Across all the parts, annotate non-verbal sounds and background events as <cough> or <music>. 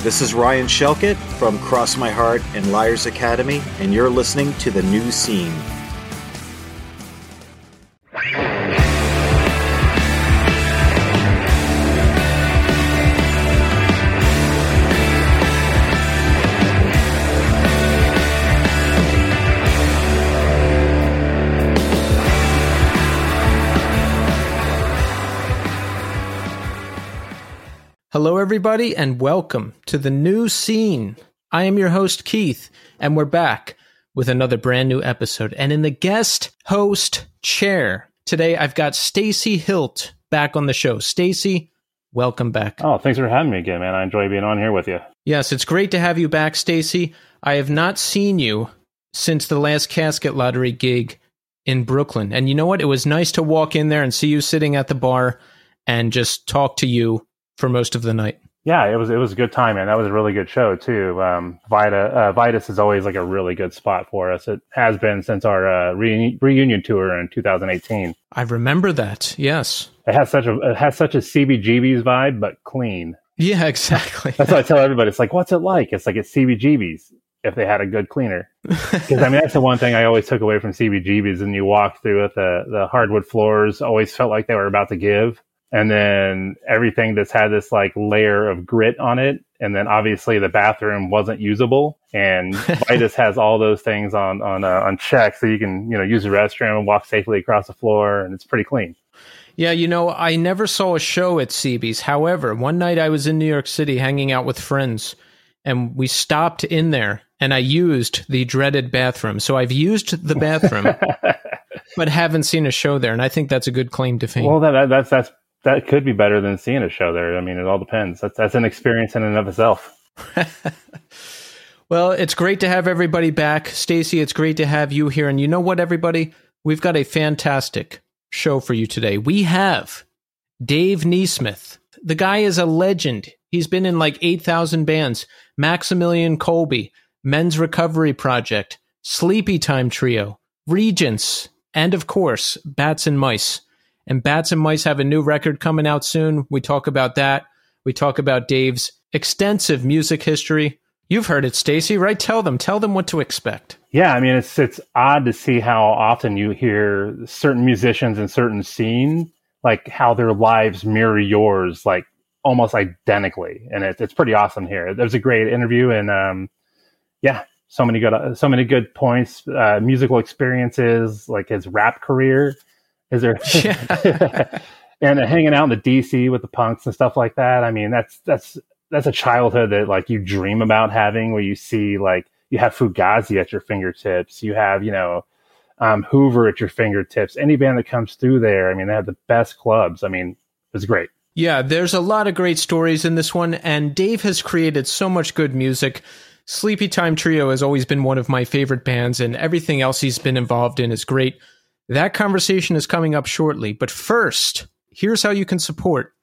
This is Ryan Shelkett from Cross My Heart and Liars Academy, and you're listening to The New Scene. Everybody, and welcome to the new scene. I am your host, Keith, and we're back with another brand new episode. And in the guest host chair today, I've got Stacy Hilt back on the show. Stacy, welcome back. Oh, thanks for having me again, man. I enjoy being on here with you. Yes, it's great to have you back, Stacy. I have not seen you since the last casket lottery gig in Brooklyn. And you know what? It was nice to walk in there and see you sitting at the bar and just talk to you for most of the night. Yeah, it was it was a good time, and That was a really good show too. Um, Vita uh, Vitus is always like a really good spot for us. It has been since our uh, re- reunion tour in 2018. I remember that. Yes, it has such a it has such a CBGB's vibe, but clean. Yeah, <laughs> exactly. That's what I tell everybody. It's like, what's it like? It's like it's CBGB's if they had a good cleaner. <laughs> Because I mean, that's the one thing I always took away from CBGB's. And you walk through it, the the hardwood floors always felt like they were about to give and then everything that's had this like layer of grit on it. And then obviously the bathroom wasn't usable. And <laughs> Vitus has all those things on on uh, on check. So you can you know use the restroom and walk safely across the floor and it's pretty clean. Yeah you know i never saw a show at cb's however one night i was in new york city hanging out with friends and we stopped in there and i used the dreaded bathroom. So i've used the bathroom <laughs> but haven't seen a show there and i think that's a good claim to fame. Well that, that's that's that could be better than seeing a show there. I mean, it all depends. That's that's an experience in and of itself. <laughs> well, it's great to have everybody back, Stacy. It's great to have you here. And you know what, everybody, we've got a fantastic show for you today. We have Dave Nesmith. The guy is a legend. He's been in like eight thousand bands. Maximillian Colby, Men's Recovery Project, Sleepytime Trio, Regents, and of course, Bats and Mice. And Bats and Mice have a new record coming out soon. We talk about that. We talk about Dave's extensive music history. You've heard it, Stacy, right? Tell them, tell them what to expect. Yeah, I mean, it's it's odd to see how often you hear certain musicians in certain scene, like how their lives mirror yours, like almost identically, and it, it's pretty awesome here. There's a great interview, and um, yeah, so many good, so many good points, uh, musical experiences, like his rap career is there? <laughs> Yeah. <laughs> and hanging out in the DC with the punks and stuff like that. I mean, that's that's that's a childhood that like you dream about having, where you see like you have Fugazi at your fingertips, you have you know um, Hoover at your fingertips. Any band that comes through there, I mean, they have the best clubs. I mean, it's great. Yeah, there's a lot of great stories in this one, and Dave has created so much good music. Sleepytime Trio has always been one of my favorite bands, and everything else he's been involved in is great. That conversation is coming up shortly. But first, here's how you can support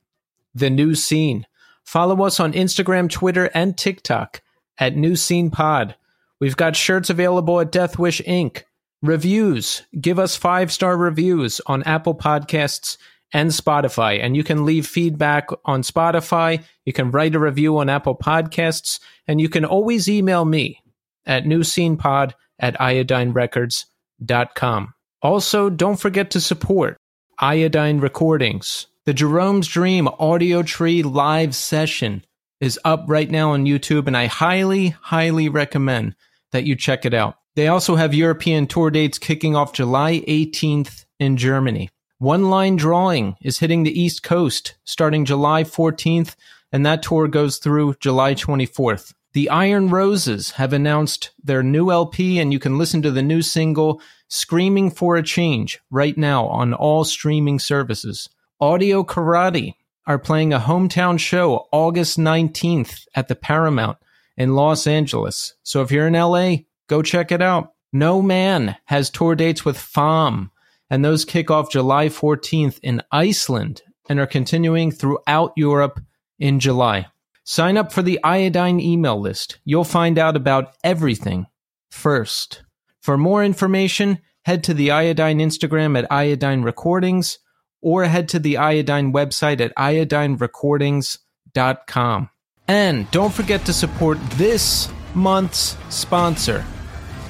the new scene. Follow us on Instagram, Twitter, and TikTok at New Scene Pod. We've got shirts available at Death Wish Inc. Reviews. Give us five star reviews on Apple Podcasts and Spotify. And you can leave feedback on Spotify. You can write a review on Apple Podcasts. And you can always email me at newscenepod at iodinerecords.com. Also, don't forget to support Iodine Recordings. The Jerome's Dream Audio Tree live session is up right now on YouTube, and I highly, highly recommend that you check it out. They also have European tour dates kicking off July 18th in Germany. One Line Drawing is hitting the East Coast starting July 14th, and that tour goes through July 24th. The Iron Roses have announced their new LP, and you can listen to the new single Screaming for a Change right now on all streaming services. Audio Karate are playing a hometown show August 19th at the Paramount in Los Angeles. So if you're in LA, go check it out. No Man has tour dates with FAM, and those kick off July 14th in Iceland and are continuing throughout Europe in July. Sign up for the iodine email list. You'll find out about everything first. For more information, head to the Iodine Instagram at Iodine Recordings or head to the Iodine website at iodinerecordings.com. And don't forget to support this month's sponsor,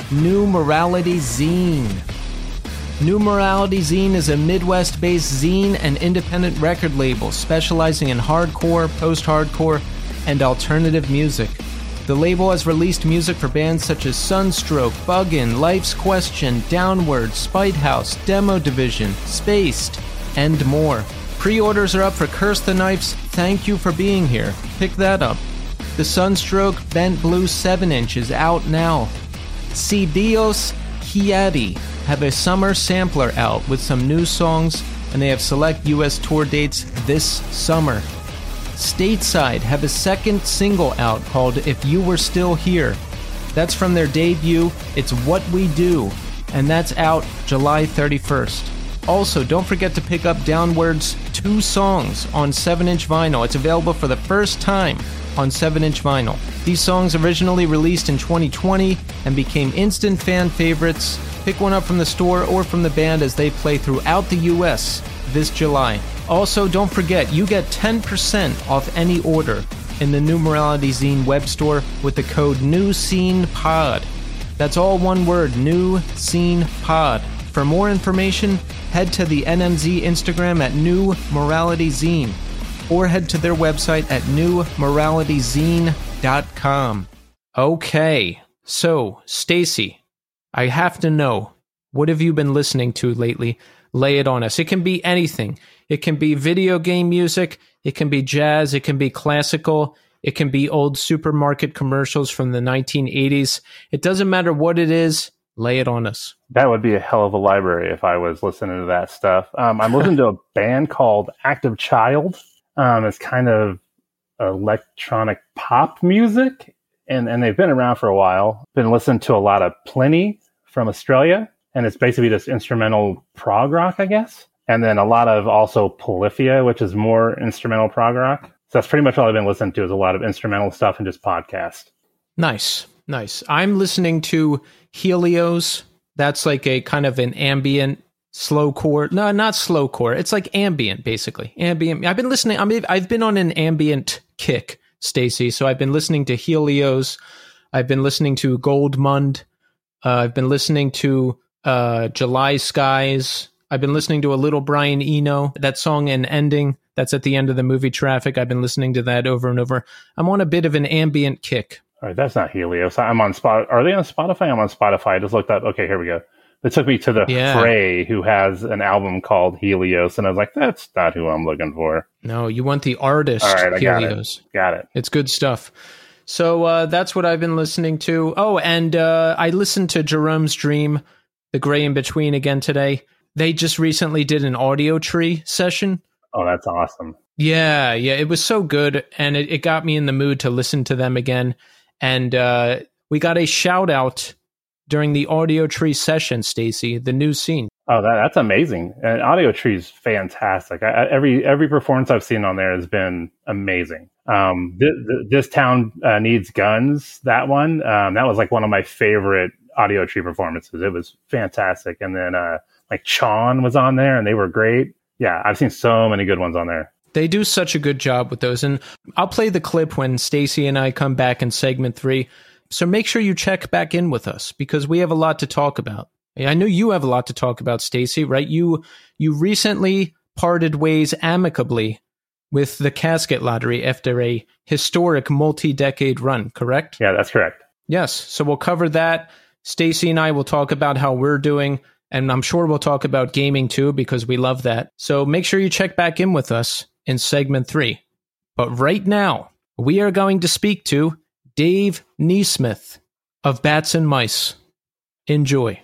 New Morality Zine. New Morality Zine is a Midwest based zine and independent record label specializing in hardcore, post hardcore, and alternative music. The label has released music for bands such as Sunstroke, Buggin, Life's Question, Downward, Spitehouse, Demo Division, Spaced, and more. Pre orders are up for Curse the Knife's Thank You for Being Here. Pick that up. The Sunstroke Bent Blue 7 inch is out now. Si Dios Quiere have a summer sampler out with some new songs, and they have select US tour dates this summer. Stateside have a second single out called If You Were Still Here. That's from their debut, It's What We Do, and that's out July 31st. Also, don't forget to pick up Downward's two songs on 7 inch vinyl. It's available for the first time on 7 inch vinyl. These songs originally released in 2020 and became instant fan favorites. Pick one up from the store or from the band as they play throughout the US this July. Also, don't forget, you get 10% off any order in the New Morality Zine web store with the code NEWSCENEPOD. That's all one word, New Scene Pod. For more information, head to the NMZ Instagram at New Morality Zine or head to their website at newmoralityzine.com. Okay, so Stacy, I have to know what have you been listening to lately? Lay it on us. It can be anything. It can be video game music, it can be jazz, it can be classical, it can be old supermarket commercials from the 1980s. It doesn't matter what it is, lay it on us. That would be a hell of a library if I was listening to that stuff. Um, I'm listening to a <laughs> band called Active Child. Um, it's kind of electronic pop music, and, and they've been around for a while. Been listening to a lot of Plini from Australia, and it's basically just instrumental prog rock, I guess. And then a lot of also Polyphia, which is more instrumental prog rock. So that's pretty much all I've been listening to is a lot of instrumental stuff and just podcast. Nice, nice. I'm listening to Helios. That's like a kind of an ambient slow core. No, not slow core. It's like ambient, basically. Ambient. I've been listening. I mean, I've been on an ambient kick, Stacy. So I've been listening to Helios. I've been listening to Goldmund. Uh, I've been listening to uh, July Skies. I've been listening to a little Brian Eno, that song and ending that's at the end of the movie Traffic. I've been listening to that over and over. I'm on a bit of an ambient kick. All right, that's not Helios. I'm on Spot. Are they on Spotify? I'm on Spotify. I just looked up. Okay, here we go. It took me to the Yeah. Fray, who has an album called Helios, and I was like, that's not who I'm looking for. No, you want the artist All right, I got it. Helios. Got it. It's good stuff. So uh, that's what I've been listening to. Oh, and uh, I listened to Jerome's Dream, The Gray in Between again today. They just recently did an audio tree session. Oh, that's awesome. Yeah, yeah, it was so good, and it, it got me in the mood to listen to them again. And uh, we got a shout out during the audio tree session, Stacy, the new scene. Oh, that, that's amazing. And Audio Tree is fantastic. I, I- every every performance I've seen on there has been amazing. Um, th- th- this town uh, needs guns. That one, um, that was like one of my favorite Audio Tree performances. It was fantastic. And then uh, like Chon was on there, and they were great. Yeah, I've seen so many good ones on there. They do such a good job with those, and I'll play the clip when Stacy and I come back in segment three. So make sure you check back in with us because we have a lot to talk about. I know you have a lot to talk about, Stacy. Right? You you recently parted ways amicably with the casket lottery after a historic multi-decade run. Correct? Yeah, that's correct. Yes. So we'll cover that. Stacy and I will talk about how we're doing, and I'm sure we'll talk about gaming too because we love that. So make sure you check back in with us in segment three. But right now, we are going to speak to Dave Nesmith of Bats and Mice. Enjoy.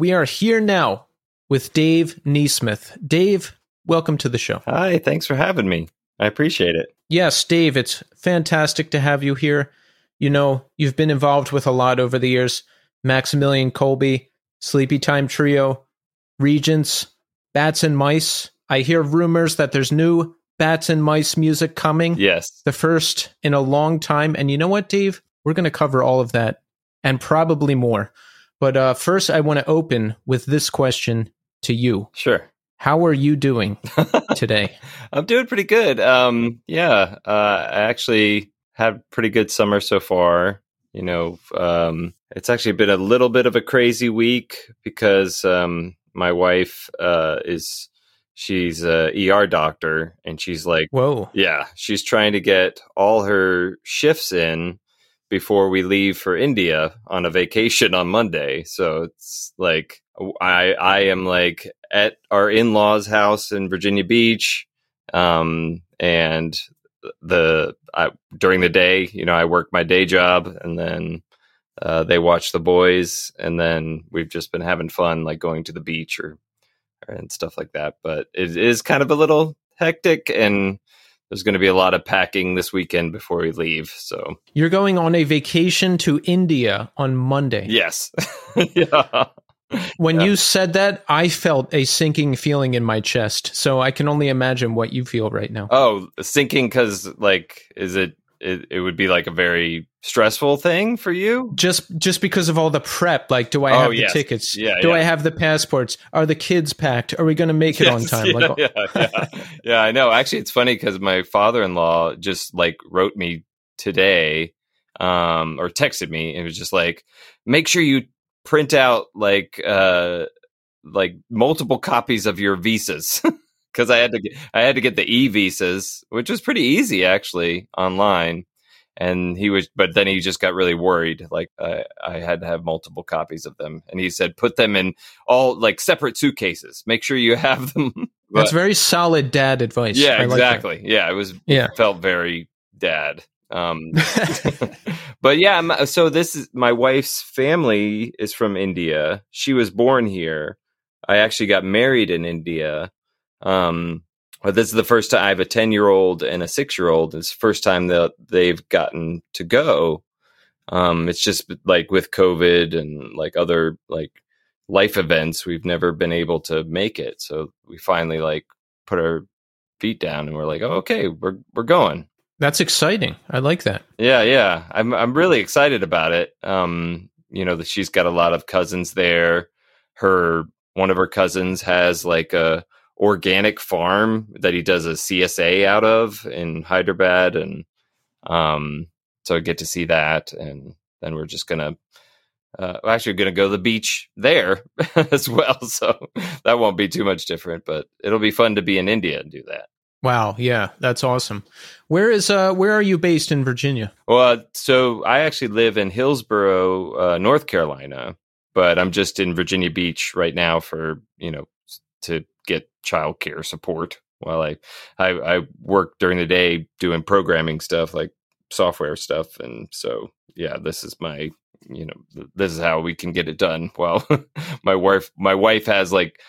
We are here now with Dave Nesmith. Dave, welcome to the show. Hi, thanks for having me. I appreciate it. Yes, Dave, it's fantastic to have you here. You know, you've been involved with a lot over the years Maximillian Colby, Sleepytime Trio, Regents, Bats and Mice. I hear rumors that there's new Bats and Mice music coming. Yes. The first in a long time. And you know what, Dave? We're going to cover all of that and probably more. But uh, first, I want to open with this question to you. Sure. How are you doing <laughs> today? I'm doing pretty good. Um, yeah, uh, I actually had pretty good summer so far. You know, um, it's actually been a little bit of a crazy week because um, my wife uh, is she's a ER doctor and she's like, whoa, yeah, she's trying to get all her shifts in before we leave for India on a vacation on Monday. So it's like I I am like at our in-laws house in Virginia Beach um and the I, during the day, you know, I work my day job and then uh, they watch the boys and then we've just been having fun like going to the beach or and stuff like that. But it is kind of a little hectic and there's going to be a lot of packing this weekend before we leave. So you're going on a vacation to India on Monday. Yes. <laughs> yeah. When yeah. you said that, I felt a sinking feeling in my chest. So I can only imagine what you feel right now. Oh, sinking because, like, is it, it? It would be like a very stressful thing for you. Just, just because of all the prep. Like, do I oh, have yes. the tickets? Yeah. Do yeah. I have the passports? Are the kids packed? Are we going to make it yes, on time? Yeah, <laughs> like, yeah, yeah. <laughs> yeah, I know. Actually, it's funny because my father-in-law just like wrote me today, um, or texted me, and was just like, make sure you print out like uh like multiple copies of your visas <laughs> because I had to get, I had to get the e visas, which was pretty easy actually online. And he was, but then he just got really worried. Like I, I had to have multiple copies of them, and he said put them in all like separate suitcases. Make sure you <laughs> have them. but, That's very solid dad advice. yeah, I like exactly. yeah, it was. Yeah. felt very dad. Um, <laughs> but yeah, my- so this is my wife's family is from India. She was born here. I actually got married in India. Um, but this is the first time I have a 10 year old and a six year old. It's the first time that they've gotten to go. Um, it's just like with COVID and like other like life events, we've never been able to make it. So we finally like put our feet down and we're like, oh, okay, we're, we're going. That's exciting. I like that. Yeah, yeah. I'm I'm really excited about it. Um, you know, that she's got a lot of cousins there. Her one of her cousins has like a organic farm that he does a CSA out of in Hyderabad and um so I get to see that and then we're just gonna uh, we're actually going to go to the beach there <laughs> as well. So that won't be too much different, but it'll be fun to be in India and do that. Wow, yeah, that's awesome. Where is uh where are you based in Virginia? Well, so I actually live in Hillsborough, uh, North Carolina, but I'm just in Virginia Beach right now for you know to get childcare support while I, I I work during the day doing programming stuff like software stuff, and so yeah, this is my you know this is how we can get it done. <laughs> Well, my wife my wife has like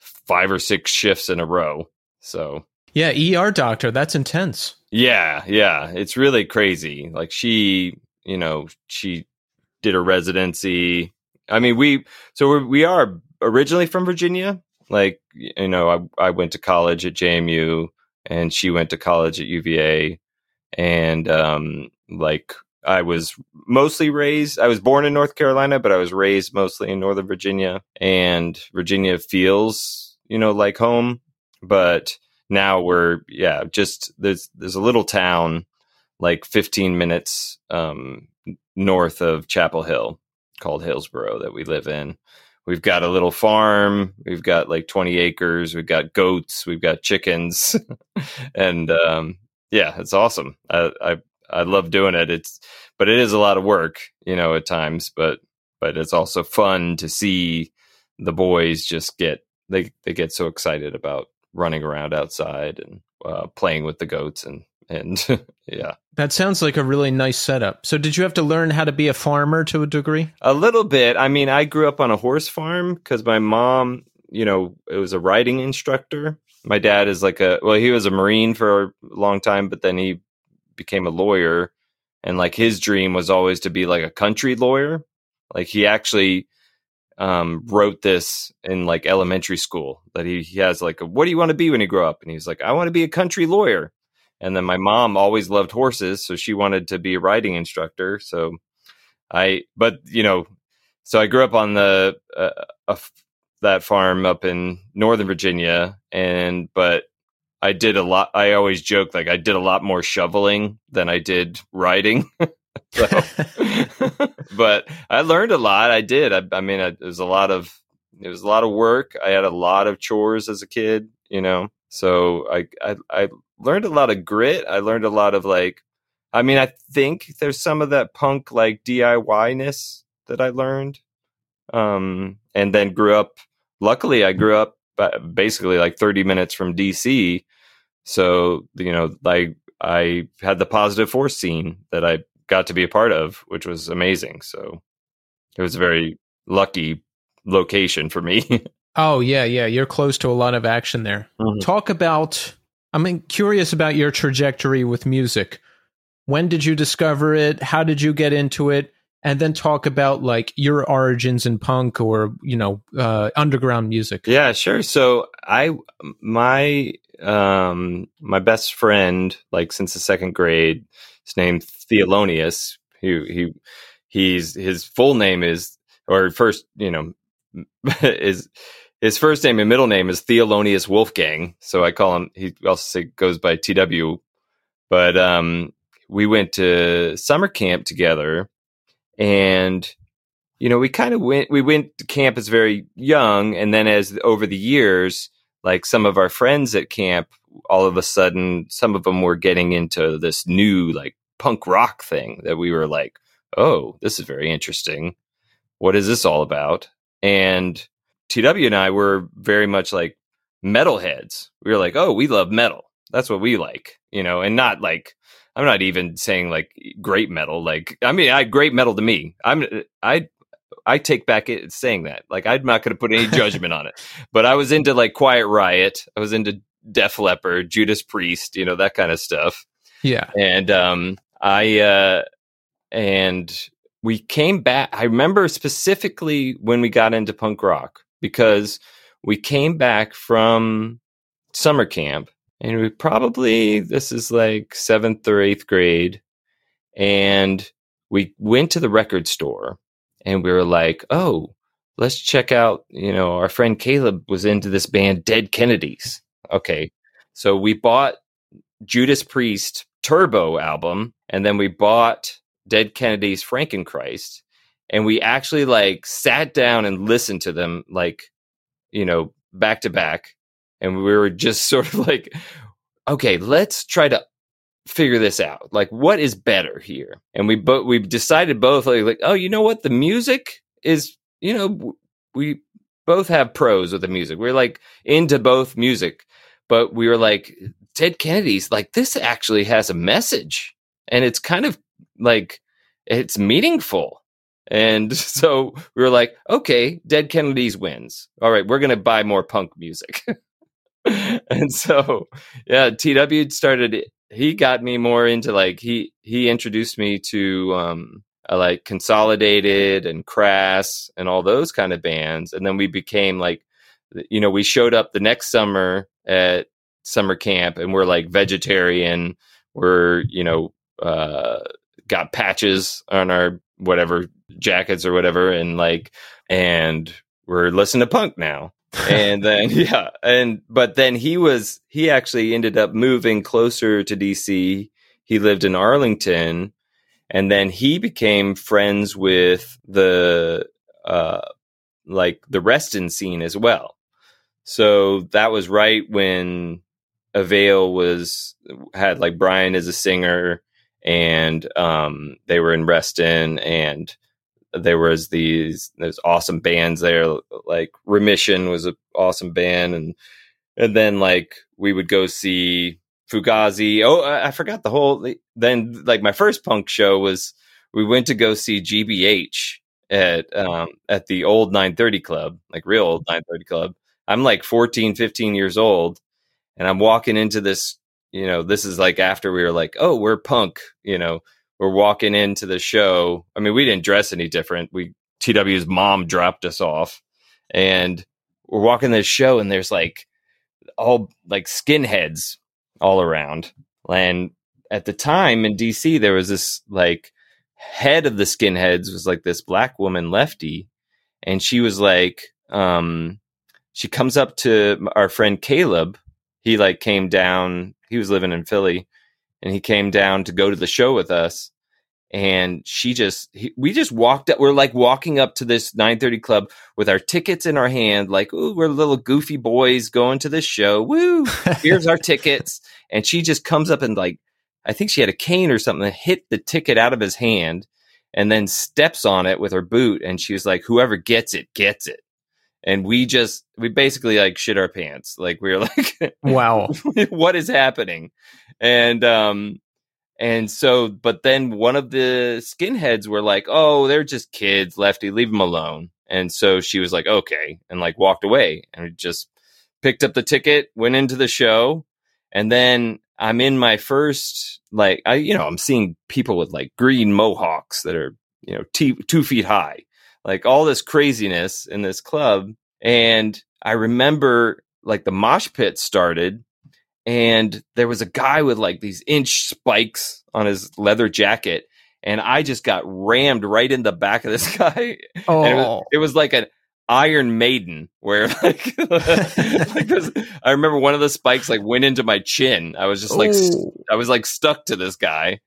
five or six shifts in a row, so Yeah, ER doctor, that's intense. yeah, yeah, it's really crazy. Like she, you know, she did a residency. I mean, we so we're, we are originally from Virginia. Like you know, I I went to college at JMU, and she went to college at UVA, and um, like I was mostly raised. I was born in North Carolina, but I was raised mostly in Northern Virginia, and Virginia feels you know like home. But now we're yeah, just there's there's a little town like 15 minutes um, north of Chapel Hill called Hillsborough that we live in. We've got a little farm. We've got like 20 acres. We've got goats. We've got chickens, <laughs> and um, yeah, it's awesome. I, I I love doing it. It's but it is a lot of work, you know, at times. But but it's also fun to see the boys just get they they get so excited about running around outside and uh, playing with the goats and and <laughs> yeah, That sounds like a really nice setup. So, did you have to learn how to be a farmer to a degree? a little bit. I mean, I grew up on a horse farm because my mom, you know, it was a riding instructor. My dad is like a well, he was a marine for a long time, but then he became a lawyer, and like his dream was always to be like a country lawyer. Like he actually um, wrote this in like elementary school that he, he has like a, what do you want to be when you grow up and he's like i want to be a country lawyer and then my mom always loved horses so she wanted to be a riding instructor so i but you know so i grew up on the uh, uh, that farm up in northern virginia and but i did a lot i always joke like i did a lot more shoveling than i did riding <laughs> so, <laughs> but I learned a lot. I did. I, I mean, it was a lot of it was a lot of work. I had a lot of chores as a kid, you know. So I I, I learned a lot of grit. I learned a lot of like. I mean, I think there's some of that punk like DIY ness that I learned, um, and then grew up. Luckily, I grew up basically like 30 minutes from DC, so you know, like I had the positive force scene that I got to be a part of, which was amazing. So it was a very lucky location for me. <laughs> oh yeah, yeah, you're close to a lot of action there. Mm-hmm. Talk about I'm curious about your trajectory with music. When did you discover it? How did you get into it? And then talk about like your origins in punk or you know uh, underground music. Yeah, sure. So I my um my best friend like since the second grade his name Thelonious. He he he's his full name is or first you know <laughs> is his first name and middle name is Thelonious Wolfgang. So I call him. He also goes by TW. But um, we went to summer camp together, and you know we kind of went. We went to camp as very young, and then as over the years, like some of our friends at camp, all of a sudden, some of them were getting into this new like punk rock thing that we were like, oh, this is very interesting. What is this all about? And TW and I were very much like metalheads. We were like, oh, we love metal. That's what we like, you know, and not like, I'm not even saying like great metal. Like, I mean, I great metal to me. I'm, I, I take back it saying that. Like, I'm not going to put any judgment on it. But I was into like Quiet Riot. I was into Def Leppard, Judas Priest, you know, that kind of stuff. Yeah. And um, I uh, and we came back. I remember specifically when we got into punk rock because we came back from summer camp and we probably this is like seventh or eighth grade and we went to the record store and we were like oh let's check out you know our friend caleb was into this band dead kennedys. Okay so we bought judas priest turbo album and then we bought Dead Kennedy's Frankenchrist, and we actually like sat down and listened to them like, you know, back to back, and we were just <laughs> sort of like, okay, let's try to figure this out. Like, what is better here? And we both we decided both like, like, oh, you know what, the music is, you know, we both have pros with the music. We're like into both music, but we were like, Dead Kennedy's like this actually has a message and it's kind of like it's meaningful. And <laughs> so we were like, okay, Dead Kennedys wins. All right, we're going to buy more punk music. <laughs> and so, yeah, TW started, he got me more into like, he, he introduced me to, um, like Consolidated and Crass and all those kind of bands. And then we became like, you know, we showed up the next summer at summer camp and we're like vegetarian. We're, you know, uh, got patches on our whatever jackets or whatever, and like, and we're listening to punk now. and then <laughs> yeah, and but then he was he actually ended up moving closer to DC. He lived in Arlington, and then he became friends with the uh like the Reston scene as well. So that was right when Avail was had like Brian as a singer and um, they were in Reston, and there was these there's awesome bands there. Like Remission was an awesome band, and and then like we would go see Fugazi. Oh, I, forgot the whole. Then, like my first punk show was we went to go see GBH at um, at the old 930 Club, like real old 930 Club. I'm like 14, 15 years old, and I'm walking into this. You know, this is like after we were like, oh, we're punk. You know, we're walking into the show. I mean, we didn't dress any different. We TW's mom dropped us off, and we're walking this show, and there's like all like skinheads all around. And at the time in DC, there was this like head of the skinheads was like this black woman lefty, and she was like, um, she comes up to our friend Caleb. He like came down. He was living in Philly, and he came down to go to the show with us and she just he, we just walked up we're like walking up to this 930 club with our tickets in our hand like ooh we're little goofy boys going to this show woo <laughs> here's our tickets. And she just comes up and like i think she had a cane or something hit the ticket out of his hand and then steps on it with her boot and she was like whoever gets it gets it. And we just we basically like shit our pants. Like we were like wow. <laughs> What is happening and um and so, but then one of the skinheads were like, "Oh, they're just kids, Lefty, leave them alone." And so she was like, "Okay," and like walked away and just picked up the ticket, went into the show, and then I'm in my first like I, you know, I'm seeing people with like green mohawks that are you know t- two feet high, like all this craziness in this club, and I remember like the mosh pit started and there was a guy with like these inch spikes on his leather jacket and i just got rammed right in the back of this <laughs> guy. Oh. it was, oh. it was, like an iron maiden where <laughs> like, like this, i remember one of the spikes like went into my chin. I was just like st- oh. i was like stuck to this guy.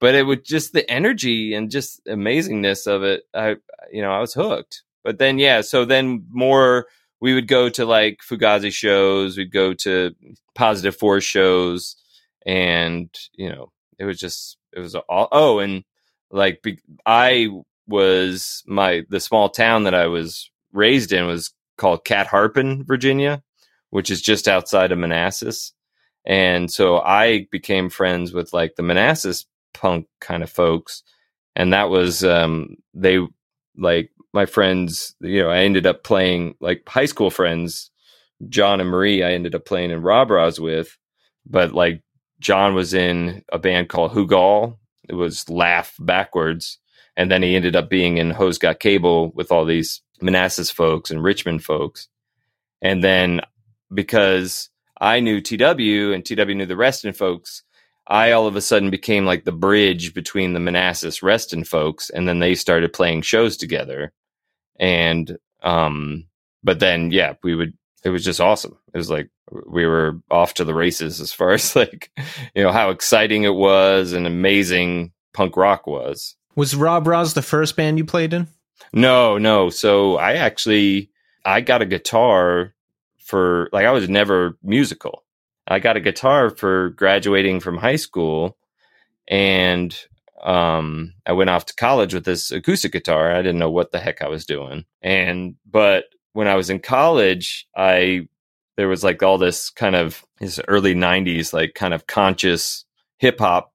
But it was just the energy and just amazingness of it. I you know i was hooked. But then yeah so then more we would go to like Fugazi shows, we'd go to Positive Force shows, and you know, it was just it was all. Oh, and like I was my the small town that I was raised in was called Catharpin, Virginia, which is just outside of Manassas, and so I became friends with like the Manassas punk kind of folks, and that was um they like my friends, you know, I ended up playing like high school friends, John and Marie, I ended up playing in Rob Roz with, but like John was in a band called Hugal. It was Laugh Backwards. And then he ended up being in Hose Got Cable with all these Manassas folks and Richmond folks. And then because I knew TW and TW knew the Reston folks, I all of a sudden became like the bridge between the Manassas Reston folks. And then they started playing shows together and um but then yeah we would it was just awesome. It was like we were off to the races as far <laughs> as like you know how exciting it was and amazing punk rock was. Was rob Ross the first band you played in? No no. So i actually i got a guitar for like i was never musical. I got a guitar for graduating from high school and um, I went off to college with this acoustic guitar. I didn't know what the heck I was doing. And, but when I was in college, I, there was like all this kind of this early 90s, like kind of conscious hip hop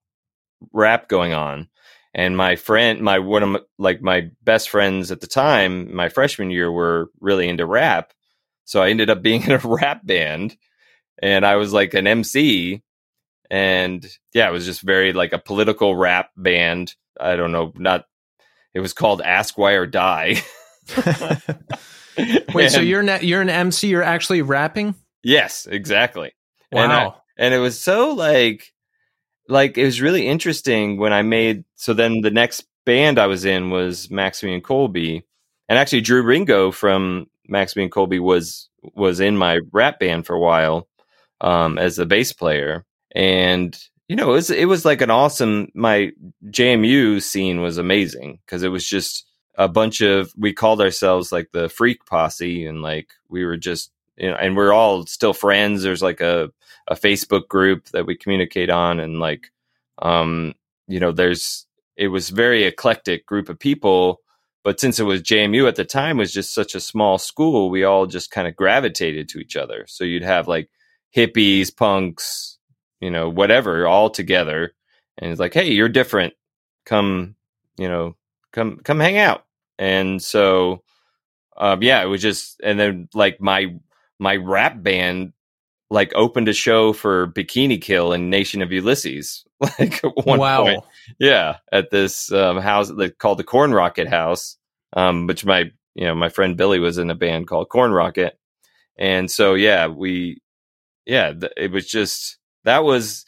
rap going on. And my friend, my one of my, like my best friends at the time, my freshman year, were really into rap. So I ended up being <laughs> in a rap band, and I was like an MC and yeah, it was just very like a political rap band. I don't know, not. It was called Ask Why or Die. <laughs> Wait, and, so you're not, you're an MC? You're actually rapping? Yes, exactly. Wow. And, I, and it was so like, like it was really interesting when I made. So then the next band I was in was Maximillian Colby. and actually Drew Ringo from Maximillian Colby was was in my rap band for a while um, as a bass player and you know it was it was like an awesome my JMU scene was amazing because it was just a bunch of we called ourselves like the freak posse and like we were just you know and we're all still friends. There's like a a Facebook group that we communicate on and like um you know there's it was very eclectic group of people but since it was JMU at the time was just such a small school we all just kind of gravitated to each other. So you'd have like hippies punks you know, whatever, all together. And he's like, "Hey, you're different. Come, you know, come come hang out." And so, um, yeah, it was just, and then like my my rap band like opened a show for Bikini Kill and Nation of Ulysses. <laughs> Like one wow. point, yeah, at this um, house called the Corn Rocket House, um, which my you know my friend Billy was in a band called Corn Rocket, and so yeah, we yeah, th- it was just that was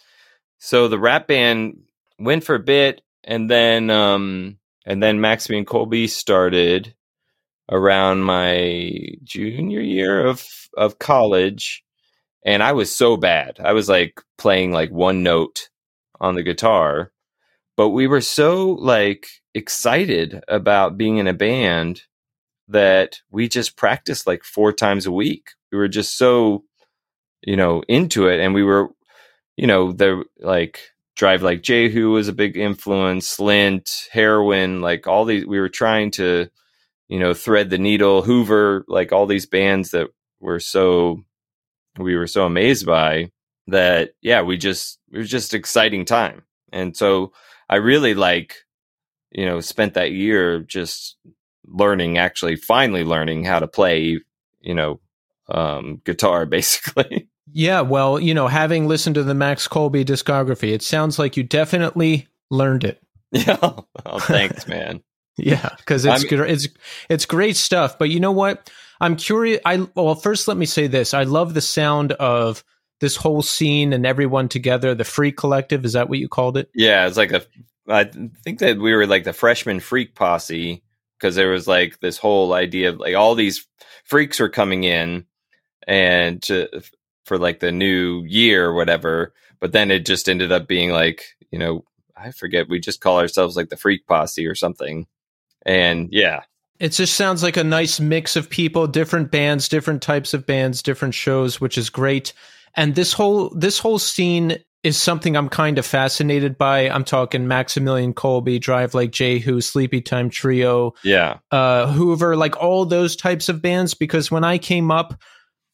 so the rap band went for a bit, and then um and then Maximillian Colby started around my junior year of of college and I was so bad. I was like playing like one note on the guitar, but we were so like excited about being in a band that we just practiced like four times a week. We were just so, you know, into it. And we were, you know, the like Drive Like Jehu was a big influence, Lint, Heroin, like all these, we were trying to, you know, thread the needle, Hoover, like all these bands that were so, we were so amazed by that. Yeah, we just, it was just exciting time. And so I really like, you know, spent that year just learning, actually, finally learning how to play, you know, um, guitar <laughs> basically. Yeah, well, you know, having listened to the Max Colby discography, it sounds like you definitely learned it. <laughs> Yeah. Oh, thanks, man. <laughs> yeah, because it's I mean- gr- it's it's great stuff. But you know what? I'm curious. I well, first let me say this. I love the sound of this whole scene and everyone together. The Free Collective is that what you called it? Yeah, it's like a. I think that we were like the freshman freak posse because there was like this whole idea of like all these freaks were coming in and to for like the new year or whatever. But then it just ended up being like you know I forget we just call ourselves like the freak posse or something. And yeah, It just sounds like a nice mix of people, different bands, different types of bands, different shows, which is great. And this whole this whole scene is something I'm kind of fascinated by. I'm talking Maximillian Colby, Drive Like Jehu, Sleepytime Trio, yeah, uh, Hoover, like all those types of bands. Because when I came up,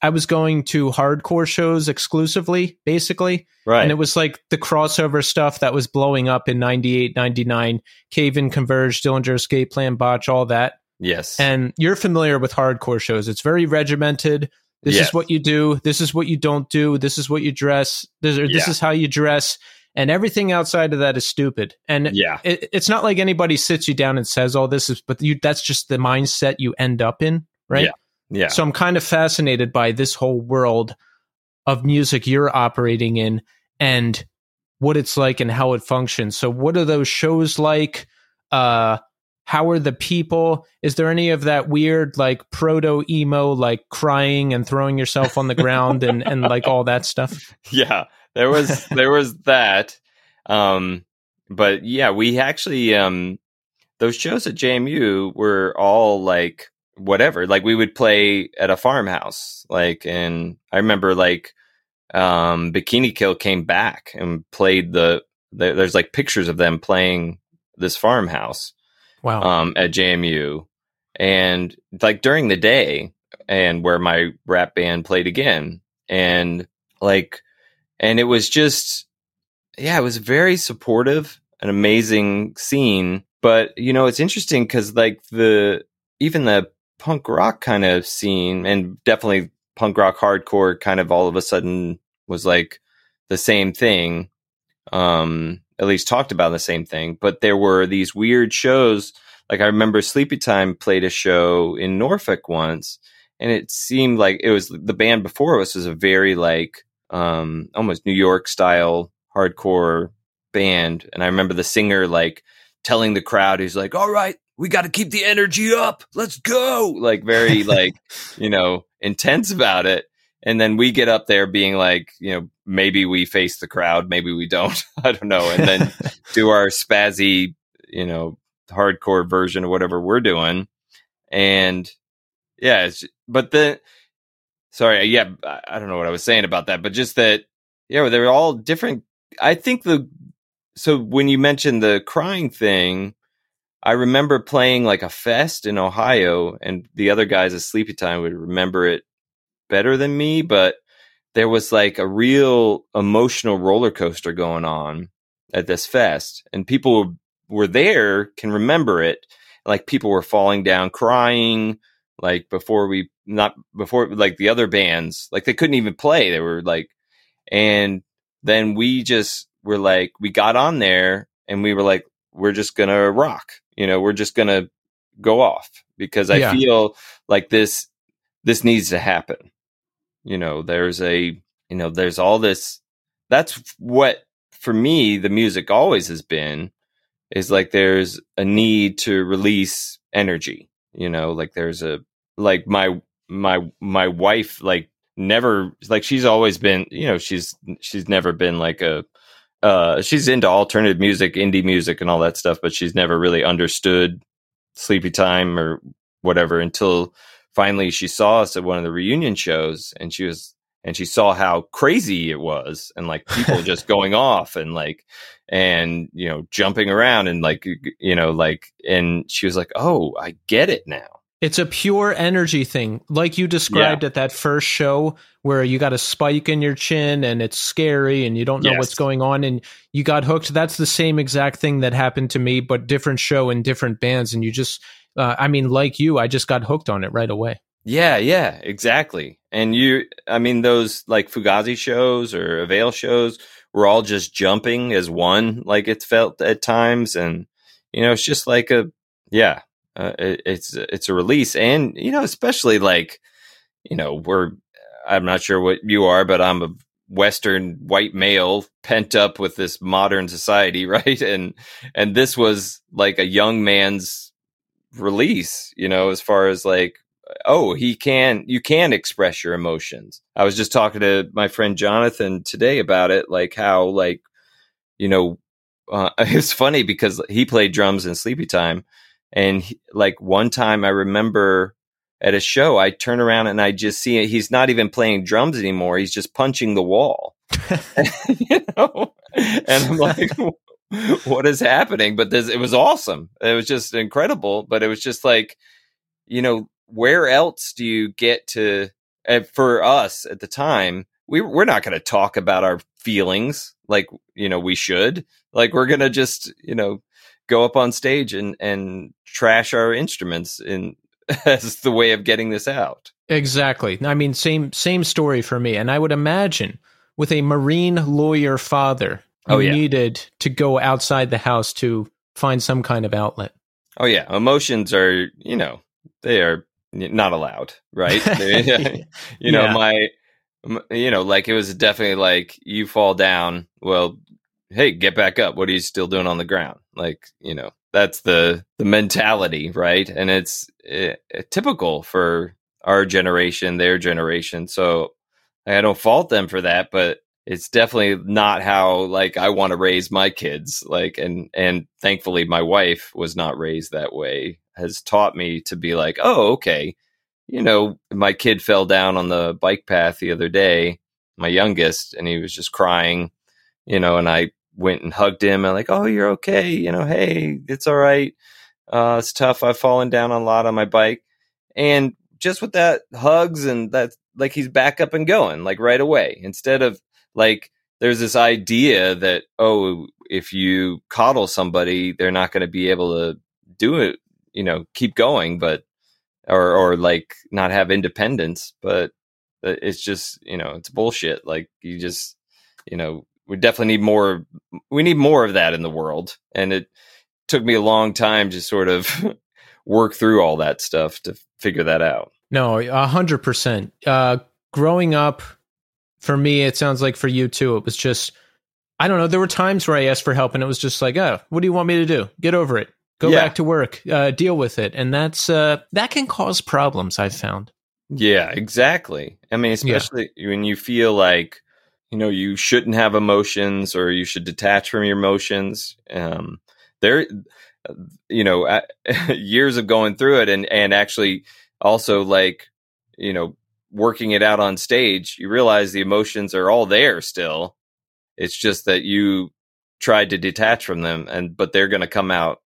I was going to hardcore shows exclusively, basically. right. And it was like the crossover stuff that was blowing up in 98, 99, Cave in Converge, Dillinger Escape Plan, Botch, all that. yes, And you're familiar with hardcore shows. It's very regimented. This Yes. is what you do. This is what you don't do. This is what you dress. This, or this Yeah. is how you dress. And everything outside of that is stupid. And yeah, it, it's not like anybody sits you down and says all this, is, but you, that's just the mindset you end up in, right? yeah, So I'm kind of fascinated by this whole world of music you're operating in and what it's like and how it functions. So what are those shows like? Uh how are the people? Is there any of that weird like proto emo like crying and throwing yourself on the ground and and like all that stuff? <laughs> yeah there was there was that um but yeah we actually um those shows at jmu were all like whatever like we would play at a farmhouse like and i remember like um bikini kill came back and played the, the there's like pictures of them playing this farmhouse Wow. um, at JMU, and like during the day, and where my rap band played again, and like, and it was just, yeah, it was very supportive, an amazing scene. But you know, it's interesting because like the even the punk rock kind of scene, and definitely punk rock hardcore, kind of all of a sudden was like the same thing um at least talked about the same thing. But there were these weird shows like i remember sleepy time played a show in norfolk once and it seemed like it was the band before us was a very like um almost new york style hardcore band. And i remember the singer like telling the crowd he's like all right we got to keep the energy up. Let's go. Like very <laughs> like you know intense about it. And then we get up there being like you know maybe we face the crowd maybe we don't. <laughs> I don't know. And then <laughs> do our spazzy you know hardcore version of whatever we're doing. And yeah it's, but the sorry yeah I- i don't know what i was saying about that but just that yeah they're all different. I think the so when you mentioned the crying thing i remember playing like a fest in ohio and the other guys at sleepytime would remember it better than me, but there was like a real emotional roller coaster going on at this fest and people were there can remember it. Like people were falling down crying like before we not before like the other bands like they couldn't even play they were like and then we just were like we got on there and we were like we're just gonna rock you know we're just gonna go off because i Yeah. feel like this this needs to happen you know there's a you know there's all this that's what for me the music always has been is like there's a need to release energy you know like there's a like my my my wife like never like she's always been you know she's she's never been like a uh she's into alternative music indie music and all that stuff but she's never really understood sleepytime or whatever until finally she saw us at one of the reunion shows and she was and she saw how crazy it was and like people just <laughs> going off and like and you know jumping around and like you know like and she was like oh i get it now It's a pure energy thing, like you described at that first show, where you got a spike in your chin and it's scary and you don't know Yes. what's going on and you got hooked. That's the same exact thing that happened to me, but different show in different bands. And you just, uh, I mean, like you, I just got hooked on it right away. Yeah, yeah, exactly. And you, I mean, those like Fugazi shows or Avail shows were all just jumping as one, like it felt at times. And, you know, it's just like a, yeah, uh, it, it's, it's a release. And, you know, especially like, you know, we're, I'm not sure what you are, but I'm a Western white male pent up with this modern society, <laughs> right? And, and this was like a young man's release, you know, as far as like, oh, he can, you can express your emotions. I was just talking to my friend Jonathan today about it, like how, like, you know, uh, <laughs> it's funny because he played drums in Sleepytime. And he, like one time I remember at a show, I turn around and I just see it. He's not even playing drums anymore. He's just punching the wall. <laughs> <laughs> you know? And I'm like, <laughs> what is happening? But this, it was awesome. It was just incredible. But it was just like, you know, where else do you get to, for us at the time, we, we're not going to talk about our feelings like, you know, we should. Like, we're going to just, you know, go up on stage and, and trash our instruments in, <laughs> as the way of getting this out. Exactly. I mean, same same story for me. And I would imagine with a marine lawyer father, oh, you Oh, yeah. needed to go outside the house to find some kind of outlet. Oh yeah, emotions are you know they are not allowed, right? <laughs> <laughs> You know Yeah. my, you know like it was definitely like you fall down. Well, hey, get back up. What are you still doing on the ground? Like you know that's the the mentality, right? And it's uh, typical for our generation, their generation. So I don't fault them for that, but it's definitely not how like I want to raise my kids. Like and and thankfully my wife was not raised that way. Has taught me to be like, "Oh, okay. You know, my kid fell down on the bike path the other day, my youngest, and he was just crying, you know, and I went and hugged him and like, "Oh, you're okay. You know, hey, it's all right. Uh it's tough. I've fallen down a lot on my bike." And just with that hugs and that like he's back up and going like right away instead of like there's this idea that oh if you coddle somebody they're not going to be able to do it you know keep going but or or like not have independence but it's just you know it's bullshit like you just you know we definitely need more we need more of that in the world and it took me a long time to sort of <laughs> work through all that stuff to figure that out No, a hundred percent. Uh, growing up, for me, it sounds like for you too. It was just, I don't know. There were times where I asked for help, and it was just like, "Oh, what do you want me to do? Get over it. Go Yeah. back to work. Uh, deal with it." And that's uh, that can cause problems. I've found. Yeah, exactly. I mean, especially when you feel like, you know, you shouldn't have emotions or you should detach from your emotions. Um, there, you know, <laughs> years of going through it and, and actually also like, you know, working it out on stage, you realize the emotions are all there still. It's just that you tried to detach from them and, but they're going to come out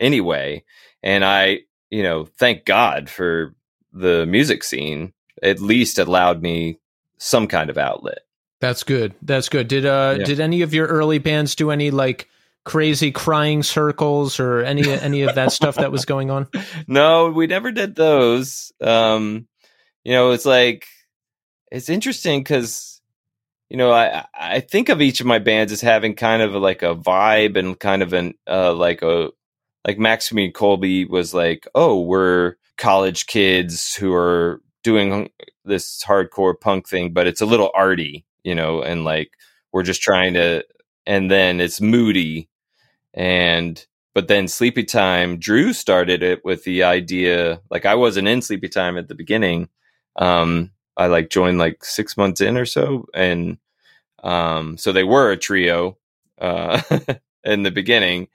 anyway. And I, you know, thank God for the music scene at least allowed me some kind of outlet. That's good. That's good. Did uh Yeah. did any of your early bands do any like crazy crying circles or any any of that stuff that was going on? <laughs> no, we never did those. Um, you know, it's like it's interesting because you know I I think of each of my bands as having kind of like a vibe and kind of an uh like a like Maximillian Colby was like, oh, we're college kids who are doing this hardcore punk thing, but it's a little arty, you know, and like we're just trying to, and then it's moody, and but then Sleepytime, Drew started it with the idea, like I wasn't in Sleepytime at the beginning. Um, I like joined like six months in or so, and um, so they were a trio uh, <laughs> in the beginning,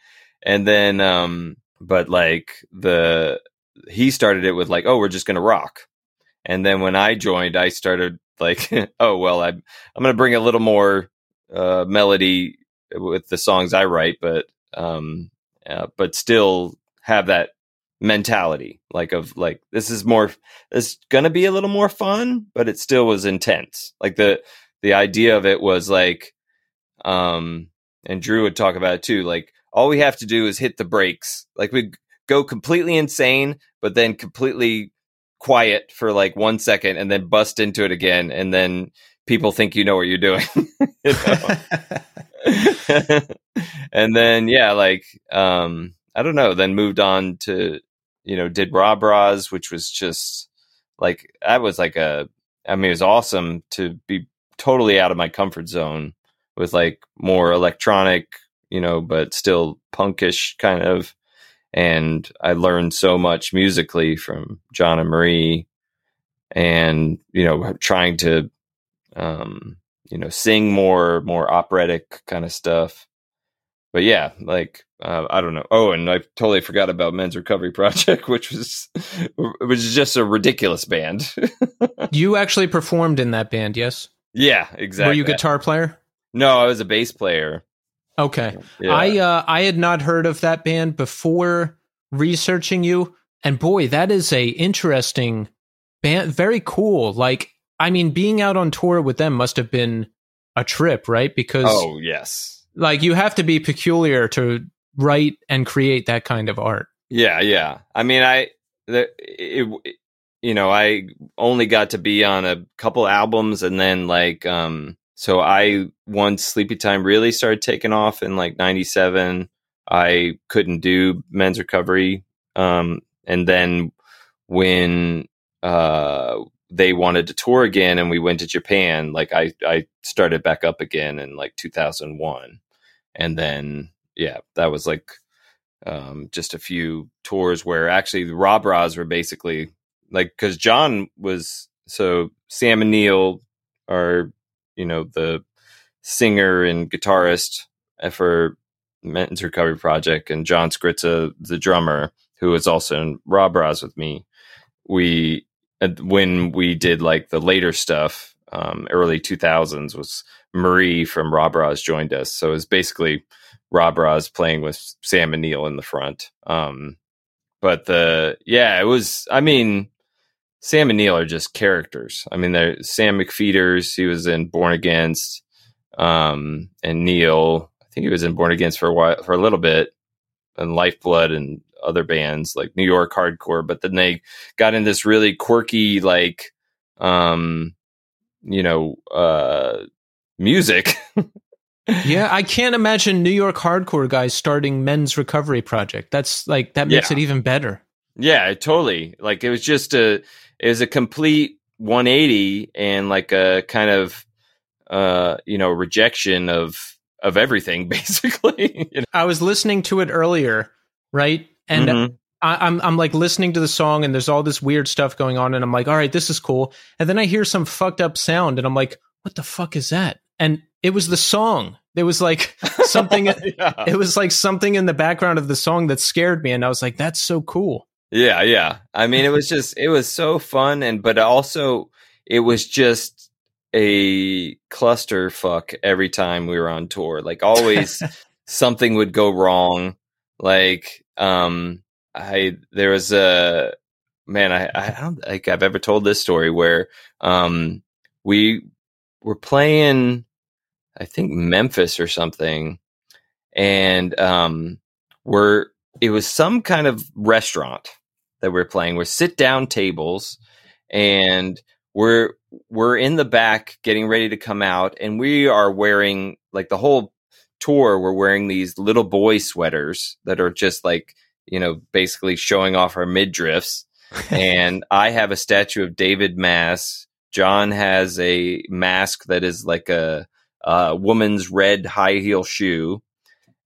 and then um, but like the he started it with like, oh, we're just gonna rock, and then when I joined, I started like, <laughs> oh well, I'm I'm gonna bring a little more uh, melody with the songs I write, but um, uh, but still have that mentality like of like this is more it's gonna be a little more fun but it still was intense. Like the the idea of it was like um and drew would talk about it too like all we have to do is hit the brakes. Like we go completely insane but then completely quiet for like one second and then bust into it again and then people think you know what you're doing <laughs> <laughs> and then yeah, like um I don't know, then moved on to you know, did Rob Roz, which was just like that was like a I mean it was awesome to be totally out of my comfort zone with like more electronic, you know, but still punkish kind of and I learned so much musically from John and Marie and you know trying to um you know sing more more operatic kind of stuff. But yeah like uh, i don't know. Oh and i totally forgot about men's recovery project <laughs> which was which is just a ridiculous band. <laughs> You actually performed in that band, yes? yeah exactly Were you a guitar player? no i was a bass player Okay. yeah. I uh I had not heard of that band before researching you and boy that is a interesting band very cool. Like I mean being out on tour with them must have been a trip right? Because oh yes. like you have to be peculiar to write and create that kind of art. Yeah yeah. I mean i the, it, it- you know i only got to be on a couple albums and then like um so i once sleepytime really started taking off in like 97 i couldn't do men's recovery um and then when uh they wanted to tour again and we went to japan like i i started back up again in like 2001 and then yeah that was like um just a few tours where actually the rob Roz were basically like because john was so sam and neil are you know the singer and guitarist for men's recovery project and john skritza the drummer who was also in rob Roz with me we when we did like the later stuff um early 2000s was marie from rob Roz joined us. So it was basically rob Roz playing with sam and neil in the front. Um but the yeah it was i mean sam and neil are just characters. I mean they're sam mcpheeters he was in born against um and neil i think he was in born against for a while for a little bit and lifeblood and other bands like new york hardcore but then they got in this really quirky like um you know uh music. <laughs> Yeah I can't imagine New York hardcore guys starting men's recovery project. That's like that makes Yeah. it even better. Yeah totally. Like it was just a it was a complete 180 and like a kind of uh you know rejection of of everything <laughs> basically you know? I was listening to it earlier right and Mhm. I, I'm I'm like listening to the song and there's all this weird stuff going on and I'm like, all right, this is cool. And then I hear some fucked up sound and I'm like, what the fuck is that? And it was the song. There was like something. <laughs> yeah. it was like something in the background of the song that scared me, and I was like, that's so cool. Yeah, yeah. I mean, it was just it was so fun, and but also it was just a cluster fuck every time we were on tour. Like always, <laughs> something would go wrong. Like um, I there was a man. I I don't think I've ever told this story where um we we're playing, I think Memphis or something, and um, we're it was some kind of restaurant that we're playing. We're sit down tables, and we're we're in the back getting ready to come out, and we are wearing like the whole tour. We're wearing these little boy sweaters that are just like you know basically showing off our midriffs. <laughs> and I have a statue of David Mass. John has a mask that is like a, a woman's red high heel shoe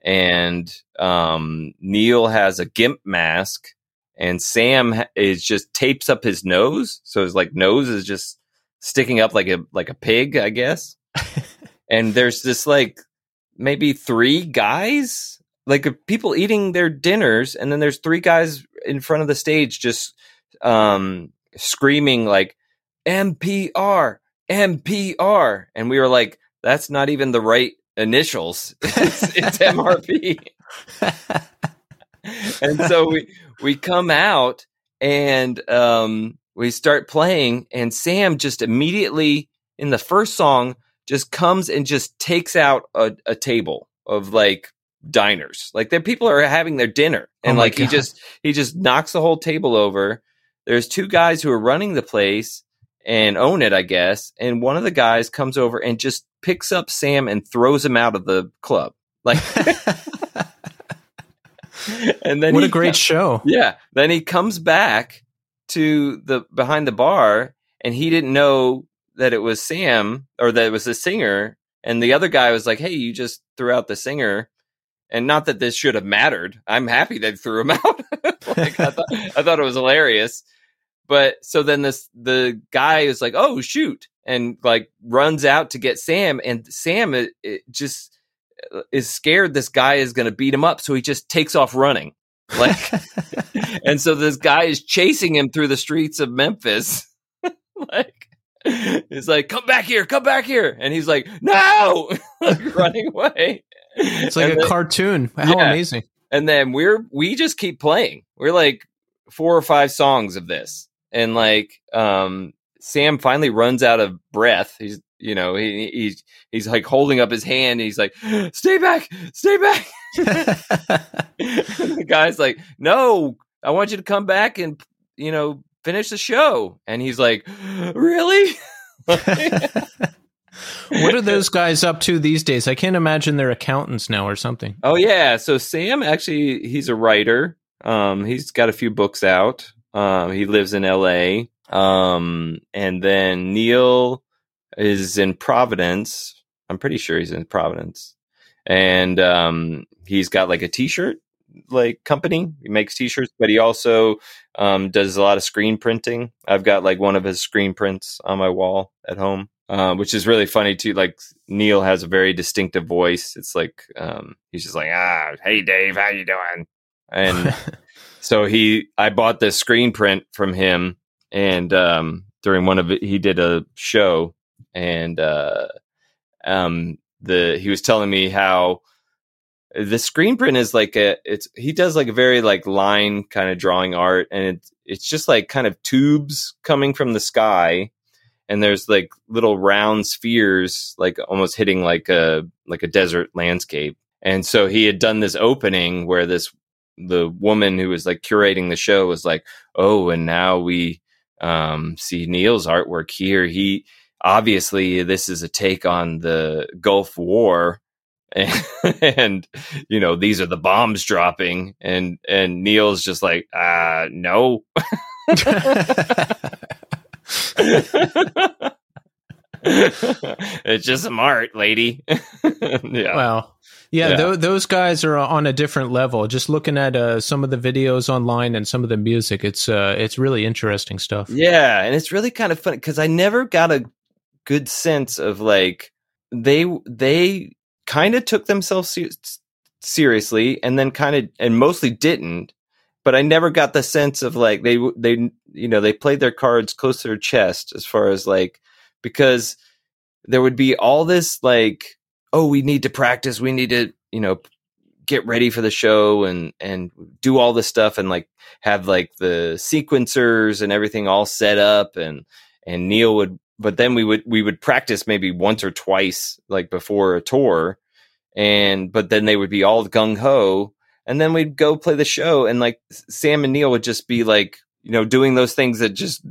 and um, Neil has a gimp mask, and Sam is just tapes up his nose, so his like nose is just sticking up like a like a pig, I guess. <laughs> and there's this like maybe three guys, like people eating their dinners, and then there's three guys in front of the stage just um, screaming like MPR, MPR, and we were like, that's not even the right initials. <laughs> it's, it's MRP. <laughs> <laughs> and so we we come out and um, we start playing, and Sam just immediately in the first song just comes and just takes out a, a table of like diners. Like the people are having their dinner, and oh like God. he just he just knocks the whole table over. There's two guys who are running the place and own it, I guess. And one of the guys comes over and just picks up Sam and throws him out of the club. Like, <laughs> <laughs> and then what a great show! Yeah. Then he comes back to the behind the bar, and he didn't know that it was Sam or that it was the singer. And the other guy was like, "Hey, you just threw out the singer." And not that this should have mattered. I'm happy they threw him <laughs> out. like, I, thought, I thought it was hilarious. But so then this the guy is like, "Oh shoot!" and like runs out to get Sam, and Sam it, it just is scared this guy is going to beat him up, so he just takes off running. Like, <laughs> and so this guy is chasing him through the streets of Memphis. <laughs> like, he's like, "Come back here! Come back here!" And he's like, "No!" <laughs> like running away. It's like and a then, cartoon. How yeah. amazing! And then we're we just keep playing. We're like four or five songs of this and like um Sam finally runs out of breath. He's you know he, he's he's like holding up his hand. he's like, <gasps> "Stay back, stay back." <laughs> the guy's like, "No, I want you to come back and you know finish the show." And he's like, <gasps> "Really?" <laughs> what are those guys up to these days? I can't imagine they're accountants now or something. Oh yeah, so Sam actually he's a writer. Um, he's got a few books out. Um, he lives in L.A. Um, and then Neil is in Providence. I'm pretty sure he's in Providence, and um, he's got like a T-shirt like company. He makes T-shirts, but he also um, does a lot of screen printing. I've got like one of his screen prints on my wall at home. Uh, which is really funny too. Like Neil has a very distinctive voice. It's like um, he's just like, ah, hey Dave, how you doing? And <laughs> So he, I bought this screen print from him, and um, during one of it, he did a show, and uh, um, the he was telling me how the screen print is like a it's he does like a very like line kind of drawing art, and it's it's just like kind of tubes coming from the sky, and there's like little round spheres like almost hitting like a like a desert landscape. And so he had done this opening where this the woman who was like curating the show was like, "Oh, and now we um, see Neil's artwork here. He obviously this is a take on the Gulf War." And, <laughs> and you know these are the bombs dropping and and neil's just like uh no <laughs> it's just some art lady <laughs> yeah well yeah, yeah. Th- those guys are on a different level. Just looking at uh, some of the videos online and some of the music, it's uh, it's really interesting stuff. Yeah, and it's really kind of funny because I never got a good sense of like they they kind of took themselves se- seriously and then kind of and mostly didn't but I never got the sense of like they they you know they played their cards close to their chest as far as like because there would be all this like oh, we need to practice. We need to, you know, get ready for the show and and do all this stuff and like have like the sequencers and everything all set up and and Neil would but then we would we would practice maybe once or twice like before a tour and but then they would be all gung ho and then we'd go play the show and like Sam and Neil would just be like you know doing those things that just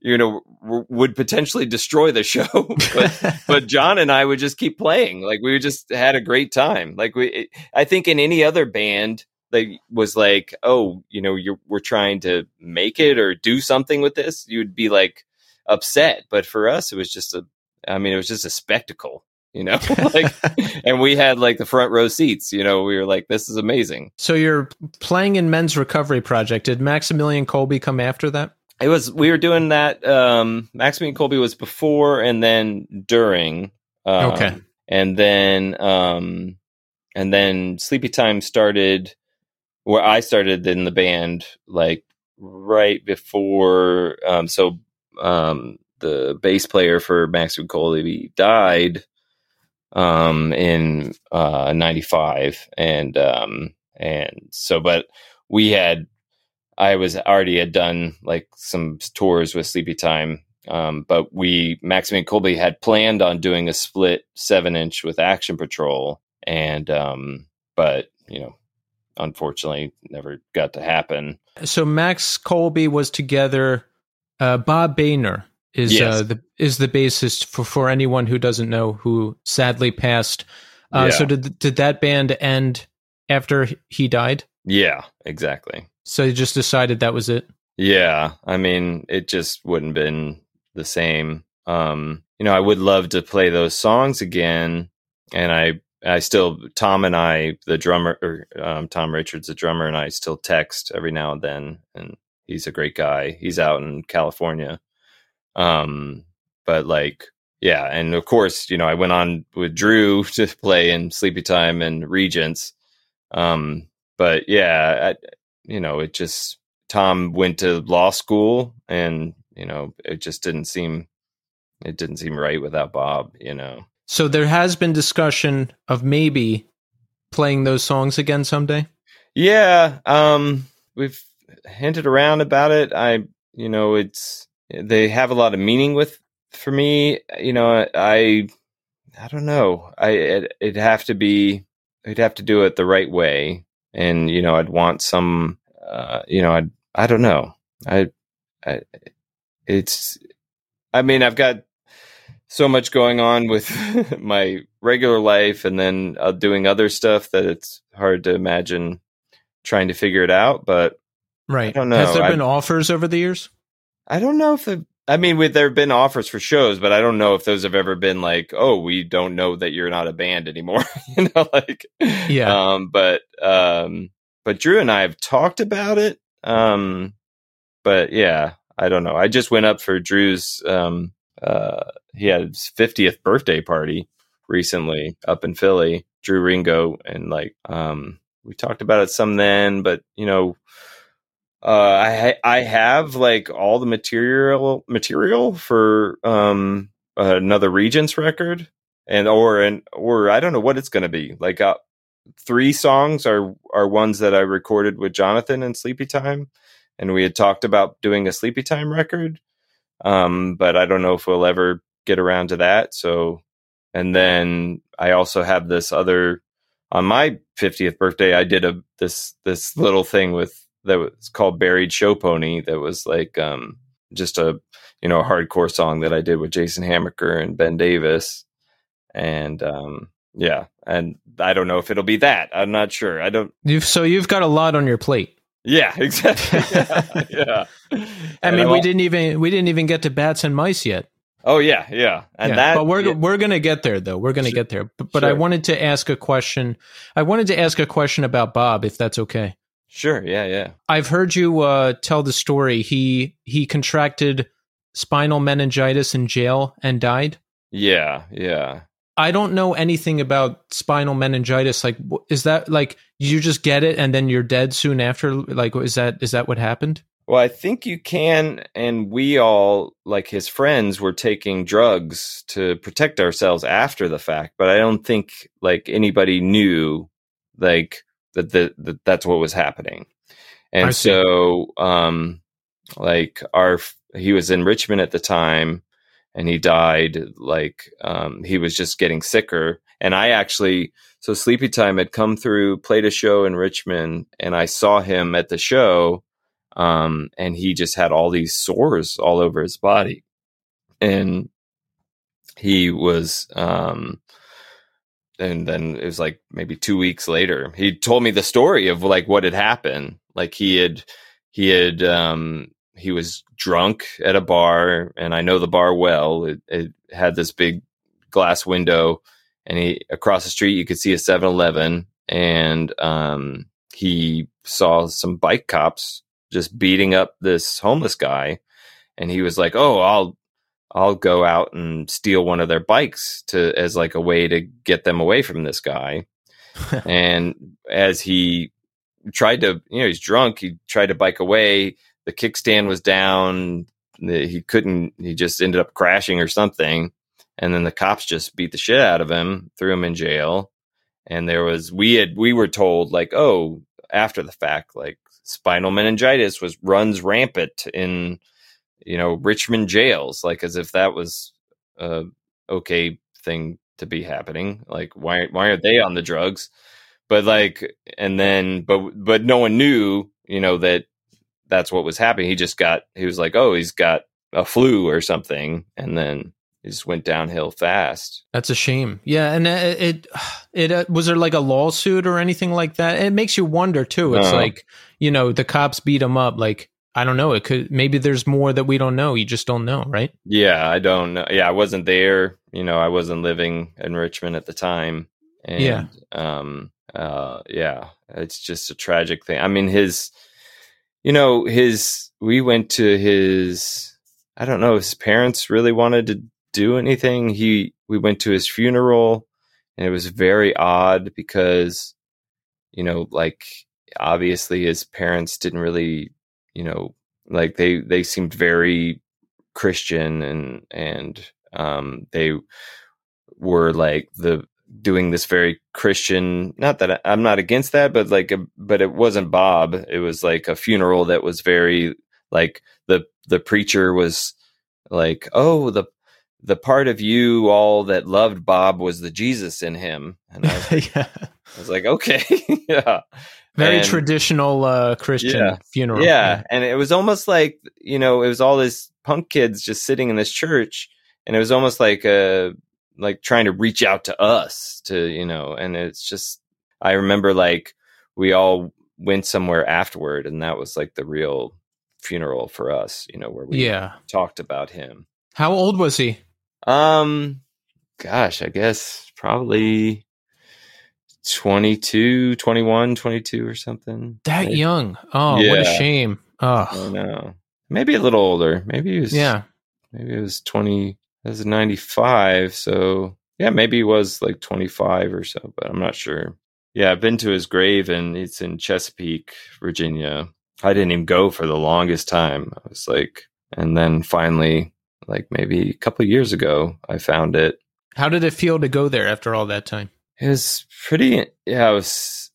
you know w- would potentially destroy the <laughs> show but <laughs> but John and I would just keep playing like we just had a great time like we I think in any other band that was like oh you know you're we're trying to make it or do something with this you'd be like upset but for us it was just a I mean it was just a spectacle you know <laughs> like <laughs> and we had like the front row seats you know we were like this is amazing So you're playing in Men's Recovery Project. Did Maximillian Colby come after that? it was we were doing that um maximillian colby was before and then during um, Okay. and then um and then sleepytime started where i started in the band like right before um so um the bass player for maximillian colby died um in uh 95 and um and so but we had I was already had done like some tours with Sleepytime, um, but we Maximillian Colby had planned on doing a split seven inch with Action Patrol, and um, but you know, unfortunately, never got to happen. So Max Colby was together. Uh, Bob Baynor is Yes. uh, the is the bassist for for anyone who doesn't know who sadly passed. Uh, Yeah. So did did that band end after he died? Yeah, exactly. So you just decided that was it. Yeah, I mean, it just wouldn't been the same. Um, you know, I would love to play those songs again, and I, I still, Tom and I, the drummer, or um, Tom Richards, the drummer, and I still text every now and then, and he's a great guy. He's out in California, um, but like, yeah, and of course, you know, I went on with Drew <laughs> to play in Sleepytime and Regents, um, but yeah, I, you know, it just Tom went to law school and, you know, it just didn't seem it didn't seem right without Bob, you know. So there has been discussion of maybe playing those songs again someday. Yeah, um we've hinted around about it. I you know, it's they have a lot of meaning with for me, you know, I I don't know. I it, it'd have to be I'd have to do it the right way and you know, I'd want some uh you know, I'd I don't know. I I it's I mean, I've got so much going on with <laughs> my regular life and then uh, doing other stuff that it's hard to imagine trying to figure it out. But Right. don't know. Has there I- been offers over the years? I don't know if the, I mean, with, there have been offers for shows, but I don't know if those have ever been like, oh, we don't know that you're not a band anymore. <laughs> you know, like, Yeah. Um, but, um, but Drew and I have talked about it. Um, but yeah, I don't know. I just went up for Drew's, um, uh, he had his 50th birthday party recently up in Philly, Drew Ringo. And like, um, we talked about it some then, but you know, I I have like all the material material for um another Regents record, and or and or I don't know what it's going to be. Like uh, three songs are are ones that I recorded with Jonathan in Sleepytime, and we had talked about doing a Sleepytime record. Um, but I don't know if we'll ever get around to that. So, and then I also have this other on my 50th birthday. I did a this this little thing with that was called Buried Show Pony. That was like um just a you know a hardcore song that I did with Jason Hamacher and Ben Davis, and um yeah, and I don't know if it'll be that. I'm not sure. I don't. You've so you've got a lot on your plate. Yeah, <laughs> exactly. yeah. <laughs> yeah. I And mean, I'm we didn't even we didn't even get to bats and mice yet. Oh yeah, yeah, and Yeah, that. but we're yeah, we're gonna get there though. We're gonna Sure. get there. But, but I wanted to ask a question. I wanted to ask a question about Bob, if that's okay. Sure. Yeah, yeah. I've heard you uh, tell the story. He he contracted spinal meningitis in jail and died. Yeah, yeah. I don't know anything about spinal meningitis. Like, is that like you just get it and then you're dead soon after? Like, is that is that what happened? Well, I think you can, and we all, like his friends, were taking drugs to protect ourselves after the fact. But I don't think like anybody knew, like that that, that that's what was happening. And so, um, like our he was in Richmond at the time, and he died like um, he was just getting sicker. And I actually, so Sleepy Time had come through, played a show in Richmond, and I saw him at the show, um, and he just had all these sores all over his body, and he was. Um, and then it was like maybe two weeks later, he told me the story of like what had happened. Like he had, he had, um, he was drunk at a bar, and I know the bar well. It, it had this big glass window, and he across the street you could see a 7-Eleven, and um, he saw some bike cops just beating up this homeless guy, and he was like, "Oh, I'll." I'll go out and steal one of their bikes to as like a way to get them away from this guy. <laughs> and as he tried to, you know, he's drunk, he tried to bike away the kickstand was down. He couldn't. He just ended up crashing or something. And then the cops just beat the shit out of him, threw him in jail. And there was we had we were told like, oh, after the fact, like spinal meningitis was runs rampant in you know Richmond jails, like as if that was a okay thing to be happening. Like why why are they on the drugs? But like and then but but no one knew, you know, that that's what was happening. He just got he was like, oh, he's got a flu or something, and then it just went downhill fast. That's a shame. Yeah, and it it, it uh, was there like a lawsuit or anything like that. It makes you wonder too. It's like you know the cops beat him up. Like I don't know. It could maybe there's more that we don't know. You just don't know, right? Yeah, I don't know. Yeah, I wasn't there. You know, I wasn't living in Richmond at the time. And, yeah. Um. Uh. Yeah. It's just a tragic thing. I mean, his you know, his, we went to his, I don't know, his parents really wanted to do anything. He, we went to his funeral and it was very odd because, you know, like obviously his parents didn't really, you know, like they, they seemed very Christian and, and, um, they were like the, doing this very Christian. Not that I, am not against that, but like, a, but it wasn't Bob. It was like a funeral that was very like the the preacher was like, oh, the the part of you all that loved Bob was the Jesus in him, and I was, <laughs> yeah. I was like, okay, <laughs> yeah. Very and, traditional uh, Christian yeah, funeral. Yeah. yeah. And it was almost like, you know, it was all these punk kids just sitting in this church. And it was almost like a, like trying to reach out to us to you know and it's just i remember like we all went somewhere afterward and that was like the real funeral for us you know where we yeah talked about him how old was he um gosh i guess probably 22 21 22 or something. That maybe. young. Oh yeah. what a shame. Oh i know. Maybe a little older. Maybe he was yeah. maybe it was 20 was 95 so yeah maybe he was like 25 or so but i'm not sure. Yeah i've been to his grave and it's in chesapeake virginia. I didn't even go for the longest time. I was like and then finally like maybe a couple years ago i found it. How did it feel to go there after all that time it was pretty yeah it was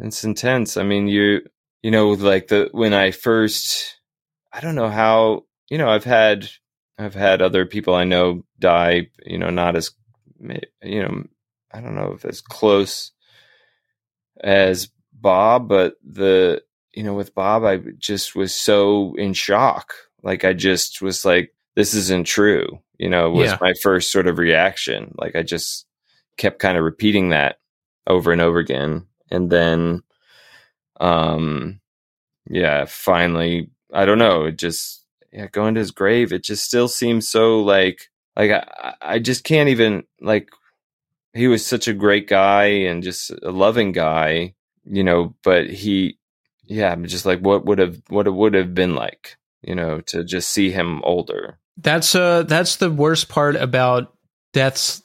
it's intense i mean you you know like the when i first i don't know how you know i've had I've had other people I know die, you know, not as, you know, I don't know if as close as Bob, but the, you know, with Bob, I just was so in shock. Like, I just was like, this isn't true, you know, was yeah. my first sort of reaction. Like, I just kept kind of repeating that over and over again. And then, um, yeah, finally, I don't know, it just, yeah, going to his grave, it just still seems so like like I, I just can't even like he was such a great guy and just a loving guy, you know, but he yeah, I'm just like what would have what it would have been like, you know, to just see him older. That's uh that's the worst part about deaths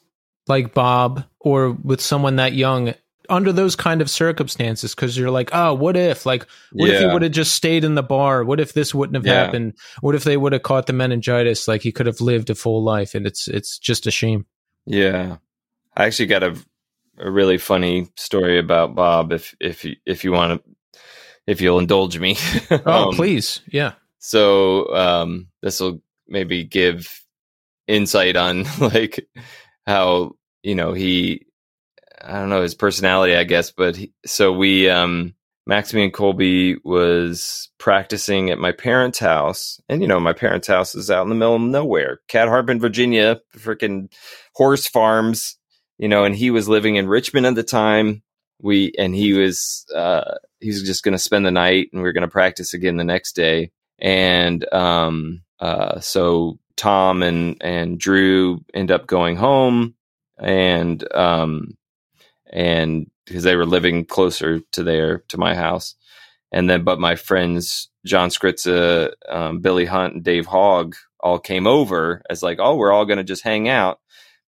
like Bob or with someone that young under those kind of circumstances because you're like, oh, what if? Like, what yeah. if he would have just stayed in the bar? What if this wouldn't have yeah. happened? What if they would have caught the meningitis? Like, he could have lived a full life, and it's it's just a shame. Yeah, I actually got a a really funny story about Bob. If if you, if you want to, if you'll indulge me. <laughs> oh, um, please, yeah. So um, this will maybe give insight on <laughs> like how you know he I don't know his personality, I guess. But he, so we, um, Maximillian Colby was practicing at my parents' house, and you know my parents' house is out in the middle of nowhere, Catharpin, Virginia, freaking horse farms, you know. And he was living in Richmond at the time. We and he was uh, he was just going to spend the night, and we were going to practice again the next day. And um, uh, so Tom and and Drew end up going home, and um, and because they were living closer to there to my house, and then but my friends John Skritza, um, Billy Hunt, and Dave Hogg all came over as like, oh, we're all going to just hang out.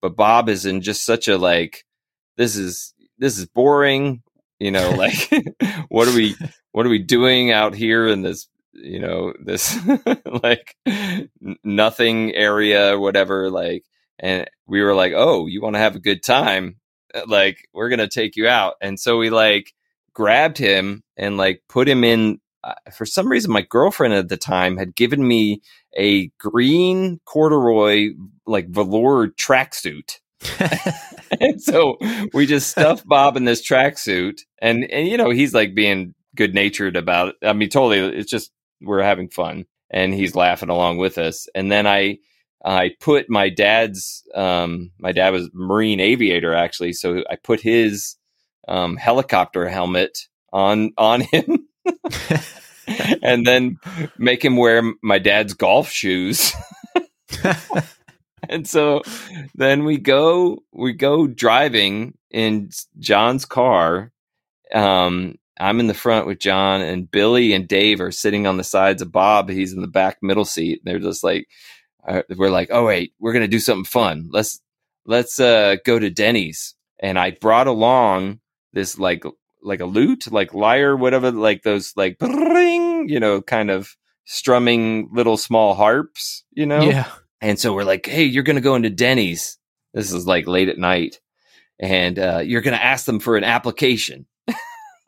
But Bob is in just such a like, this is this is boring, you know, <laughs> like <laughs> what are we what are we doing out here in this you know this <laughs> like nothing area whatever like and we were like oh you want to have a good time? Like we're gonna take you out. And so we like grabbed him and like put him in uh, for some reason my girlfriend at the time had given me a green corduroy like velour tracksuit. <laughs> And so we just stuffed <laughs> bob in this tracksuit and and you know he's like being good natured about it i mean totally it's just we're having fun and he's laughing along with us. And then i I put my dad's, um, my dad was Marine aviator actually. So I put his, um, helicopter helmet on, on him <laughs> and then make him wear my dad's golf shoes. <laughs> and so then we go, we go driving in John's car. Um, I'm in the front with John and Billy and Dave are sitting on the sides of Bob. He's in the back middle seat. They're just like, uh, we're like, oh wait, we're gonna do something fun. Let's let's uh, go to Denny's. And I brought along this like like a lute, like lyre, whatever, like those like ring, you know, kind of strumming little small harps, you know. Yeah. And so we're like, hey, you're gonna go into Denny's. This is like late at night, and uh, you're gonna ask them for an application. <laughs> <laughs>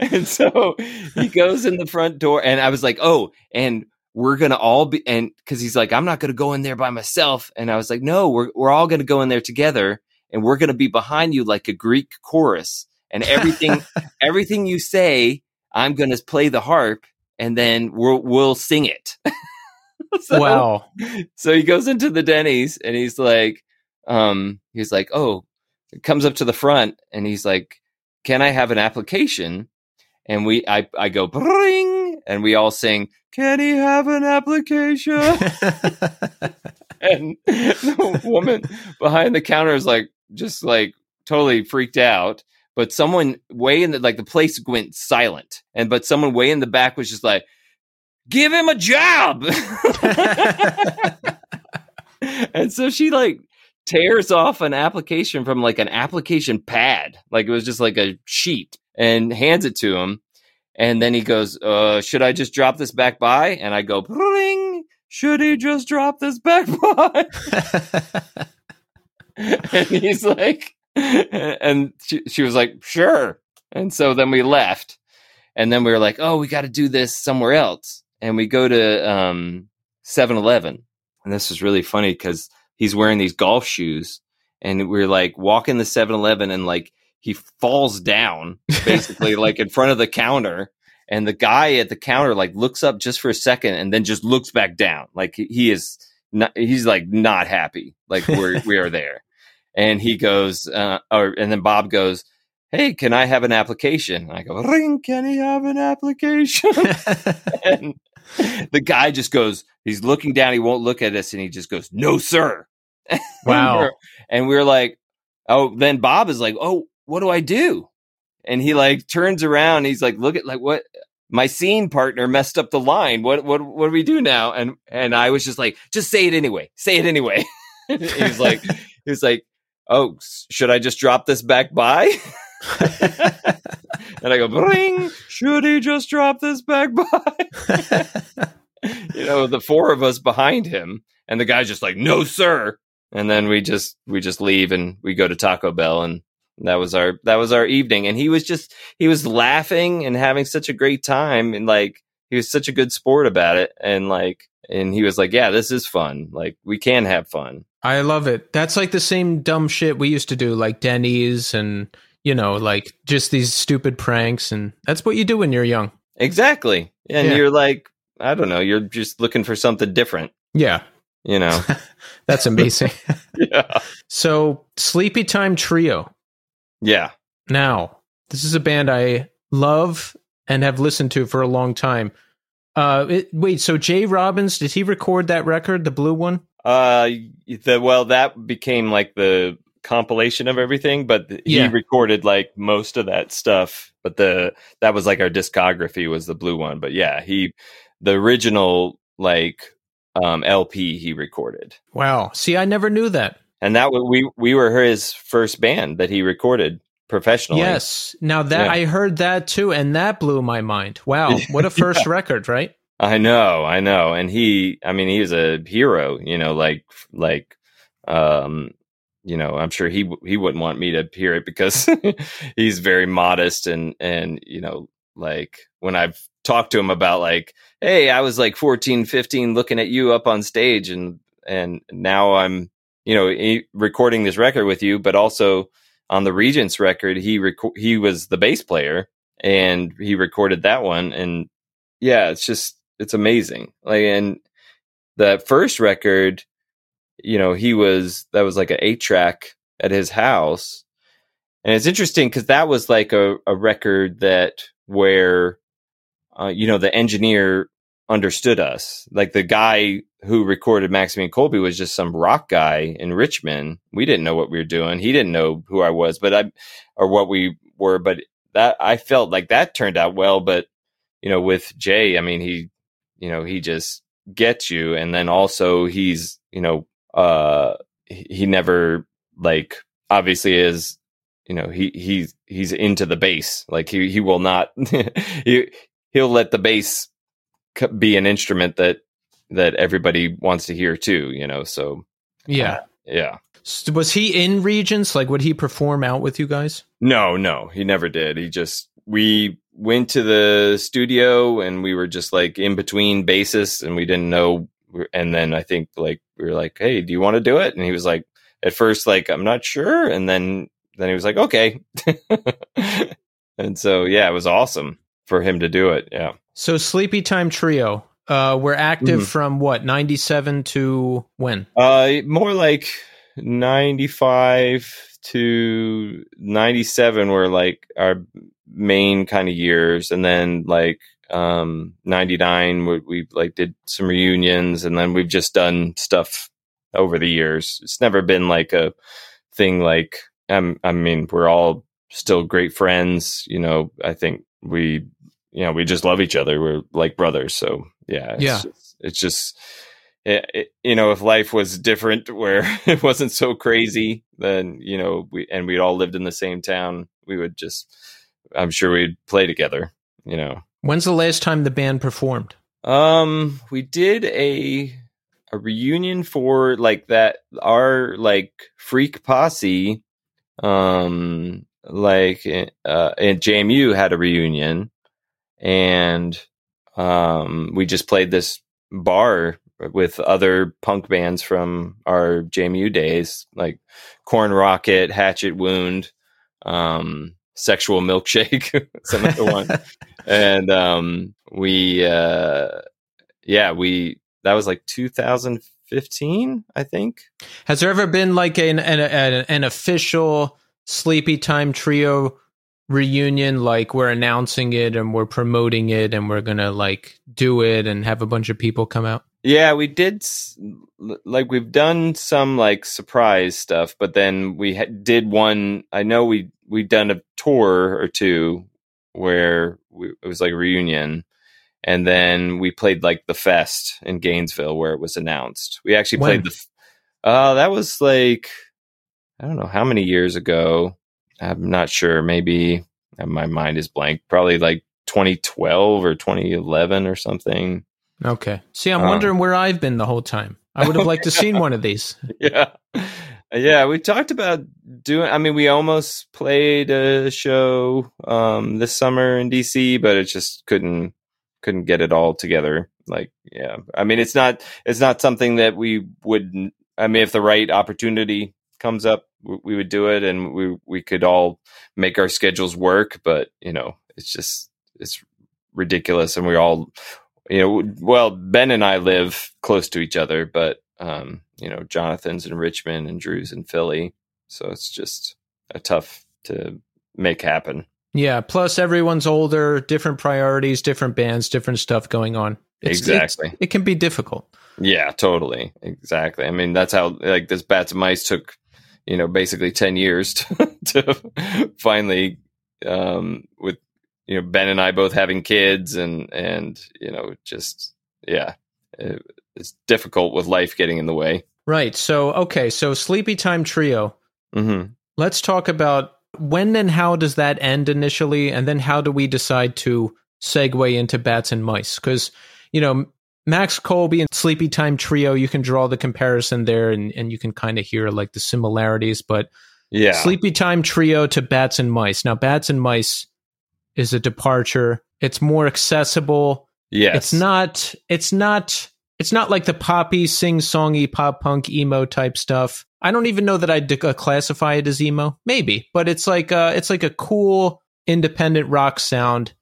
and so he goes in the front door, and I was like, oh, and we're gonna all be and because he's like i'm not gonna go in there by myself. And i was like no we're, we're all gonna go in there together and we're gonna be behind you like a greek chorus and everything <laughs> everything you say i'm gonna play the harp and then we'll we'll sing it. <laughs> So, wow. so he goes into the denny's and he's like um he's like oh it comes up to the front and he's like can i have an application? And we i i go Bring! And we all sing can he have an application? <laughs> and the woman behind the counter is like, just like totally freaked out. But someone way in the, like the place went silent. And, but someone way in the back was just like, give him a job. <laughs> and so she like tears off an application from like an application pad. Like it was just like a sheet and hands it to him. And then he goes, uh, should I just drop this back by? And I go, Ring! should he just drop this back <laughs> by? <laughs> and he's like, and she, she was like, sure. And so then we left. And then we were like, oh, we got to do this somewhere else. And we go to um, 7 Eleven. And this is really funny because he's wearing these golf shoes. And we're like walking the 7 Eleven and like he falls down <laughs> basically like in front of the counter and the guy at the counter like looks up just for a second and then just looks back down. Like he is not he's like not happy like we're we are there. <laughs> And he goes uh or and then bob goes hey can i have an application? And i go ring can he have an application? <laughs> And the guy just goes he's looking down he won't look at us and he just goes no sir. Wow. and, we're, and we're like oh then bob is like oh what do I do? And he like turns around. he's like, look at like what my scene partner messed up the line. What what what do we do now? And and I was just like, just say it anyway. Say it anyway. <laughs> he's like, he's like, oh, should I just drop this back by? <laughs> and I go, bring. Should he just drop this back by? you know, the four of us behind him, and the guy's just like, no, sir. And then we just we just leave and we go to Taco Bell and that was our that was our evening and he was just he was laughing and having such a great time and like he was such a good sport about it, and like, and he was like, "Yeah, this is fun. Like, we can have fun." I love it. That's like the same dumb shit we used to do, like Denny's and you know, like just these stupid pranks, and that's what you do when you're young. Exactly, and Yeah. you're like, I don't know, you're just looking for something different, Yeah, you know? <laughs> that's amazing. <laughs> yeah, so, Sleepytime Trio. Yeah. Now, this is a band I love and have listened to for a long time. Uh, it, wait, so J. Robbins did he record that record, the blue one? Uh, the well, that became like the compilation of everything, but th- he recorded like most of that stuff. But the that was like our discography was the blue one. But yeah, he the original like um LP he recorded, Wow. See, I never knew that. And that we we were his first band that he recorded professionally. Yes. Now that Yeah. I heard that too, and that blew my mind. Wow, what a <laughs> first record, right? I know, I know. And he, I mean, he was a hero, you know, like, like, um, you know, I'm sure he, he wouldn't want me to hear it because <laughs> he's very modest and, and, you know, like when I've talked to him about like, Hey, I was like 14, 15 looking at you up on stage and, and now I'm, you know, recording this record with you, but also on the Regents record, he he was the bass player and he recorded that one. And yeah, it's just, it's amazing. Like, and the first record, you know, he was, that was like an eight track at his house. And it's interesting because that was like a, a record that where, uh, you know, the engineer understood us. Like the guy who recorded Maximillian Colby was just some rock guy in Richmond. We didn't know what we were doing. He didn't know who I was, but I, or what we were, but that I felt like that turned out well. But, you know, with Jay, I mean, he, you know, he just gets you. And then also he's, you know, uh, he, he never like obviously is, you know, he, he's, he's into the bass. Like he, he will not, <laughs> he, he'll let the bass be an instrument that, that everybody wants to hear too, you know? So Yeah. Uh, yeah. S- Was he in Regents? Like, would he perform out with you guys? No, no, he never did. He just we went to the studio and we were just like in between bases and we didn't know. And then I think like we were like, "Hey, do you want to do it?" And he was like, at first like, "I'm not sure," and then then he was like, "Okay." <laughs> and so yeah, it was awesome for him to do it. Yeah. So, Sleepytime Trio. Uh, we're active Mhm. from what ninety seven to when? Uh, more like 95 to 97 were like our main kind of years. And then like, um, 99, we, we like did some reunions and then we've just done stuff over the years. It's never been like a thing like, um, I mean, we're all still great friends. You know, I think we, you know, we just love each other. We're like brothers. So yeah, it's Yeah. just, it's just, it, it- you know, if life was different where <laughs> it wasn't so crazy, then, you know, we, and we'd all lived in the same town, we would just, I'm sure we'd play together, you know. When's the last time the band performed? Um, we did a, a reunion for like that, our like freak posse, um, like, uh, and JMU had a reunion and, um, we just played this bar with other punk bands from our JMU days, like Corn Rocket, Hatchet Wound, um, Sexual Milkshake, <laughs> another one. <laughs> And um, we, uh, yeah, we, that was like 2015, I think. Has there ever been like an, an, an official Sleepytime Trio reunion? Like we're announcing it and we're promoting it and we're gonna like do it and have a bunch of people come out. Yeah, we did like we've done some like surprise stuff, but then we ha- did one. I know we we done a tour or two where we, it was like a reunion, and then we played like the fest in Gainesville where it was announced. We actually When? played the. f- Uh, that was like I don't know how many years ago. I'm not sure. Maybe uh, my mind is blank. Probably like 2012 or 2011 or something. Okay. See, I'm Um, wondering where I've been the whole time. I would have liked to seen one of these. <laughs> yeah yeah we talked about doing i mean we almost played a show um this summer in dc but it just couldn't couldn't get it all together. Like, yeah, I mean, it's not it's not something that we would. I mean, if the right opportunity comes up, we, would do it, and we we could all make our schedules work. But you know, it's just it's ridiculous, and we all, you know, well, Ben and I live close to each other, but um, you know, Jonathan's in Richmond and Drew's in Philly, so it's just a tough to make happen. Yeah. Plus, everyone's older, different priorities, different bands, different stuff going on. It's, exactly. It's, it can be difficult. Yeah, totally. Exactly. I mean, that's how like this Bats and Mice took, you know, basically ten years <laughs> to, to finally, um, with you know Ben and I both having kids and and you know just yeah, it, it's difficult with life getting in the way. Right. So okay. So Sleepytime Trio. Mm-hmm. Let's talk about when and how does that end initially, and then how do we decide to segue into Bats and Mice? Because you know Max Colby and Sleepytime Trio, you can draw the comparison there, and and you can kind of hear like the similarities, but. Yeah. Sleepytime Trio to Bats and Mice. Now, Bats and Mice is a departure. It's more accessible. Yes. It's not. It's not. It's not like the poppy, sing-songy, pop punk, emo type stuff. I don't even know that I'd uh, classify it as emo. Maybe, but it's like uh, it's like a cool independent rock sound.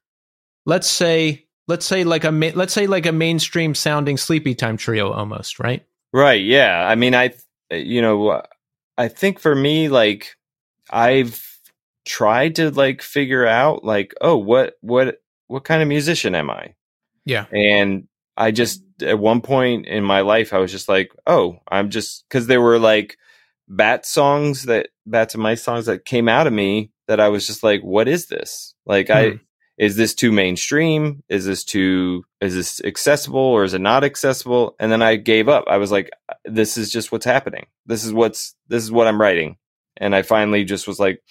Let's say, let's say like a ma- let's say like a mainstream sounding Sleepytime Trio almost, right? Right. Yeah. I mean, I, you know, I think for me, like, I've tried to like figure out, like, oh, what, what, what kind of musician am I? Yeah. And I just, at one point in my life, I was just like, oh, I'm just, cause there were like bat songs that, bats and mice songs that came out of me that I was just like, what is this? Like, I, Hmm. Is this too mainstream? Is this too, is this accessible or is it not accessible? And then I gave up. I was like, this is just what's happening. This is what's, this is what I'm writing. And I finally just was like,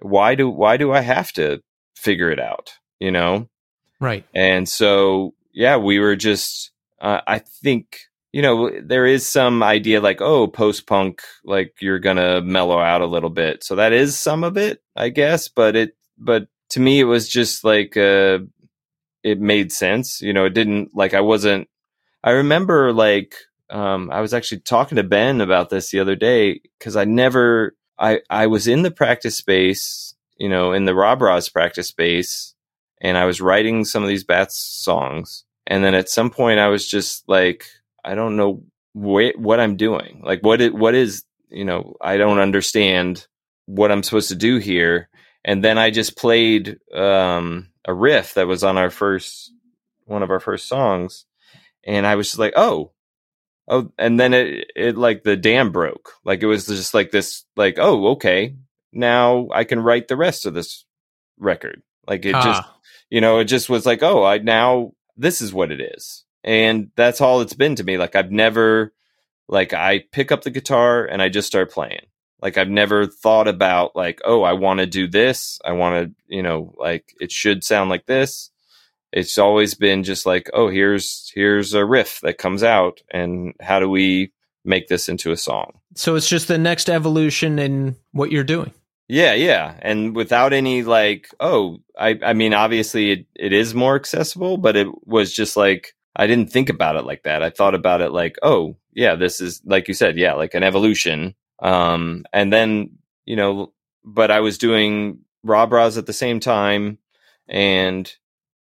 why do, why do I have to figure it out? You know? Right. And so, yeah, we were just, uh, I think, you know, there is some idea like, oh, post punk, like you're going to mellow out a little bit. So that is some of it, I guess. But it, but to me, it was just like, uh, it made sense. You know, it didn't like, I wasn't, I remember like, um, I was actually talking to Ben about this the other day because I never, I, I was in the practice space, you know, in the Rah Bras practice space, and I was writing some of these Bats songs. And then at some point, I was just like, I don't know wh- what I'm doing. Like, what it, what is, you know, I don't understand what I'm supposed to do here. And then I just played um, a riff that was on our first one of our first songs, and I was just like, oh, oh, and then it it like the dam broke. Like it was just like this, like oh, okay, now I can write the rest of this record. Like it just, Ah, you know, it just was like, oh, I now this is what it is, and that's all it's been to me. Like I've never, like I pick up the guitar and I just start playing. Like I've never thought about like, oh, I want to do this. I want to, you know, like it should sound like this. It's always been just like, oh, here's here's a riff that comes out, and how do we make this into a song? so it's just the next evolution in what you're doing. Yeah, yeah, and without any like, oh, I, I mean, obviously it, it is more accessible, but it was just like I didn't think about it like that. I thought about it like, oh, yeah, this is like you said, yeah, like an evolution. Um, and then you know, but I was doing Rah Bras at the same time, and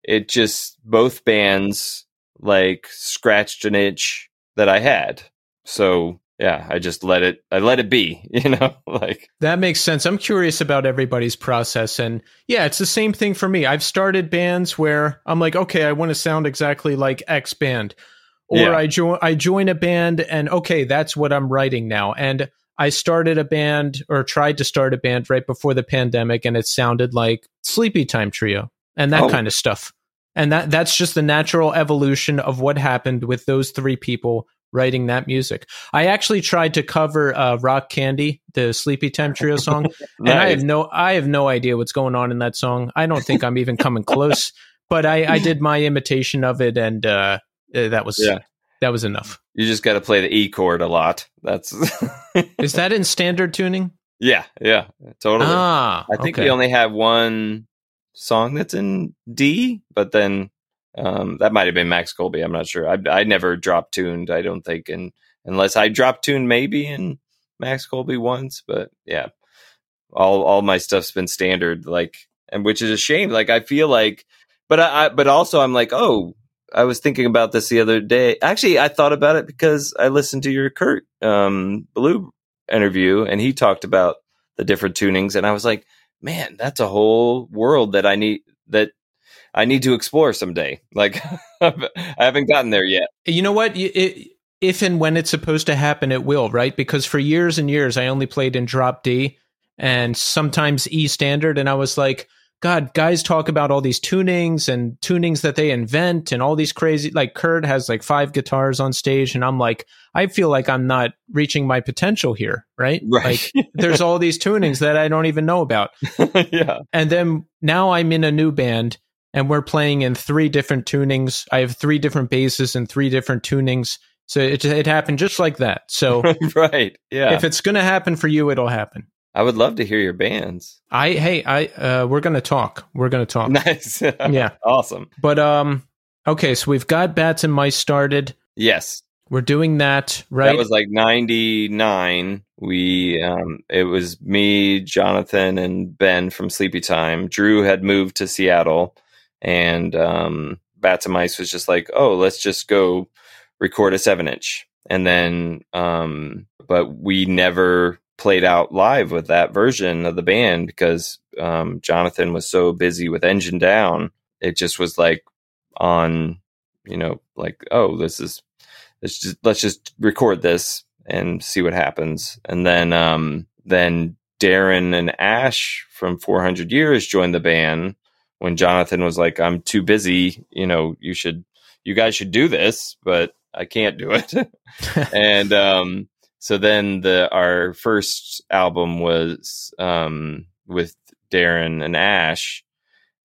it just both bands like scratched an itch that I had. So yeah, I just let it. I let it be. <laughs> You know, like That makes sense. I'm curious about everybody's process. And yeah, it's the same thing for me. I've started bands where I'm like, okay, I want to sound exactly like X band. Or Yeah. I join I join a band and okay, that's what I'm writing now. And I started a band or tried to start a band right before the pandemic and it sounded like Sleepytime Trio and that Oh. kind of stuff. And that that's just the natural evolution of what happened with those three people writing that music. I actually tried to cover uh, Rock Candy, the Sleepytime Trio <laughs> song, and I have no I have no idea what's going on in that song. I don't think I'm even coming close. But I, I did my imitation of it, and uh, uh, that was Yeah. That was enough. You just got to play the E chord a lot. That's <laughs> Is that in standard tuning? yeah, yeah, totally. Ah, I think okay. we only have one song that's in D, but then Um, that might have been Max Colby. I'm not sure. I, I never drop tuned. I don't think, and unless I drop tuned maybe in Max Colby once, but yeah, all all my stuff's been standard. Like, and which is a shame. Like, I feel like, but I, I but also I'm like, oh, I was thinking about this the other day. Actually, I thought about it because I listened to your Kurt um, Ballou interview, and he talked about the different tunings, and I was like, man, that's a whole world that I need that I need to explore someday. <laughs> Like I haven't gotten there yet. You know what? It, if and when it's supposed to happen, it will, right? Because for years and years, I only played in drop D and sometimes E standard, and I was like, God, guys talk about all these tunings and tunings that they invent and all these crazy. Like Kurt has like five guitars on stage, and I'm like, I feel like I'm not reaching my potential here, right? Right. Like there's all these tunings that I don't even know about. <laughs> yeah. And then now I'm in a new band and we're playing in three different tunings. I have three different basses and three different tunings. So it, it happened just like that. So <laughs> right. Yeah. if it's going to happen for you, it'll happen. I would love to hear your bands. I hey I uh we're gonna talk. We're gonna talk. Nice. <laughs> Yeah. awesome. But um okay, so we've got bats and mice started. Yes. We're doing that, right? That was like 99. We um it was me, Jonathan and Ben from Sleepytime. Drew had moved to Seattle and um Bats and Mice was just like, "Oh, let's just go record a 7 inch." And then um but we never played out live with that version of the band because um, Jonathan was so busy with Engine Down. It just was like on, you know, like oh, this is let's just let's just record this and see what happens. And then um, then Darren and Ash from 400 Years joined the band when Jonathan was like, "I'm too busy. You know, you should, you guys should do this, but I can't do it." <laughs> and um, so then the our first album was um, with Darren and Ash,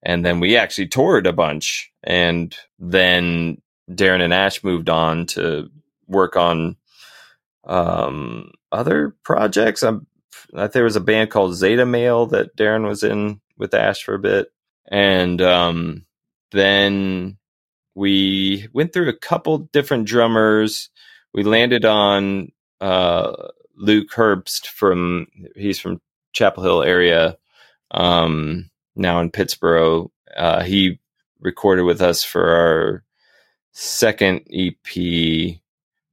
and then we actually toured a bunch, and then Darren and Ash moved on to work on um, other projects. I'm, I think there was a band called Zeta Male that Darren was in with Ash for a bit, and um, then we went through a couple different drummers. We landed on uh, Luke Herbst from he's from Chapel Hill area, um, now in Pittsburgh. Uh, he recorded with us for our second EP,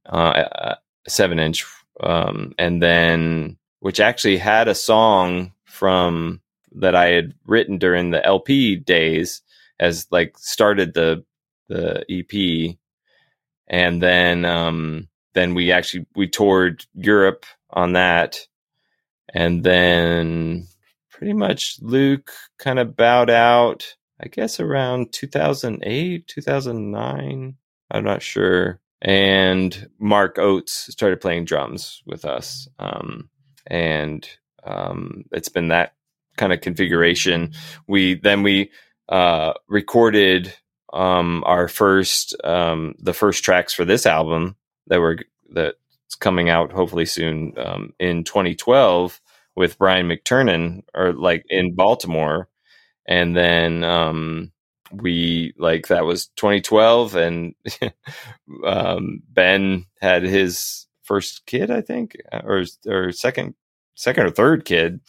uh, seven inch, um, and then which actually had a song from that I had written during the LP days as like started the the EP, and then um, then we actually we toured Europe on that, and then pretty much Luke kind of bowed out. I guess around 2008, 2009. I'm not sure. And Mark Oates started playing drums with us, um, and um, it's been that kind of configuration. We then we uh, recorded um, our first um, the first tracks for this album that were that's coming out hopefully soon um, in 2012 with Brian McTernan or like in Baltimore, and then um, we like that was 2012, and <laughs> um, Ben had his first kid, I think, or or second second or third kid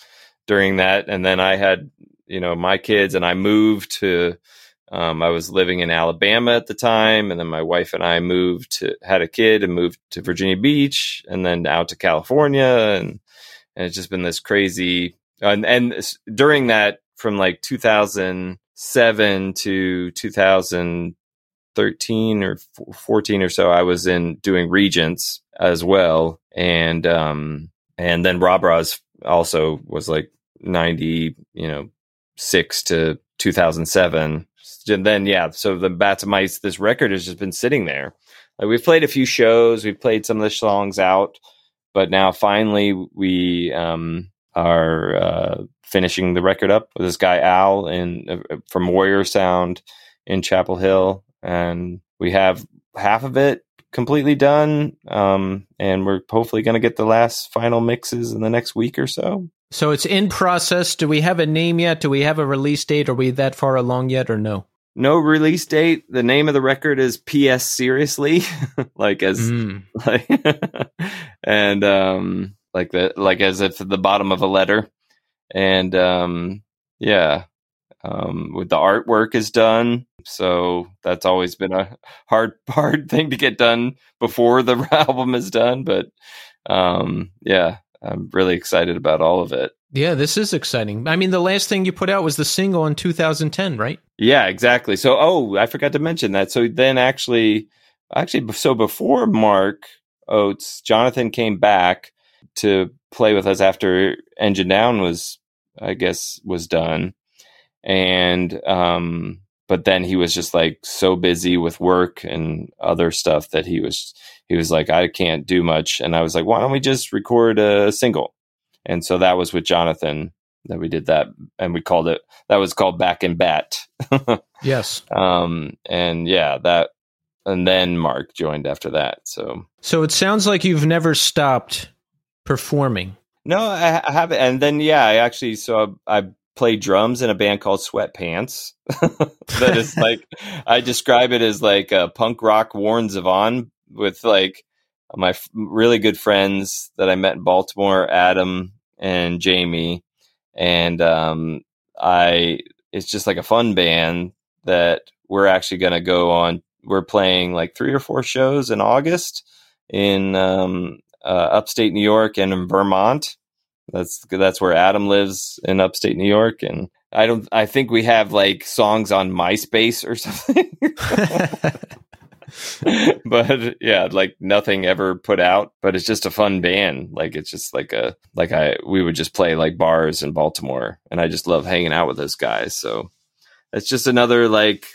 during that, and then I had you know my kids, and I moved to um, I was living in Alabama at the time, and then my wife and I moved to had a kid and moved to Virginia Beach, and then out to California, and, and it's just been this crazy. And, and during that, from like 2007 to 2013 or 14 or so, I was in doing Regents as well, and um, and then Rah Bras also was like 90, you know, six to 2007 and then yeah, so the Bats and Mice, this record has just been sitting there. Like we've played a few shows, we've played some of the songs out, but now finally we um, are uh, finishing the record up with this guy Al in uh, from Warrior Sound in Chapel Hill, and we have half of it completely done, um, and we're hopefully going to get the last final mixes in the next week or so. So it's in process. Do we have a name yet? Do we have a release date? Are we that far along yet, or no? No release date. The name of the record is P.S. Seriously, <laughs> like as Mm. like, <laughs> and um, like the like as if the bottom of a letter, and um, yeah, um, with the artwork is done. So that's always been a hard <laughs> hard thing to get done before the album is done. But um, yeah, I'm really excited about all of it. Yeah, this is exciting. I mean, the last thing you put out was the single in 2010, right? Yeah, exactly. So, oh, I forgot to mention that. So then, actually, actually, so before Mark Oates, Jonathan came back to play with us after Engine Down was, I guess, was done, and um, but then he was just like so busy with work and other stuff that he was he was like, I can't do much, and I was like, why don't we just record a single? And so that was with Jonathan that we did that, and we called it that was called Back in Bat. <laughs> Yes. um, and yeah, that, and then Mark joined after that. So So it sounds like you've never stopped performing. no, I, I haven't. And then yeah, I actually so I play drums in a band called Sweatpants. <laughs> that is like I describe it as like a punk rock Warren Zevon with like my f- really good friends that I met in Baltimore, Adam and Jamie, and um, I. It's just like a fun band that we're actually going to go on. We're playing like three or four shows in August in um, uh, upstate New York and in Vermont. That's that's where Adam lives in upstate New York, and I don't. I think we have like songs on MySpace or <laughs> something. <laughs> <laughs> <laughs> but yeah, like nothing ever put out. But it's just a fun band. Like it's just like a like I we would just play like bars in Baltimore, and I just love hanging out with those guys. So it's just another like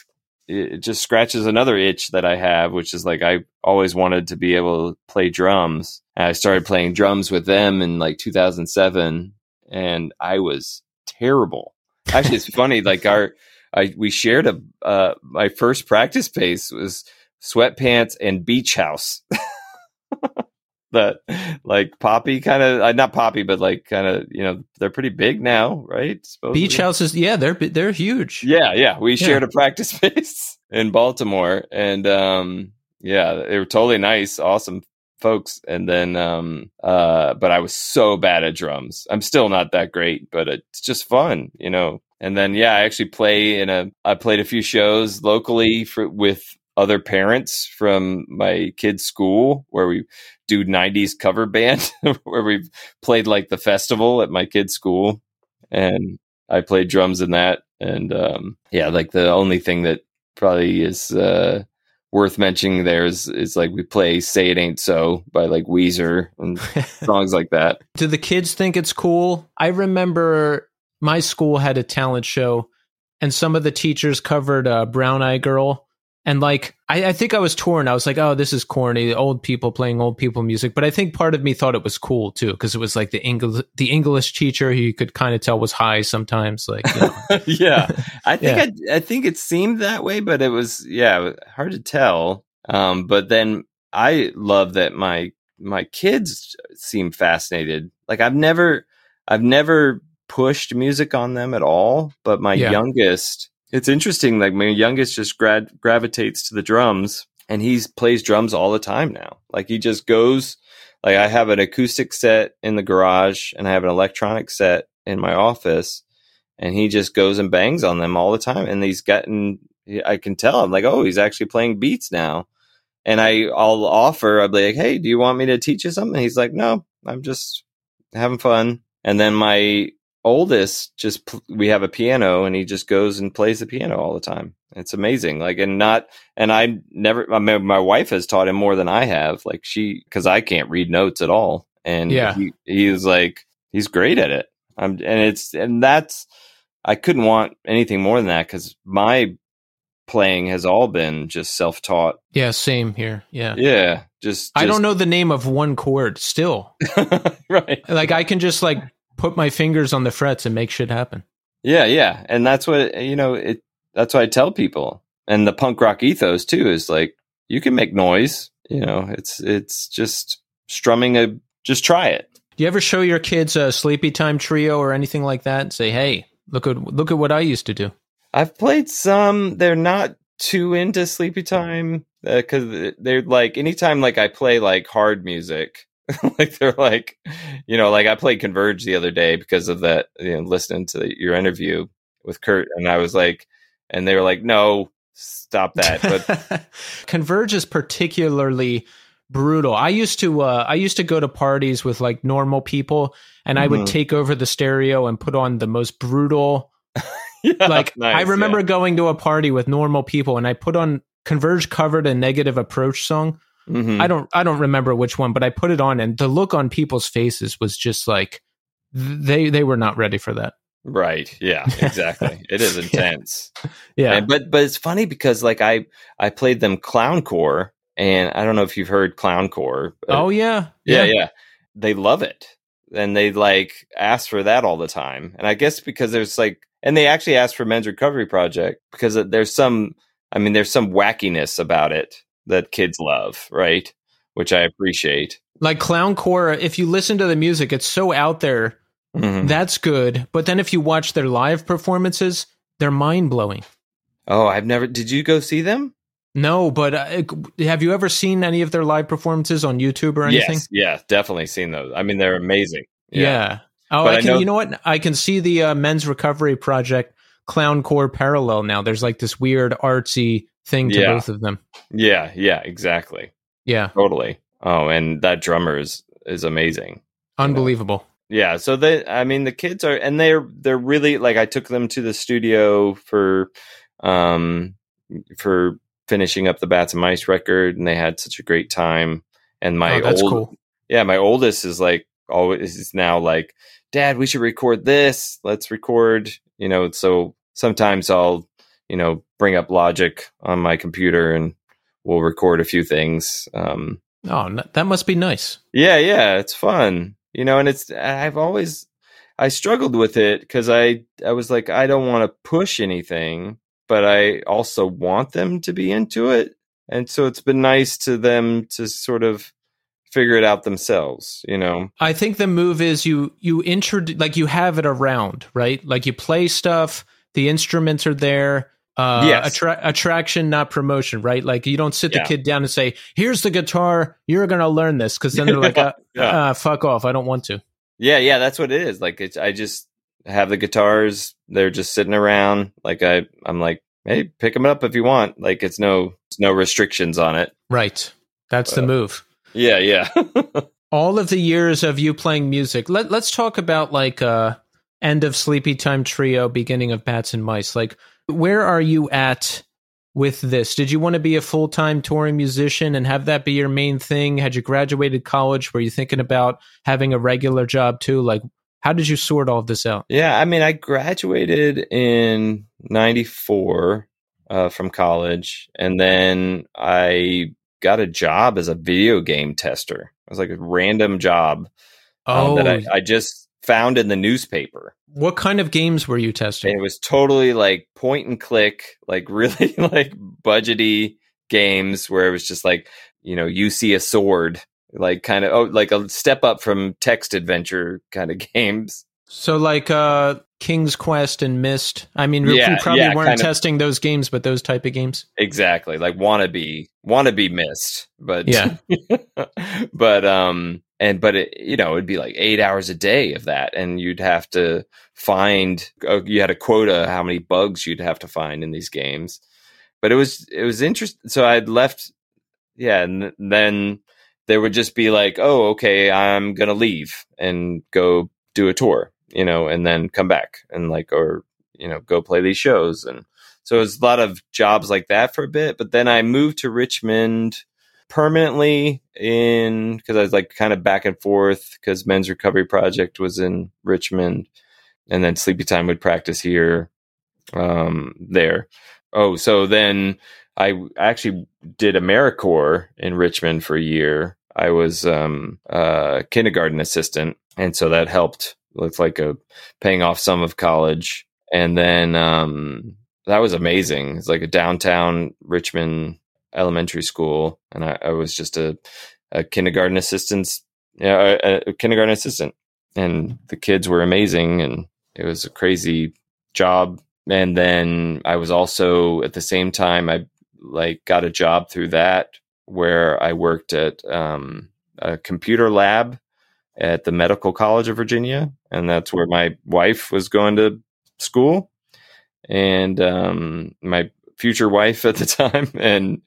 it just scratches another itch that I have, which is like I always wanted to be able to play drums. And I started playing drums with them in like 2007, and I was terrible. Actually, it's funny. Like our, I we shared a uh, my first practice space was sweatpants and beach house. <laughs> that like poppy kind of uh, not poppy but like kind of you know they're pretty big now right supposedly? Beach houses, yeah, they're they're huge. Yeah, yeah. We Yeah. shared a practice <laughs> space in Baltimore and um yeah, they were totally nice, awesome folks. And then um uh but I was so bad at drums. I'm still not that great, but it's just fun, you know. And then yeah, I actually play in a I played a few shows locally for with other parents from my kids' school where we do 90s cover band <laughs> where we played like the festival at my kids' school and I played drums in that. And um, yeah, like the only thing that probably is uh, worth mentioning there is, is like we play Say It Ain't So by like Weezer and <laughs> songs like that. Do the kids think it's cool? I remember my school had a talent show, and some of the teachers covered uh, Brown Eye Girl. And like, I, I think I was torn. I was like, "Oh, this is corny. Old people playing old people music." But I think part of me thought it was cool too, because it was like the English, the English teacher who you could kind of tell was high sometimes. Like, you know. <laughs> yeah, I think I, I think it seemed that way, but it was yeah hard to tell. Um, but then I love that my my kids seem fascinated. Like I've never I've never pushed music on them at all, but my Yeah. youngest, it's interesting. Like my youngest just grad gravitates to the drums, and he plays drums all the time now. Like he just goes. Like I have an acoustic set in the garage, and I have an electronic set in my office and he just goes and bangs on them all the time. And he's gotten, I can tell, I'm like, oh, he's actually playing beats now. And I, I'll offer, I'll be like, hey, do you want me to teach you something? He's like, no, I'm just having fun. And then my oldest just, pl- we have a piano and he just goes and plays the piano all the time. It's amazing. Like, and not, and I never, I mean, my wife has taught him more than I have. Like, she, cause I can't read notes at all. And Yeah. he, he's like, he's great at it. I'm, and it's, and that's, I couldn't want anything more than that because my playing has all been just self taught. yeah, same here. Yeah. Yeah, just, I don't know the name of one chord still. <laughs> right. Like, I can just like put my fingers on the frets and make shit happen. Yeah, yeah, and that's what you know. It that's what I tell people, and the punk rock ethos too is like you can make noise. You know, it's it's just strumming a. Just try it. Do you ever show your kids a Sleepytime Trio or anything like that and say, "Hey, look at look at what I used to do"? I've played some. They're not too into Sleepytime uh, because they're like anytime like I play like hard music, <laughs> like they're like, you know, like I played Converge the other day because of that. You know, listening to the, your interview with Kurt, and I was like, and they were like, no, stop that. <laughs> But Converge is particularly brutal. I used to uh, I used to go to parties with like normal people, and I would Mhm. take over the stereo and put on the most brutal. <laughs> yeah, Like nice, I remember yeah. going to a party with normal people, and I put on Converge covered a negative approach song. Mhm. I don't I don't remember which one, but I put it on, and the look on people's faces was just like they they were not ready for that. Right. Yeah. <laughs> Exactly. it is <laughs> intense. Yeah. And- but but it's funny because like I I played them clowncore, and I don't know if you've heard clowncore. but- oh yeah. yeah, yeah, They love it, and they like ask for that all the time. And I guess because there's like, and they actually asked for Men's Recovery Project because there's some. I mean, there's some wackiness about it that kids love, right? Which I appreciate. Like Clown clowncore, if you listen to the music, it's so out there. Mhm. That's good. But then if you watch their live performances, they're mind blowing. Oh, I've never. Did you go see them? No, but uh, have you ever seen any of their live performances on YouTube or anything? Yes, yeah, definitely seen those. I mean, they're amazing. Yeah. Oh, But I I can. know- you know what? I can see the uh, Men's Recovery Project Clown Clowncore parallel now. There's like this weird artsy thing to Yeah. both of them. Yeah, yeah, exactly. Yeah, Totally. Oh, and that drummer is is amazing. unbelievable. Yeah, so they I mean the kids are and they're they're really like I took them to the studio for um for finishing up the Bats and Mice record and they had such a great time and my oh, that's old cool. yeah, my oldest is like always is now like, Dad, we should record this. Let's record, you know, so sometimes I'll, you know, bring up logic on my computer and we'll record a few things. Um Oh, that must be nice. yeah, yeah, it's fun. You know, and it's I've always I struggled with it cuz I I was like I don't want to push anything, but I also want them to be into it. And so it's been nice to them to sort of figure it out themselves, you know. I think the move is you you introduce like you have it around, right? Like you play stuff, the instruments are there. Uh, Yes. attra- attraction, not promotion, right? Like you don't sit the Yeah. kid down and say, "Here's the guitar, you're gonna learn this," because then they're <laughs> like, uh, Yeah. uh, "Fuck off, I don't want to." Yeah, yeah, that's what it is. Like it's I just have the guitars, they're just sitting around. Like I I'm like, "Hey, pick them up if you want." Like it's no it's no restrictions on it. Right, that's the Uh, move. Yeah, yeah. <laughs> all of the years of you playing music let, let's talk about like uh end of Sleepytime Trio beginning of bats and mice like where are you at with this? Did you want to be a full-time touring musician and have that be your main thing? Had you graduated college were you thinking about having a regular job too? Like how did you sort all of this out? Yeah, I mean, I graduated in '94 uh, from college, and then I got a job as a video game tester. It was like a random job um, oh that I, I just found in the newspaper. what kind of games were you And testing it was totally like point and click, like <laughs> really like budgety games where it was just like you know you see a sword, like kind of oh like a step up from text adventure kind of <laughs> games. so like uh king's quest and Myst i mean Yeah, you probably yeah, weren't kind of. testing those games but those type of games Exactly, like wannabe, wannabe Myst, but Yeah. <laughs> but um, and but it, you know, it'd be like eight hours a day of that, and you'd have to find. Uh, you had a quota how many bugs you'd have to find in these games, but it was it was interesting. So I'd left, yeah, and then there would just be like, oh, okay, I'm gonna leave and go do a tour, you know, and then come back and like or you know go play these shows and so it was a lot of jobs like that for a bit. But then I moved to Richmond permanently in because I was like kind of back and forth because Men's Recovery Project was in Richmond, and then Sleepytime would practice here, um, there. Oh, so then I actually did AmeriCorps in Richmond for a year. I was um, a kindergarten assistant, and so that helped with like a paying off some of college. And then um, that was amazing. It's like a downtown Richmond elementary school, and I, I was just a, a kindergarten assistant. Yeah, a, a kindergarten assistant, and the kids were amazing, and it was a crazy job. and then I was also at the same time I like got a job through that where I worked at um, a computer lab at the Medical College of Virginia, and that's where my wife was going to school, and um, my future wife at the <laughs> time, and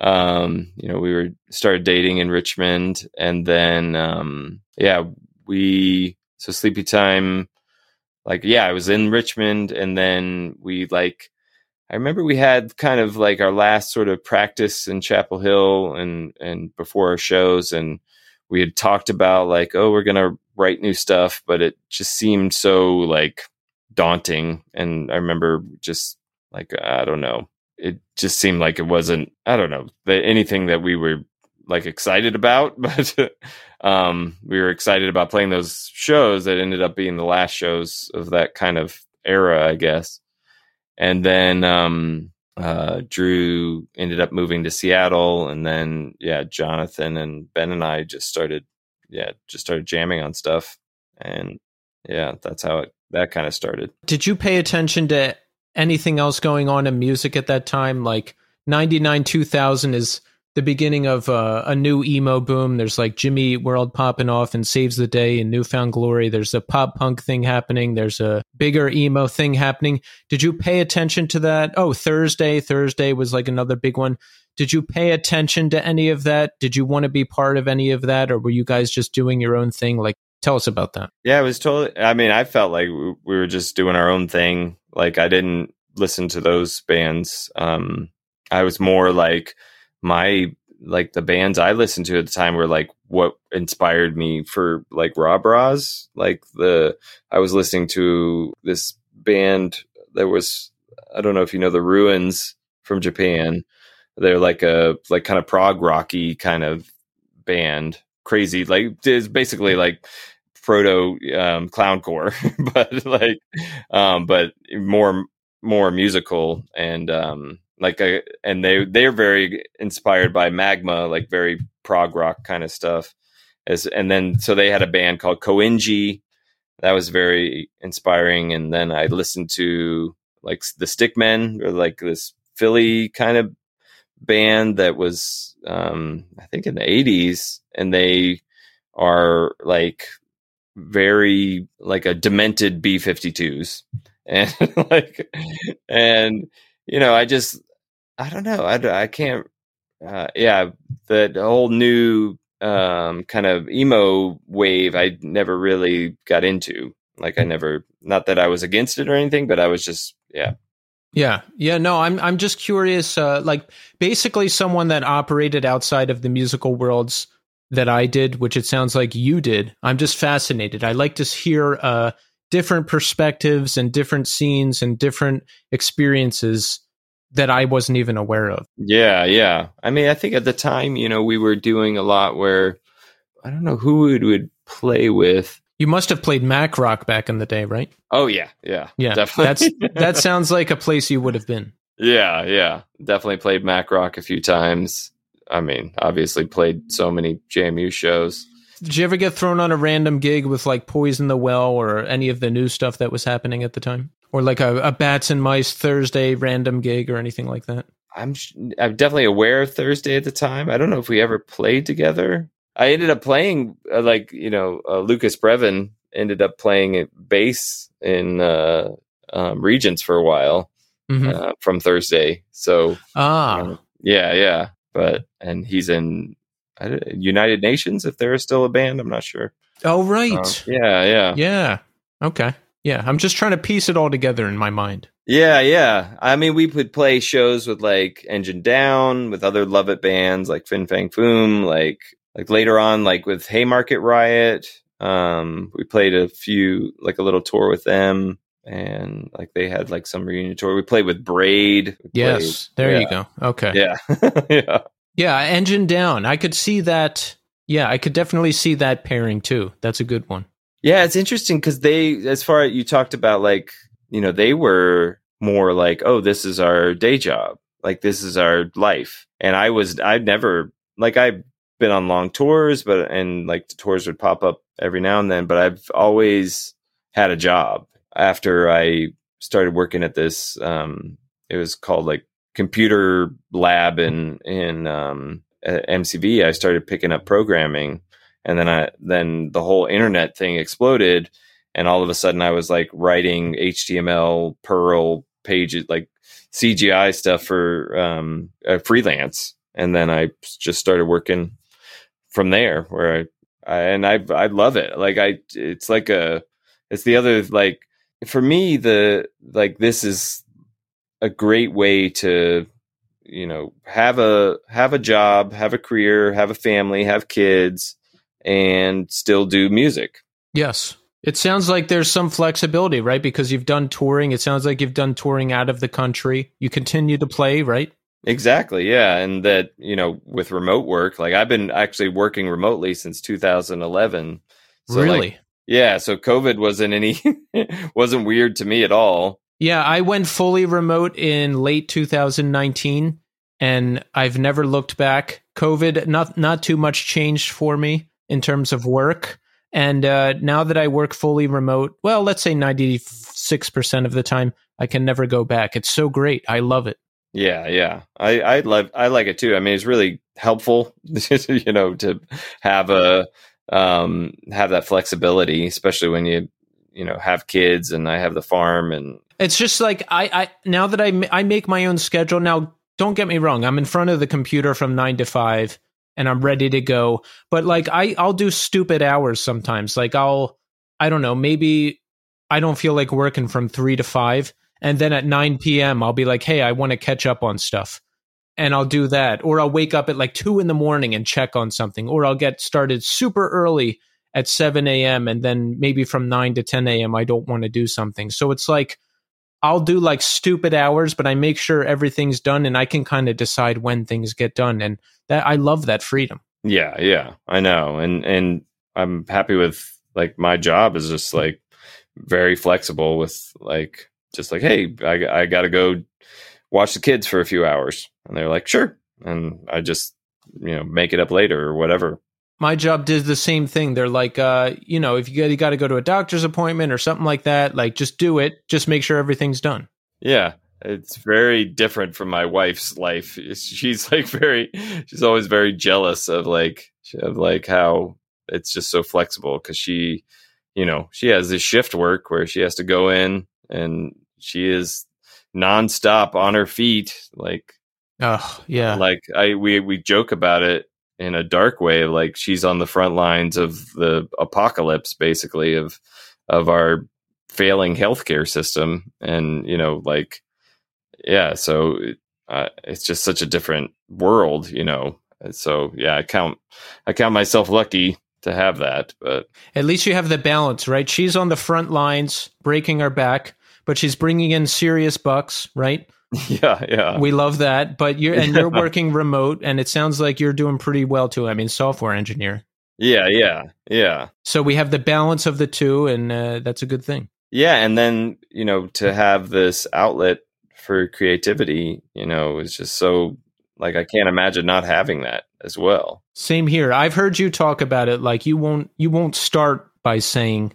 um, you know we were started dating in Richmond, and then um, yeah, we so Sleepytime, like yeah, I was in Richmond, and then we like. I remember we had kind of like our last sort of practice in Chapel Hill and and before our shows. And we had talked about like oh we're to write new stuff but it just seemed so like daunting. And I remember just like I don't know it just seemed like it wasn't I don't know anything that we were like excited about <laughs> but um we were excited about playing those shows that ended up being the last shows of that kind of era I guess and then um, uh, Drew ended up moving to Seattle, and then yeah, Jonathan and Ben and I just started, yeah, just started jamming on stuff, and yeah, that's how it that kind of started. Did you pay attention to anything else going on in music at that time? Like ninety nine two thousand is the beginning of uh, a new emo boom. There's like Jimmy World popping off and Saves the Day and New Found Glory. There's a pop punk thing happening. There's a bigger emo thing happening. Did you pay attention to that? Oh, Thursday. Thursday was like another big one. Did you pay attention to any of that? Did you want to be part of any of that? Or were you guys just doing your own thing? Like, tell us about that. Yeah, it was totally, I mean, I felt like we were just doing our own thing. Like, I didn't listen to those bands. Um, I was more like, my like the bands I listened to at the time were like what inspired me for like Rah Bras. Like the I was listening to this band that was I don't know if you know the Ruins from Japan. They're like a like kind of prog rocky kind of band. Crazy. Like it's basically like proto um, clowncore, <laughs> but like um, but more more musical and um like a, and they they're very inspired by magma like very prog rock kind of stuff. As and then so they had a band called koinji that was very inspiring. And then i listened to like the stickmen or like this philly kind of band that was um i think in the 80s and they are like very like a demented b52s and <laughs> like and you know, I just, I don't know. I, I can't, uh, yeah, the whole new um, kind of emo wave, I never really got into. Like, I never, not that I was against it or anything, but I was just, yeah. Yeah, yeah, no, I'm I'm just curious. Uh, like, basically, someone that operated outside of the musical worlds that I did, which it sounds like you did. I'm just fascinated. I like to hear uh, different perspectives and different scenes and different experiences that I wasn't even aware of. Yeah, yeah. I mean, I think at the time, you know, we were doing a lot where I don't know who we would play with. You must have played MACRock back in the day, right? Oh yeah, yeah, yeah. Definitely. That's <laughs> that sounds like a place you would have been. Yeah, yeah. Definitely played MACRock a few times. I mean, obviously played so many JMU shows. Did you ever get thrown on a random gig with like Poison the Well or any of the new stuff that was happening at the time? Or like a, a Bats and Mice Thursday random gig or anything like that? I'm I'm definitely aware of Thursday at the time. I don't know if we ever played together. I ended up playing uh, like you know uh, Lukas Previn ended up playing bass in uh, um, Regents for a while mm-hmm. Uh, from Thursday. So ah yeah yeah, but and he's in United Nations, if they're still a band. I'm not sure. Oh, right. Uh, yeah, yeah. Yeah. Okay. Yeah. I'm just trying to piece it all together in my mind. Yeah, yeah. I mean, we would play shows with like Engine Down, with other Lovitt bands like Fin Fang Foom, like like later on, like with Haymarket Riot. Um, we played a few, like a little tour with them, and like they had like some reunion tour. We played with Braid. We yes, there yeah. you go. Okay. Yeah, <laughs> yeah. Yeah, engine down. I could see that. Yeah, I could definitely see that pairing too. That's a good one. Yeah, it's interesting because they, as far as you talked about, like you know, they were more like, oh, this is our day job, like this is our life. And I was, I've never like I've been on long tours, but and like the tours would pop up every now and then, but I've always had a job after I started working at this. Um, it was called like computer lab in in um, MCV. I started picking up programming, and then I then the whole internet thing exploded, and all of a sudden I was like writing HTML, Perl pages, like CGI stuff for um, freelance, and then I just started working from there. Where I, I and I I love it. Like I, it's like a, it's the other like for me the like this is a great way to you know have a have a job have a career have a family have kids and still do music. Yes. It sounds like there's some flexibility right? Because you've done touring. It sounds like you've done touring out of the country. You continue to play right? Exactly yeah. And that you know with remote work like i've been actually working remotely since 2011 so really? like, yeah so covid wasn't any <laughs> wasn't weird to me at all yeah, I went fully remote in late 2019 and I've never looked back. COVID not not too much changed for me in terms of work. And uh, now that I work fully remote, well, let's say 96% of the time, I can never go back. It's so great. I love it. Yeah, yeah. I I love I like it too. I mean, it's really helpful, <laughs> you know, to have a um have that flexibility, especially when you you know have kids and I have the farm and it's just like I, I now that I I make my own schedule. Now, don't get me wrong. I'm in front of the computer from nine to five, and I'm ready to go. But like I, I'll do stupid hours sometimes. Like I'll, I don't know, maybe I don't feel like working from three to five, and then at nine p.m. I'll be like, hey, I want to catch up on stuff, and I'll do that. Or I'll wake up at like two in the morning and check on something. Or I'll get started super early at 7 a.m. and then maybe from 9 to 10 a.m. I don't want to do something. So it's like I'll do like stupid hours, but I make sure everything's done and I can kind of decide when things get done. And that I love that freedom. Yeah, yeah, I know. And and I'm happy with like my job is just like very flexible with like just like, hey, I I gotta go watch the kids for a few hours. And they're like, sure. And I just, you know, make it up later or whatever my job did the same thing. They're like, uh, you know, if you got to go to a doctor's appointment or something like that, like just do it. Just make sure everything's done. Yeah, it's very different from my wife's life. She's <laughs> like very, she's always very jealous of like of like how it's just so flexible because she, you know, she has this shift work where she has to go in and she is nonstop on her feet, like. Oh yeah, like I we we joke about it in a dark way like she's on the front lines of the apocalypse basically of of our failing healthcare system. And you know like yeah so uh, it's just such a different world you know. So yeah i count i count myself lucky to have that but at least you have the balance right? She's on the front lines breaking her back but she's bringing in serious bucks right <laughs> Yeah, yeah. We love that. But you're and you're working remote and it sounds like you're doing pretty well too. I mean, software engineer. Yeah, yeah. Yeah. So we have the balance of the two and uh, that's a good thing. Yeah, and then, you know, to have this outlet for creativity, you know, is just so like I can't imagine not having that as well. Same here. I've heard you talk about it like you won't you won't start by saying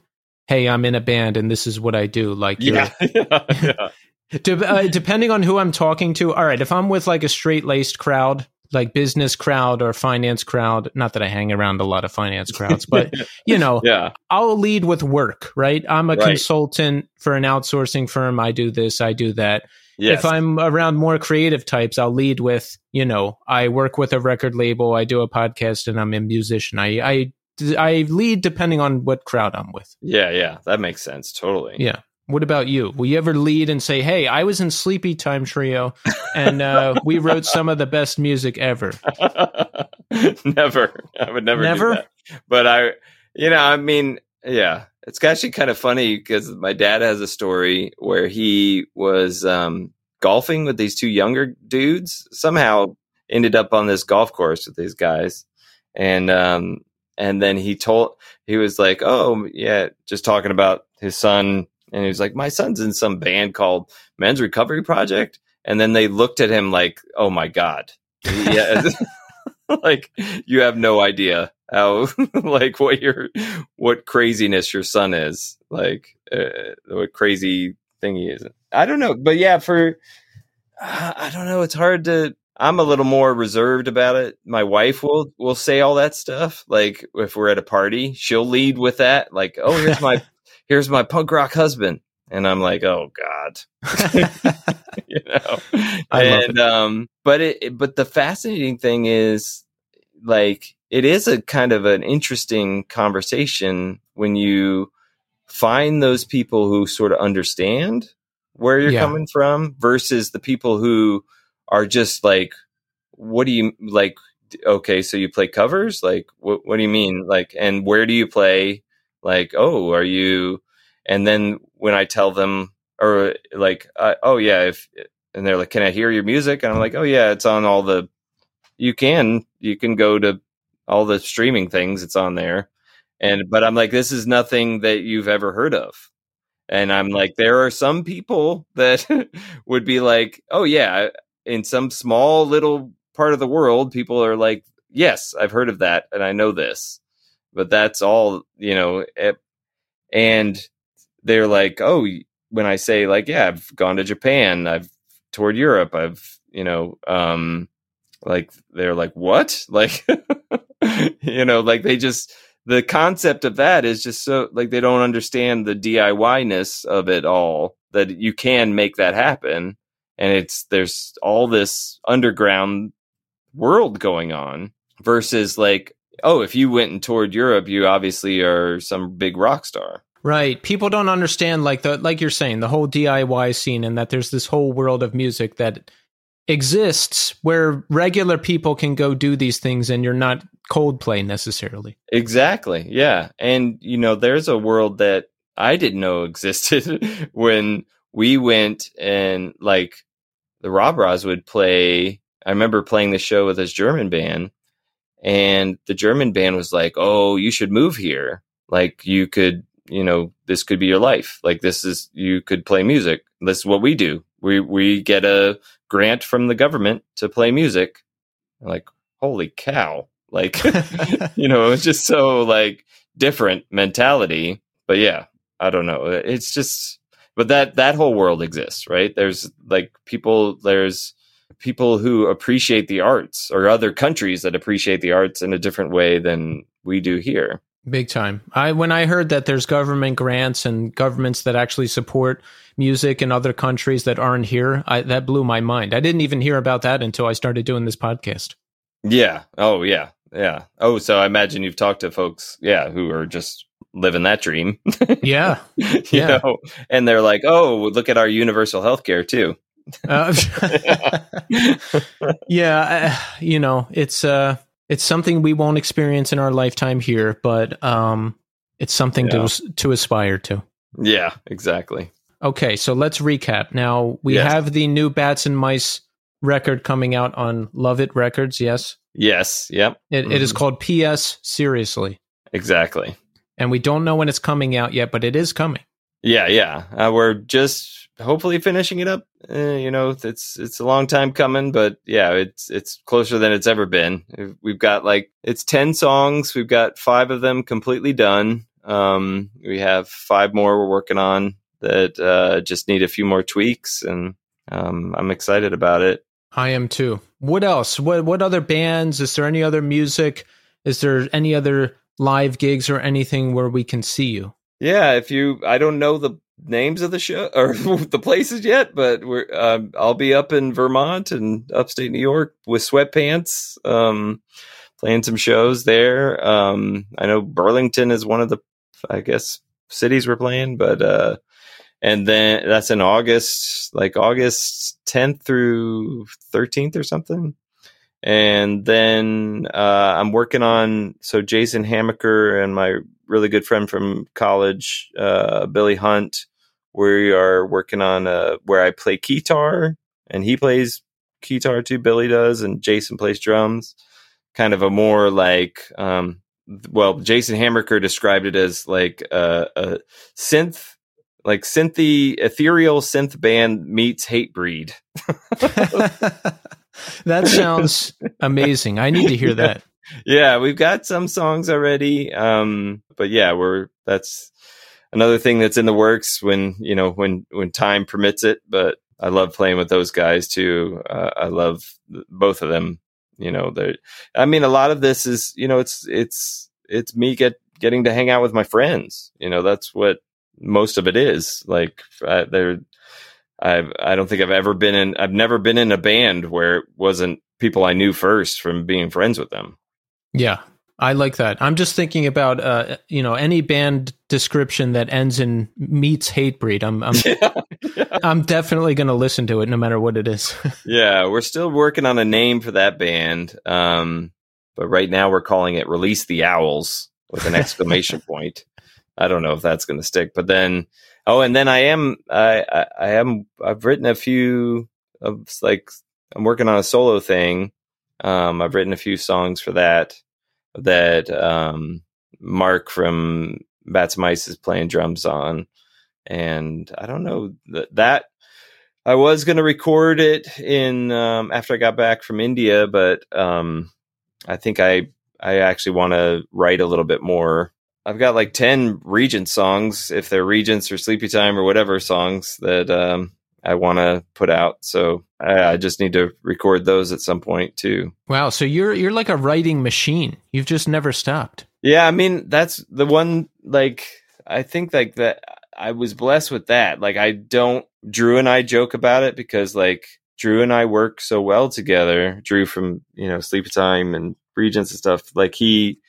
hey i'm in a band and this is what i do like yeah, <laughs> yeah, yeah. De- uh, depending on who I'm talking to, all right, if I'm with like a straight laced crowd, like business crowd or finance crowd, not that I hang around a lot of finance crowds, but <laughs> you know, yeah. I'll lead with work, right? I'm a right. consultant for an outsourcing firm. I do this, I do that. Yes. If I'm around more creative types, I'll lead with, you know, I work with a record label, I do a podcast, and I'm a musician. I, I, I lead depending on what crowd I'm with. Yeah, yeah, that makes sense. Totally. Yeah. What about you? Will you ever lead and say, "Hey, I was in Sleepytime Trio, and uh, we wrote some of the best music ever"? <laughs> never. I would never. Never. But I, you know, I mean, yeah, it's actually kind of funny because my dad has a story where he was um, golfing with these two younger dudes. Somehow ended up on this golf course with these guys, and um, and then he told he was like, "Oh, yeah," just talking about his son and he was like, "My son's in some band called Men's Recovery Project." And then they looked at him like, "Oh my god, yeah, <laughs> like you have no idea how <laughs> like what your what craziness your son is, like uh, what crazy thing he is." I don't know, but yeah, for uh, <sighs> I don't know. It's hard to. I'm a little more reserved about it. My wife will will say all that stuff. Like if we're at a party, she'll lead with that. Like, oh, here's my <laughs> here's my punk rock husband, and I'm like, oh god, <laughs> <laughs> you know. I and um, but it but the fascinating thing is like it is a kind of an interesting conversation when you find those people who sort of understand where you're Yeah. coming from versus the people who are just like what do you like okay so you play covers? Like what what do you mean? Like and where do you play like oh are you and then when i tell them or like uh, oh yeah if and they're like can i hear your music? and i'm like oh yeah it's on all the you can you can go to all the streaming things it's on there. And but i'm like this is nothing that you've ever heard of. And i'm like there are some people <laughs> that would be like oh yeah in some small little part of the world people are like yes i've heard of that and i know this but that's all you know eh, and they're like oh when i say like yeah i've gone to japan i've toured europe i've you know um like they're like what? <laughs> Like you know like they just the concept of that is just so like they don't understand the diy ness of it all that you can make that happen and it's there's all this underground world going on versus like oh if you went and toured europe you obviously are some big rock star Right. People don't understand like the like you're saying, the whole DIY scene and that there's this whole world of music that exists where regular people can go do these things and you're not Coldplay necessarily. Exactly. Yeah. And, you know, there's a world that I didn't know <laughs> existed when we went and like the Rob Ross would play. I remember playing the show with his German band, and the German band was like, Oh, you should move here. Like, you could, you know, this could be your life. Like, this is, you could play music. This is what we do. We, we get a grant from the government to play music. Like, holy cow. Like, <laughs> you know, it was just so like different mentality. But yeah, I don't know. It's just, but that that whole world exists, right? There's like people. There's people who appreciate the arts, or other countries that appreciate the arts in a different way than we do here. Big time. I when I heard that there's government grants and governments that actually support music in other countries that aren't here, I, that blew my mind. I didn't even hear about that until I started doing this podcast. Yeah. Oh, yeah. Yeah. Oh, so I imagine you've talked to folks, yeah, who are just living that dream. <laughs> Yeah. you Yeah. know, and they're like, "Oh, look at our universal health care too." Uh, <laughs> yeah, uh, you know, it's uh it's something we won't experience in our lifetime here, but um it's something Yeah. to to aspire to. Yeah, exactly. Okay, so let's recap. Now we Yes. have the new Bats and Mice record coming out on Lovitt Records. Yes, Yes. Yep. it, it is Mhm. called P.S. Seriously, Exactly. and we don't know when it's coming out yet, but it is coming. Yeah, yeah. Uh, we're just hopefully finishing it up. Uh, you know, it's it's a long time coming, but yeah, it's it's closer than it's ever been. We've got like it's ten songs. We've got five of them completely done. Um, we have five more we're working on that uh, just need a few more tweaks, and um, I'm excited about it. I am too. What else? What what other bands? Is there any other music? Is there any other live gigs or anything where we can see you? Yeah, if you, I don't know the names of the show <laughs> or the places yet, but we're, um, I'll be up in Vermont and upstate New York with sweatpants, um, playing some shows there. Um, I know Burlington is one of the, I guess, cities we're playing, but, uh, and then that's in August, like August 10th through 13th or something. And then uh, I'm working on so Jason Hamacher and my really good friend from college, uh, Billy Hunt. We are working on uh, where I play guitar and he plays guitar too. Billy does, and Jason plays drums. Kind of a more like, um, well, Jason Hamacher described it as like a, a synth, like synthy, ethereal synth band meets Hatebreed. <laughs> that sounds amazing. I need to hear <laughs> that. yeah, we've got some songs already. Um, but yeah, we're that's another thing that's in the works when you know when when time permits it. But I love playing with those guys too. Uh, I love both of them. You know, I mean, a lot of this is you know it's it's it's me get getting to hang out with my friends. You know, that's what most of it is. Like uh, there, I've I don't think I've ever been in. I've never been in a band where it wasn't people I knew first from being friends with them. Yeah, I like that. I'm just thinking about uh, you know any band description that ends in meets Hatebreed. I'm I'm, yeah, <laughs> yeah. <laughs> I'm definitely going to listen to it no matter what it is. <laughs> yeah, we're still working on a name for that band, um, but right now we're calling it "Release the Owls" with an exclamation point. I don't know if that's going to stick, but then oh, and then I am I, I I am I've written a few of like I'm working on a solo thing. Um, I've written a few songs for that that um, Mark from Bats Mice is playing drums on, and I don't know that that I was going to record it in um, after I got back from India, but um, I think I I actually want to write a little bit more. I've got like ten Regent songs, if they're Regents or Sleepytime or whatever songs that um, I want to put out. So I, I, just need to record those at some point too. Wow. So you're you're like a writing machine. You've just never stopped. Yeah, I mean that's the one. Like I think like that. I was blessed with that. Like I don't. Drew and I joke about it because like Drew and I work so well together. Drew from you know Sleep Time and Regents and stuff. Like he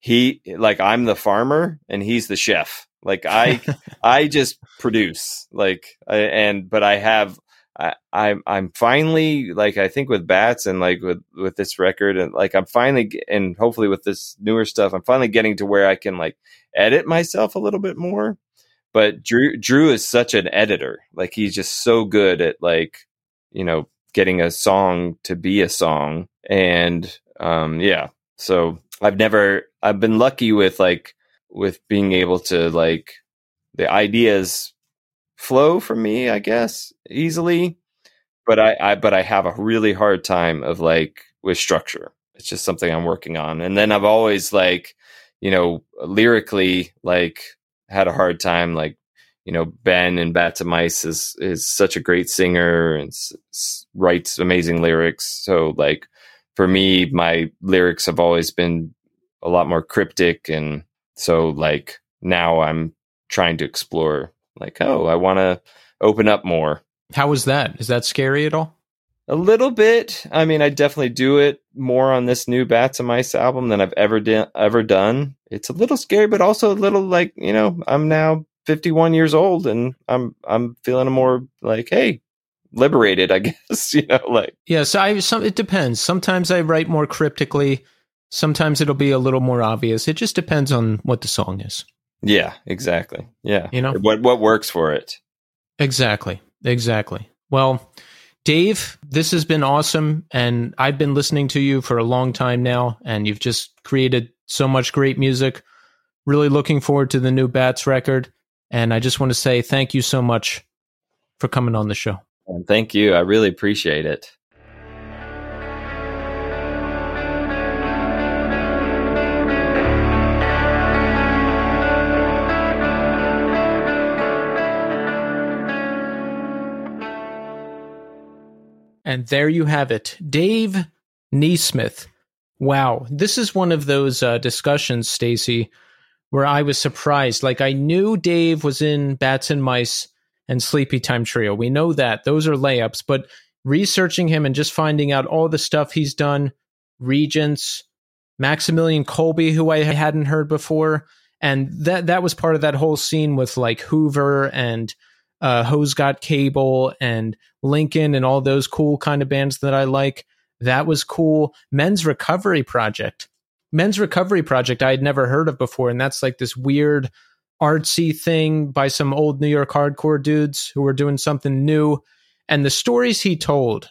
he like I'm the farmer and he's the chef like I, <laughs> I just produce like, I, and but I have, I, I'm I'm finally like I think with bats and like with with this record and like I'm finally and hopefully with this newer stuff I'm finally getting to where I can like edit myself a little bit more. But Drew Drew is such an editor. Like he's just so good at like you know getting a song to be a song and um yeah. So I've never I've been lucky with like with being able to like the ideas flow from me, I guess, easily. But I, I but I have a really hard time of like with structure. It's just something I'm working on. And then I've always like, you know, lyrically like had a hard time like you know Ben and Bats and Mice is is such a great singer and s- writes amazing lyrics. So like for me, my lyrics have always been a lot more cryptic and so like now I'm trying to explore like, oh, I want to open up more. How was that? Is that scary at all? A little bit. I mean, I definitely do it more on this new Bats and Mice album than I've ever di- ever done. It's a little scary, but also a little like you know, I'm now 51 years old, and I'm I'm feeling more like, hey, liberated. I <laughs> guess you know, like yeah. So I some it depends. Sometimes I write more cryptically. Sometimes it'll be a little more obvious. It just depends on what the song is. Yeah, exactly. Yeah. You know, what what works for it. Exactly. Exactly. Well, Dave, this has been awesome and I've been listening to you for a long time now and you've just created so much great music. Really looking forward to the new Bats record and I just want to say thank you so much for coming on the show. And thank you. I really appreciate it. And there you have it. Dave Nesmith. Wow. This is one of those uh, discussions, Stacy, where I was surprised. Like I knew Dave was in Bats and Mice and Sleepytime Trio. We know that. Those are layups. But researching him and just finding out all the stuff he's done, Regents, Maximillian Colby, who I hadn't heard before. And that that was part of that whole scene with like Hoover and uh, Hose Got Cable and Lincoln and all those cool kind of bands that I like. That was cool. Men's Recovery Project. Men's Recovery Project I had never heard of before. And that's like this weird artsy thing by some old New York hardcore dudes who were doing something new. And the stories he told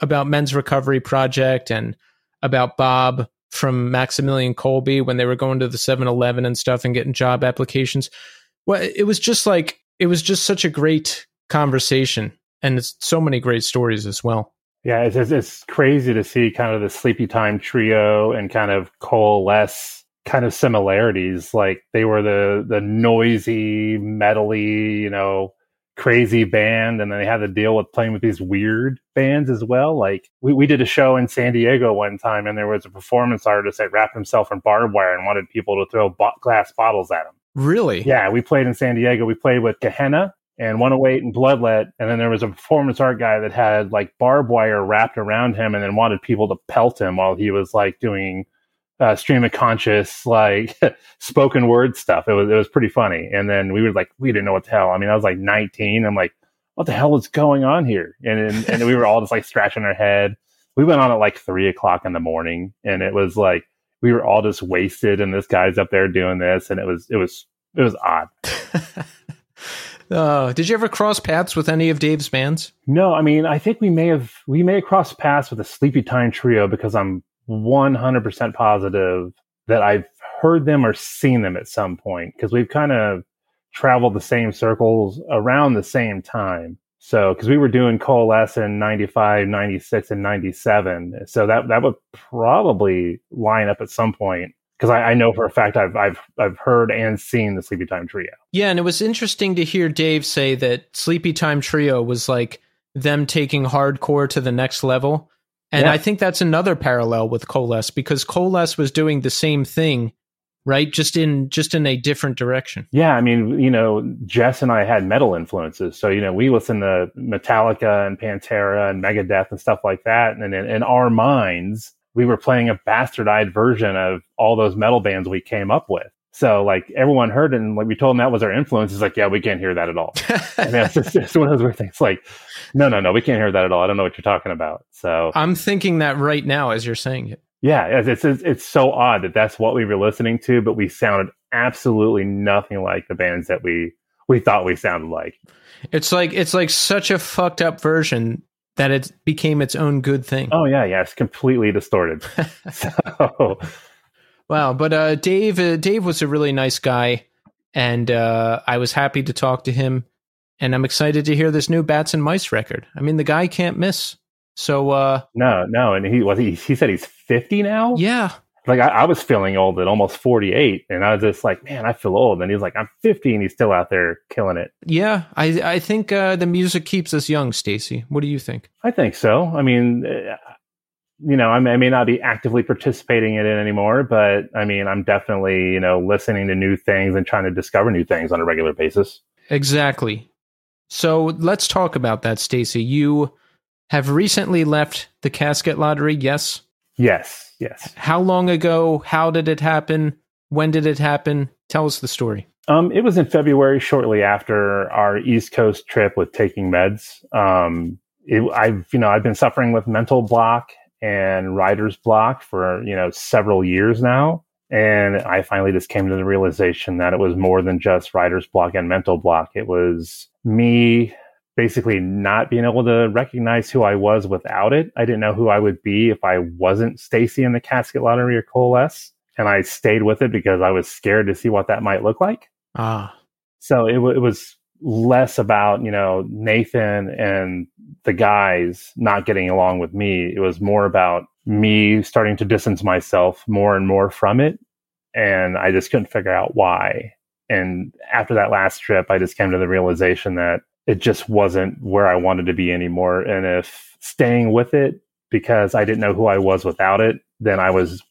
about Men's Recovery Project and about Bob from Maximillian Colby when they were going to the 7 Eleven and stuff and getting job applications. Well, it was just like it was just such a great conversation and it's so many great stories as well. Yeah, it's, it's, crazy to see kind of the Sleepytime trio and kind of coalesce kind of similarities. Like they were the the noisy, metally, you know, crazy band, and then they had to deal with playing with these weird bands as well. Like we, we did a show in San Diego one time, and there was a performance artist that wrapped himself in barbed wire and wanted people to throw bo- glass bottles at him. Really? Yeah, we played in San Diego. We played with Gehenna and 108 and Bloodlet, and then there was a performance art guy that had like barbed wire wrapped around him, and then wanted people to pelt him while he was like doing uh, stream of conscious like <laughs> spoken word stuff. It was it was pretty funny. And then we were like, we didn't know what the hell. I mean, I was like 19. I'm like, what the hell is going on here? And and, and we were all just like scratching our head. We went on at like three o'clock in the morning, and it was like we were all just wasted, and this guy's up there doing this, and it was it was it was odd. <laughs> uh, did you ever cross paths with any of Dave's bands? No, I mean, I think we may have we may have crossed paths with the Sleepytime Trio because I'm 100% positive that I've heard them or seen them at some point because we've kind of traveled the same circles around the same time. So, because we were doing Coalesce in 95, 96, and 97. So that, that would probably line up at some point because I, I, know for a fact I've, I've, I've heard and seen the Sleepytime Trio. Yeah. And it was interesting to hear Dave say that Sleepytime Trio was like them taking hardcore to the next level and yeah. I think that's another parallel with Coalesce because Coalesce was doing the same thing, right? Just in just in a different direction. Yeah, I mean, you know, Jess and I had metal influences, so you know, we listened to Metallica and Pantera and Megadeth and stuff like that, and in, in our minds, we were playing a bastardized version of all those metal bands we came up with. So like everyone heard it and like we told them that was our influence. It's like, yeah, we can't hear that at all. <laughs> and it's, just, it's one of those weird things. Like, no, no, no, we can't hear that at all. I don't know what you're talking about. So I'm thinking that right now as you're saying it. Yeah, it's, it's it's so odd that that's what we were listening to, but we sounded absolutely nothing like the bands that we we thought we sounded like. It's like it's like such a fucked up version that it became its own good thing. Oh yeah, yeah, it's completely distorted. <laughs> so Wow, but uh, Dave, uh, Dave was a really nice guy, and uh, I was happy to talk to him. And I'm excited to hear this new Bats and Mice record. I mean, the guy can't miss. So uh, no, no, and he was he, he said he's 50 now. Yeah, like I, I, was feeling old at almost 48, and I was just like, man, I feel old. And he's like, I'm 50, and he's still out there killing it. Yeah, I I think uh, the music keeps us young, Stacy. What do you think? I think so. I mean, uh, you know, I may, I may, not be actively participating in it anymore, but I mean, I'm definitely, you know, listening to new things and trying to discover new things on a regular basis. Exactly. So let's talk about that, Stacy. You have recently left the casket lottery, yes? Yes, yes. How long ago? How did it happen? When did it happen? Tell us the story. Um, it was in February, shortly after our East Coast trip with taking meds. Um, it, I've, you know, I've been suffering with mental block and writer's block for, you know, several years now. And I finally just came to the realization that it was more than just writer's block and mental block. It was me basically not being able to recognize who I was without it. I didn't know who I would be if I wasn't Stacy in the casket lottery or coalesce. And I stayed with it because I was scared to see what that might look like. Ah. So it, w- it was less about, you know, Nathan and the guys not getting along with me. It was more about me starting to distance myself more and more from it. And I just couldn't figure out why. And after that last trip, I just came to the realization that it just wasn't where I wanted to be anymore. And if staying with it because I didn't know who I was without it, then I was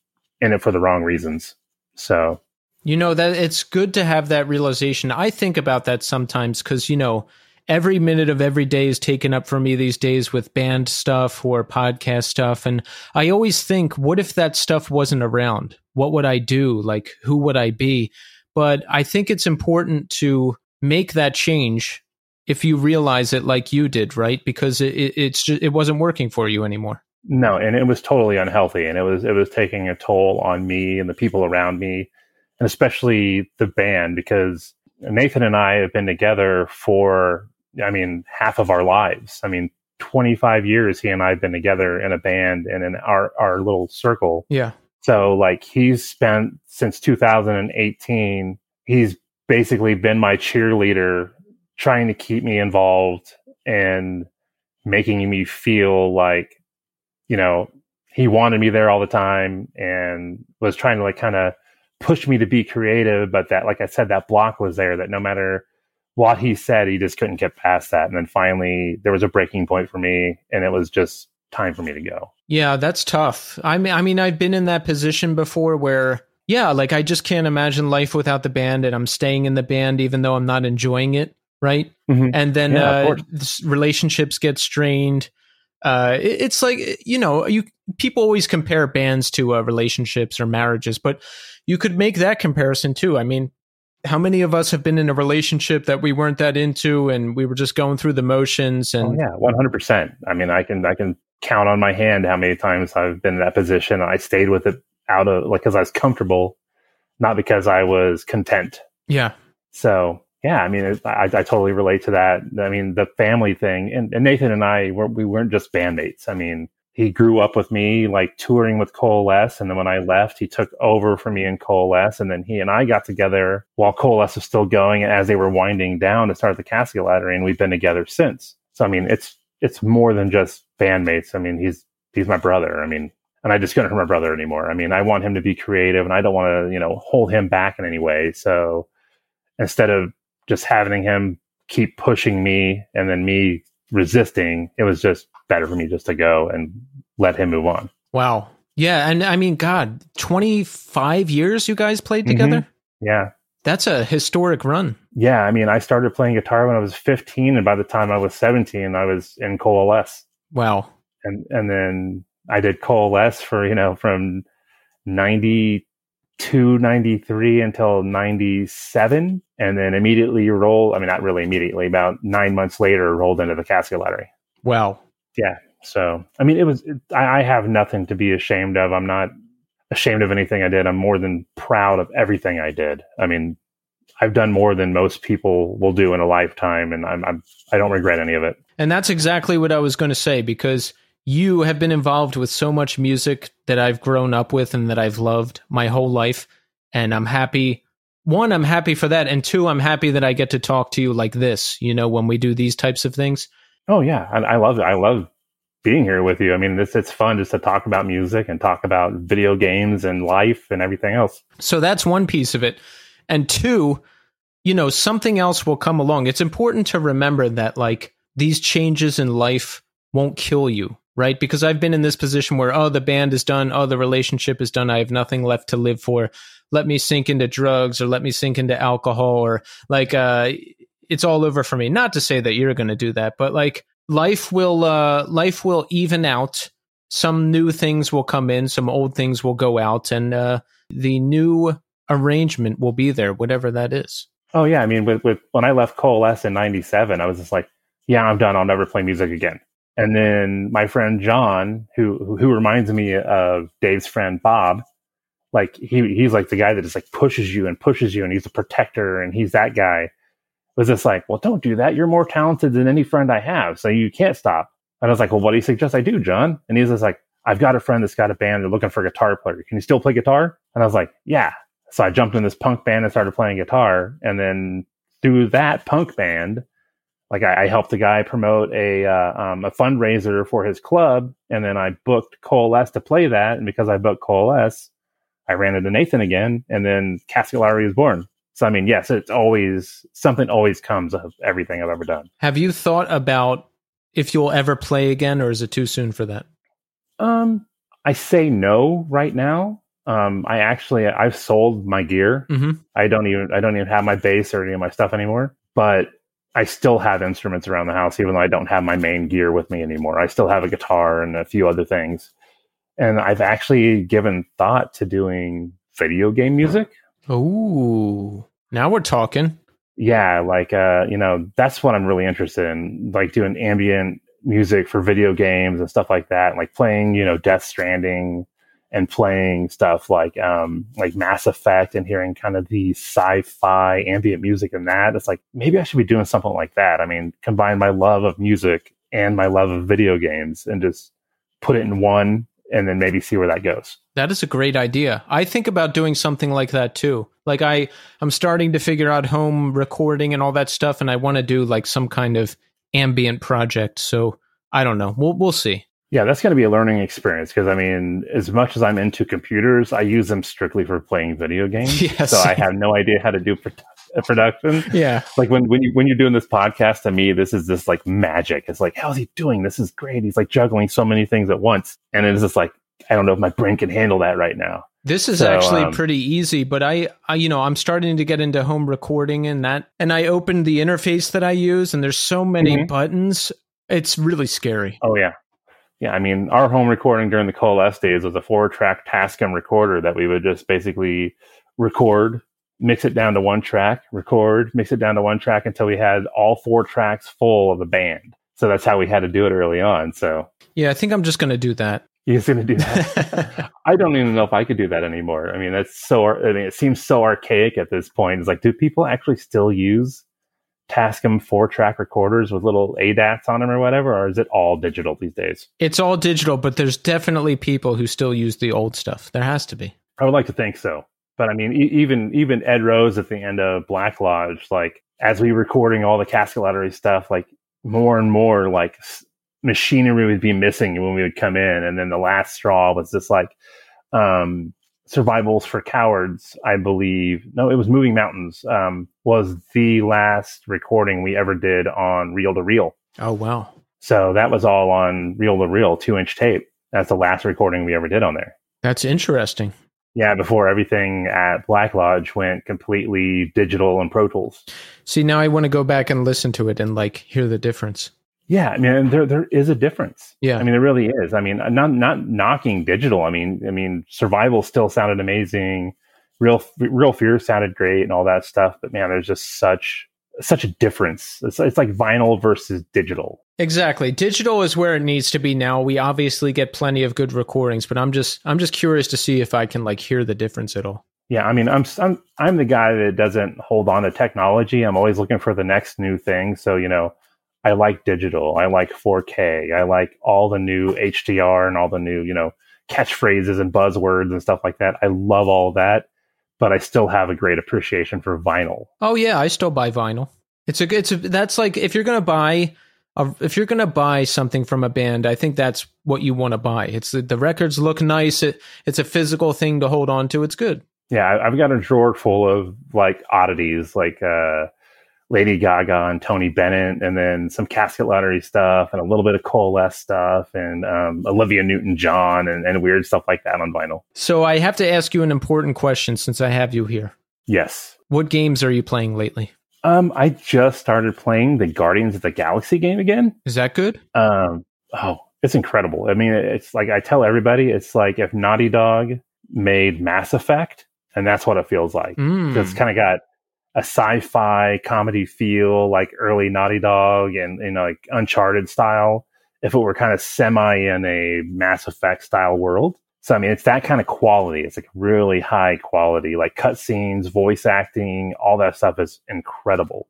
in it for the wrong reasons. So you know that it's good to have that realization. I think about that sometimes because you know every minute of every day is taken up for me these days with band stuff or podcast stuff, and I always think, what if that stuff wasn't around? What would I do? Like, who would I be? But I think it's important to make that change if you realize it like you did, right? Because it, it, it's just, it wasn't working for you anymore. No, and it was totally unhealthy, and it was it was taking a toll on me and the people around me and especially the band because Nathan and I have been together for, I mean, half of our lives. I mean, 25 years he and I have been together in a band and in our, our little circle. Yeah. So like he's spent since 2018, he's basically been my cheerleader trying to keep me involved and making me feel like, you know, he wanted me there all the time and was trying to like kind of push me to be creative, but that, like I said, that block was there that no matter what he said, he just couldn't get past that. And then finally, there was a breaking point for me, and it was just time for me to go. Yeah, that's tough. I mean, I mean, I've been in that position before where, yeah, like I just can't imagine life without the band, and I'm staying in the band even though I'm not enjoying it, right? Mhm. And then Yeah, uh, relationships get strained. Uh, it- it's like you know, you people always compare bands to uh, relationships or marriages, but you could make that comparison too. I mean, how many of us have been in a relationship that we weren't that into, and we were just going through the motions? And Oh, yeah, one hundred percent. I mean, I can I can count on my hand how many times I've been in that position. I stayed with it out of like because I was comfortable, not because I was content. yeah, So yeah, I mean, I, I totally relate to that. I mean, the family thing, and, and Nathan and I were we weren't just bandmates. I mean, he grew up with me, like touring with Coalesce, and then when I left, he took over for me in Coalesce, and then he and I got together while Coalesce was still going, as they were winding down to start the Casket Lottery, and we've been together since. So I mean, it's it's more than just bandmates. I mean, he's he's my brother. I mean, and I just couldn't hurt my brother anymore. I mean, I want him to be creative, and I don't want to you know hold him back in any way. So instead of just having him keep pushing me and then me resisting, it was just better for me just to go and let him move on. wow, yeah, and I mean, God, twenty five years you guys played Mhm. together. Yeah. That's a historic run. Yeah. I mean, I started playing guitar when I was 15, and by the time I was 17, I was in Coalesce. Wow. And, and then I did Coalesce for, you know, from 92, 93 until 97. And then immediately roll, I mean, not really immediately, about nine months later, rolled into the Casket Lottery. Wow. Yeah so, I mean, it was, it, I, I have nothing to be ashamed of. I'm not ashamed of anything I did. I'm more than proud of everything I did. I mean, I've done more than most people will do in a lifetime, and I'm, I'm I don't regret any of it. And that's exactly what I was going to say because you have been involved with so much music that I've grown up with and that I've loved my whole life. And I'm happy. One, I'm happy for that. And two, I'm happy that I get to talk to you like this, you know, when we do these types of things. Oh yeah, and I love it. I love being here with you. I mean, it's it's fun just to talk about music and talk about video games and life and everything else. So that's one piece of it. And two, you know, something else will come along. It's important to remember that, like, these changes in life won't kill you, right? Because I've been in this position where, oh, the band is done. Oh, the relationship is done. I have nothing left to live for. Let me sink into drugs or let me sink into alcohol or like, uh, it's all over for me. Not to say that you're going to do that, but like, life will, uh, life will even out. Some new things will come in, some old things will go out, and, uh, the new arrangement will be there, whatever that is. Oh yeah, I mean, with, with when I left Coalesce in '97, I was just like, "Yeah, I'm done. I'll never play music again." And then my friend John, who who reminds me of Dave's friend Bob, like he he's like the guy that just like pushes you and pushes you, and he's a protector, and he's that guy. Was just like, "Well, don't do that. You're more talented than any friend I have, so you can't stop." And I was like, "Well, what do you suggest I do, John?" And he's just like, "I've got a friend that's got a band. They're looking for a guitar player. Can you still play guitar?" And I was like, "Yeah." So I jumped in this punk band and started playing guitar. And then through that punk band, like I, I helped the guy promote a uh, um, a fundraiser for his club, and then I booked Coalesce to play that. And because I booked Coalesce, I ran into Nathan again, and then Lottery was born. So I mean, yes, it's always something always comes of everything I've ever done. Have you thought about if you'll ever play again, or is it too soon for that? Um, I say no right now. Um, I actually I've sold my gear. Mm-hmm. I don't even I don't even have my bass or any of my stuff anymore. But I still have instruments around the house, even though I don't have my main gear with me anymore. I still have a guitar and a few other things. And I've actually given thought to doing video game music. Ooh, now we're talking. Yeah, like uh, you know, that's what I'm really interested in, like doing ambient music for video games and stuff like that, like playing, you know, Death Stranding and playing stuff like um like Mass Effect and hearing kind of the sci-fi ambient music and that. It's like maybe I should be doing something like that. I mean, combine my love of music and my love of video games and just put it in one and then maybe see where that goes. That is a great idea. I think about doing something like that too. Like I, I'm starting to figure out home recording and all that stuff, and I want to do like some kind of ambient project. So I don't know. We'll we'll see. Yeah, that's going to be a learning experience because I mean, as much as I'm into computers, I use them strictly for playing video games. <laughs> Yeah, so I have no idea how to do produ- uh, production. Yeah. Like when when you when you're doing this podcast, to me, this is just like magic. It's like, how's he doing? This is great. He's like juggling so many things at once, and it's just like, I don't know if my brain can handle that right now. This is So, actually um, pretty easy, but I, I, you know, I'm starting to get into home recording and that, and I opened the interface that I use, and there's so many Mhm. buttons. It's really scary. Oh yeah. Yeah, I mean, our home recording during the Coalesce days was a four-track Tascam recorder that we would just basically record, mix it down to one track, record, mix it down to one track until we had all four tracks full of the band. So that's how we had to do it early on. So Yeah, I think I'm just going to do that. he's going to do that. <laughs> I don't even know if I could do that anymore. I mean, that's so. I mean, it seems so archaic at this point. It's like, do people actually still use Tascam four-track recorders with little ADATs on them or whatever, or is it all digital these days? it's all digital, but there's definitely people who still use the old stuff. There has to be. I would like to think so, but I mean, e- even even Ed Rose at the end of Black Lodge, like as we were recording all the casket lottery stuff, like more and more like s- machinery would be missing when we would come in, and then the last straw was just like um, Survival Is for Cowards, I believe. No, it was Moving Mountains. Um, was the last recording we ever did on reel to reel. Oh wow. So that was all on reel to reel, two inch tape. That's the last recording we ever did on there. That's interesting. Yeah, before everything at Black Lodge went completely digital and Pro Tools. See, now I want to go back and listen to it and like hear the difference. Yeah, I mean, there there is a difference. Yeah. I mean, there really is. I mean, not not knocking digital. I mean, I mean, Survival still sounded amazing. Real Real Fear sounded great and all that stuff. But man, there's just such such a difference. It's it's like vinyl versus digital. Exactly. Digital is where it needs to be now. We obviously get plenty of good recordings, but I'm just I'm just curious to see if I can like hear the difference at all. Yeah, I mean, I'm I'm I'm the guy that doesn't hold on to technology. I'm always looking for the next new thing. So you know, I like digital. I like 4K. I like all the new HDR and all the new you know catchphrases and buzzwords and stuff like that. I love all that, but I still have a great appreciation for vinyl. Oh yeah, I still buy vinyl. It's a it's a that's like if you're gonna buy a, if you're gonna buy something from a band, I think that's what you want to buy. It's the, the records look nice. It, it's a physical thing to hold on to. It's good. Yeah, I've got a drawer full of like oddities, like uh, Lady Gaga and Tony Bennett, and then some casket lottery stuff, and a little bit of Coalesce stuff, and um, Olivia Newton John, and, and weird stuff like that on vinyl. So I have to ask you an important question since I have you here. Yes. What games are you playing lately? Um, I just started playing the Guardians of the Galaxy game again. Is that good? Um, oh, it's incredible. I mean, it's like I tell everybody, it's like if Naughty Dog made Mass Effect, and that's what it feels like. Mm. It's kind of got a sci-fi comedy feel, like early Naughty Dog and you know, like Uncharted style. If it were kind of semi in a Mass Effect style world, so I mean, it's that kind of quality. It's like really high quality, like cutscenes, voice acting, all that stuff is incredible.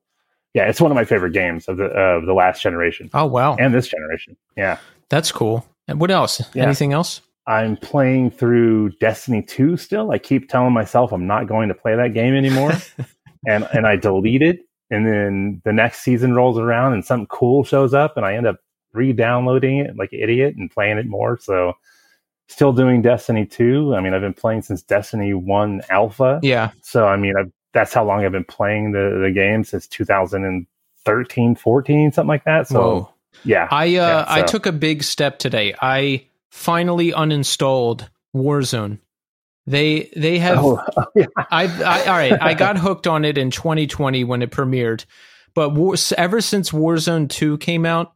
Yeah, it's one of my favorite games of the of the last generation Oh wow, and this generation. Yeah, that's cool. And what else? Yeah. Anything else? I'm playing through Destiny 2 still. I keep telling myself I'm not going to play that game anymore. <laughs> and and I delete it and then the next season rolls around and something cool shows up and I end up re-downloading it like an idiot and playing it more. So still doing Destiny 2. I mean, I've been playing since Destiny 1 alpha. Yeah. So I mean, I've, that's how long I've been playing the the game since 2013, 14, something like that. So Whoa. yeah. I uh, Yeah, I took a big step today. I finally uninstalled Warzone. They they have oh, <laughs> oh, yeah. I, I all right. I got hooked on it in 2020 when it premiered, but war, ever since Warzone 2 came out,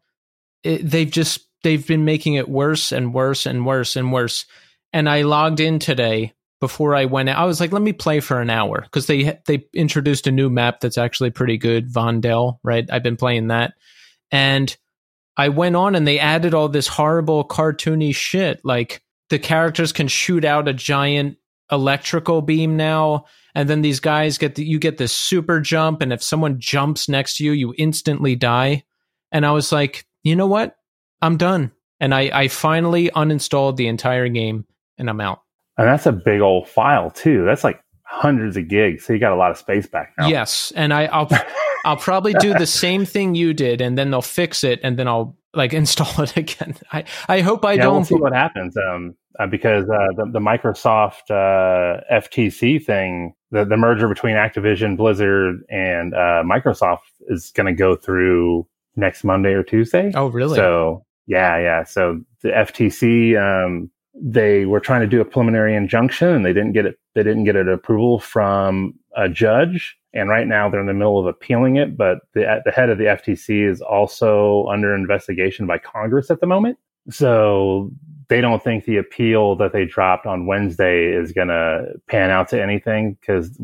it, they've just they've been making it worse and worse and worse and worse. And I logged in today before I went. out. I was like, let me play for an hour because they they introduced a new map that's actually pretty good, Vondel. Right, I've been playing that, and I went on and they added all this horrible cartoony shit like the characters can shoot out a giant electrical beam now and then these guys get the, you get this super jump and if someone jumps next to you you instantly die and i was like you know what i'm done and i i finally uninstalled the entire game and i'm out And that's a big old file too. That's like hundreds of gigs. So you got a lot of space back now. yes and i i'll i'll probably do the <laughs> same thing you did and then they'll fix it and then i'll like <laughs> install it again. I I hope I yeah, don't. We'll see what happens. Um, uh, because uh, the, the Microsoft uh, FTC thing, the, the merger between Activision, Blizzard, and uh, Microsoft is going to go through next Monday or Tuesday. oh, really? So yeah, yeah. So the FTC, um, they were trying to do a preliminary injunction, and they didn't get it. They didn't get an approval from a judge, and right now they're in the middle of appealing it. But the the head of the FTC is also under investigation by Congress at the moment. So they don't think the appeal that they dropped on Wednesday is going to pan out to anything because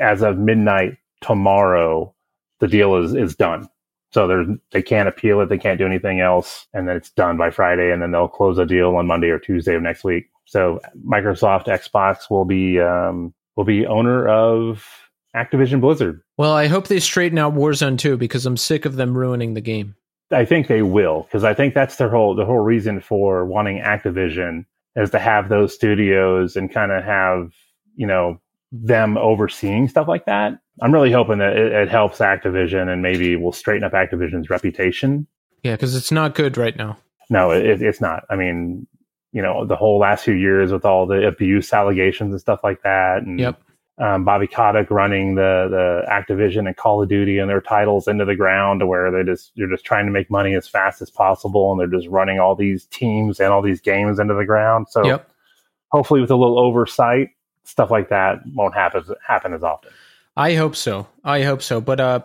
as of midnight tomorrow, the deal is is done. So there's they can't appeal it, they can't do anything else, and then it's done by Friday, and then they'll close the deal on Monday or Tuesday of next week. So Microsoft Xbox will be um, will be owner of Activision Blizzard. well, I hope they straighten out Warzone 2 because I'm sick of them ruining the game. I think they will because I think that's their whole the whole reason for wanting Activision is to have those studios and kind of have you know them overseeing stuff like that. I'm really hoping that it, it helps Activision and maybe will straighten up Activision's reputation. Yeah, because it's not good right now. No, it, it's not. I mean, you know, the whole last few years with all the abuse allegations and stuff like that, and Yep. Um, Bobby Kotick running the the Activision and Call of Duty and their titles into the ground to where they just you're just trying to make money as fast as possible and they're just running all these teams and all these games into the ground. So Yep. hopefully with a little oversight, stuff like that won't happen happen as often. I hope so. I hope so. But uh,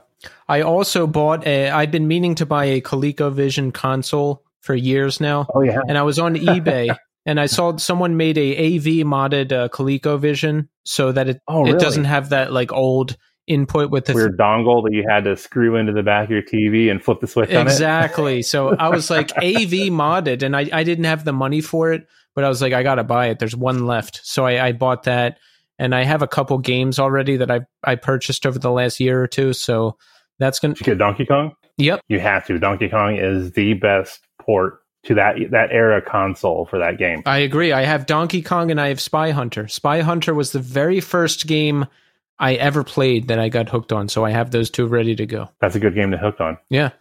I also bought a. I've been meaning to buy a ColecoVision console for years now, Oh yeah. and I was on <laughs> eBay and I saw someone made a AV modded uh, ColecoVision so that it Oh it doesn't have that like old input with the weird dongle that you had to screw into the back of your TV and flip the switch on it. exactly. so I was like <laughs> AV modded, and I I didn't have the money for it, but I was like I gotta buy it. There's one left, so I, I bought that, and I have a couple games already that I I purchased over the last year or two. So that's gonna. Did you get Donkey Kong? Yep. You have to. Donkey Kong is the best port to that that era console for that game. I agree. I have Donkey Kong and I have Spy Hunter. Spy Hunter was the very first game I ever played that I got hooked on, so I have those two ready to go. That's a good game to hook on. Yeah.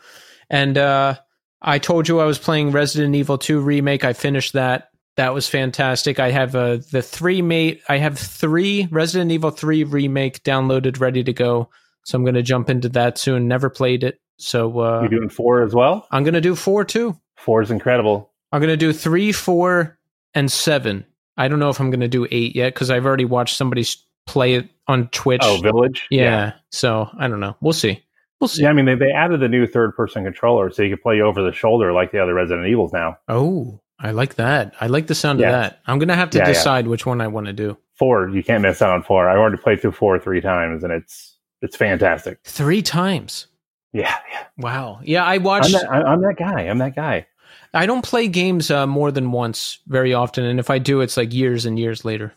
And uh I told you I was playing Resident Evil 2 remake. I finished that. That was fantastic. I have uh, the three mate I have 3 Resident Evil 3 remake downloaded ready to go. So I'm going to jump into that soon. Never played it. So uh You doing four as well? I'm going to do 4 too. Four is incredible. I'm going to do 3, 4 and 7. I don't know if I'm going to do 8 yet cuz I've already watched somebody play it on Twitch. Oh, Village. yeah. So I don't know. We'll see. We'll see. Yeah, I mean they, they added the new third person controller so you can play over the shoulder like the other Resident Evils now. Oh, I like that. I like the sound Yeah. of that. I'm gonna have to Yeah, yeah. decide which one I want to do. Four, you can't miss out on four. I've already played through four three times and it's it's fantastic. Three times. Yeah, yeah. Wow. Yeah, I I'm watched. that, I'm that guy. I'm that guy. I don't play games uh, more than once very often, and if I do, it's like years and years later.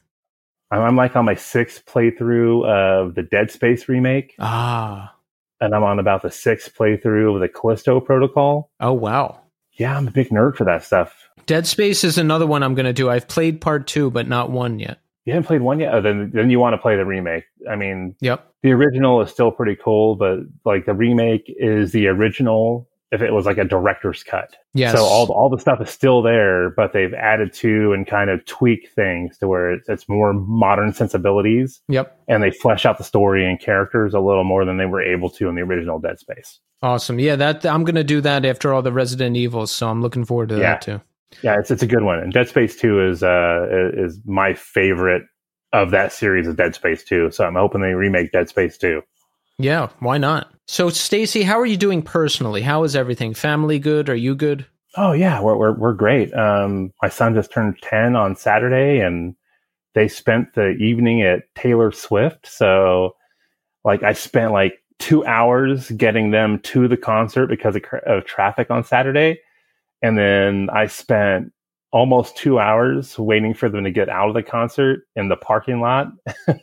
I'm, I'm like on my sixth playthrough of the Dead Space remake, Ah. and I'm on about the sixth playthrough of the Callisto Protocol. Oh wow. Yeah, I'm a big nerd for that stuff. Dead Space is another one I'm gonna do. I've played part two, but not one yet. You haven't played one yet? Oh, then then you want to play the remake. I mean, Yep. the original is still pretty cool, but like the remake is the original if it was like a director's cut. Yes. So all all the stuff is still there, but they've added to and kind of tweak things to where it's, it's more modern sensibilities, Yep. and they flesh out the story and characters a little more than they were able to in the original Dead Space. Awesome. Yeah, that I'm gonna do that after all the Resident Evils, so I'm looking forward to Yeah. that too. Yeah, it's it's a good one. And Dead Space Two is uh is my favorite of that series of Dead Space Two. So I'm hoping they remake Dead Space Two. Yeah, why not? So, Stacy, how are you doing personally? How is everything? Family good? Are you good? Oh yeah, we're we're we're great. Um, my son just turned ten on Saturday, and they spent the evening at Taylor Swift. So, like, I spent like two hours getting them to the concert because of, of traffic on Saturday, and then I spent almost two hours waiting for them to get out of the concert in the parking lot.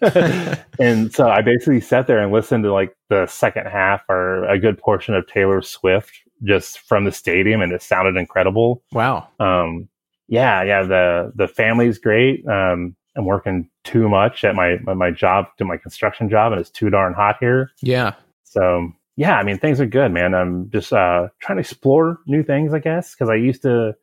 <laughs> and so I basically sat there and listened to like the second half or a good portion of Taylor Swift just from the stadium, and it sounded incredible. Wow. Um, yeah, yeah. The the family's great. Um, I'm working too much at my my job, to my construction job, and it's too darn hot here. Yeah. So yeah, I mean things are good, man. I'm just uh, trying to explore new things, I guess, because I used to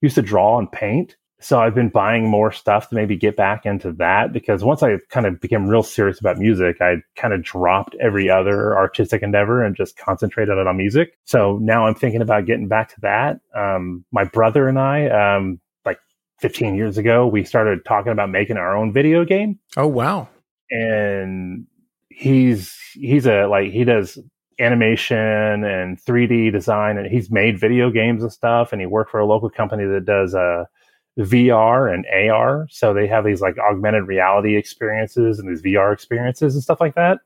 used to draw and paint. So I've been buying more stuff to maybe get back into that because once I kind of became real serious about music, I kind of dropped every other artistic endeavor and just concentrated on music. So now I'm thinking about getting back to that. Um, my brother and I, um, like 15 years ago, we started talking about making our own video game. Oh wow! And he's he's a like he does animation and 3D design, and he's made video games and stuff. And he worked for a local company that does uh, VR and AR. So they have these like augmented reality experiences and these VR experiences and stuff like that.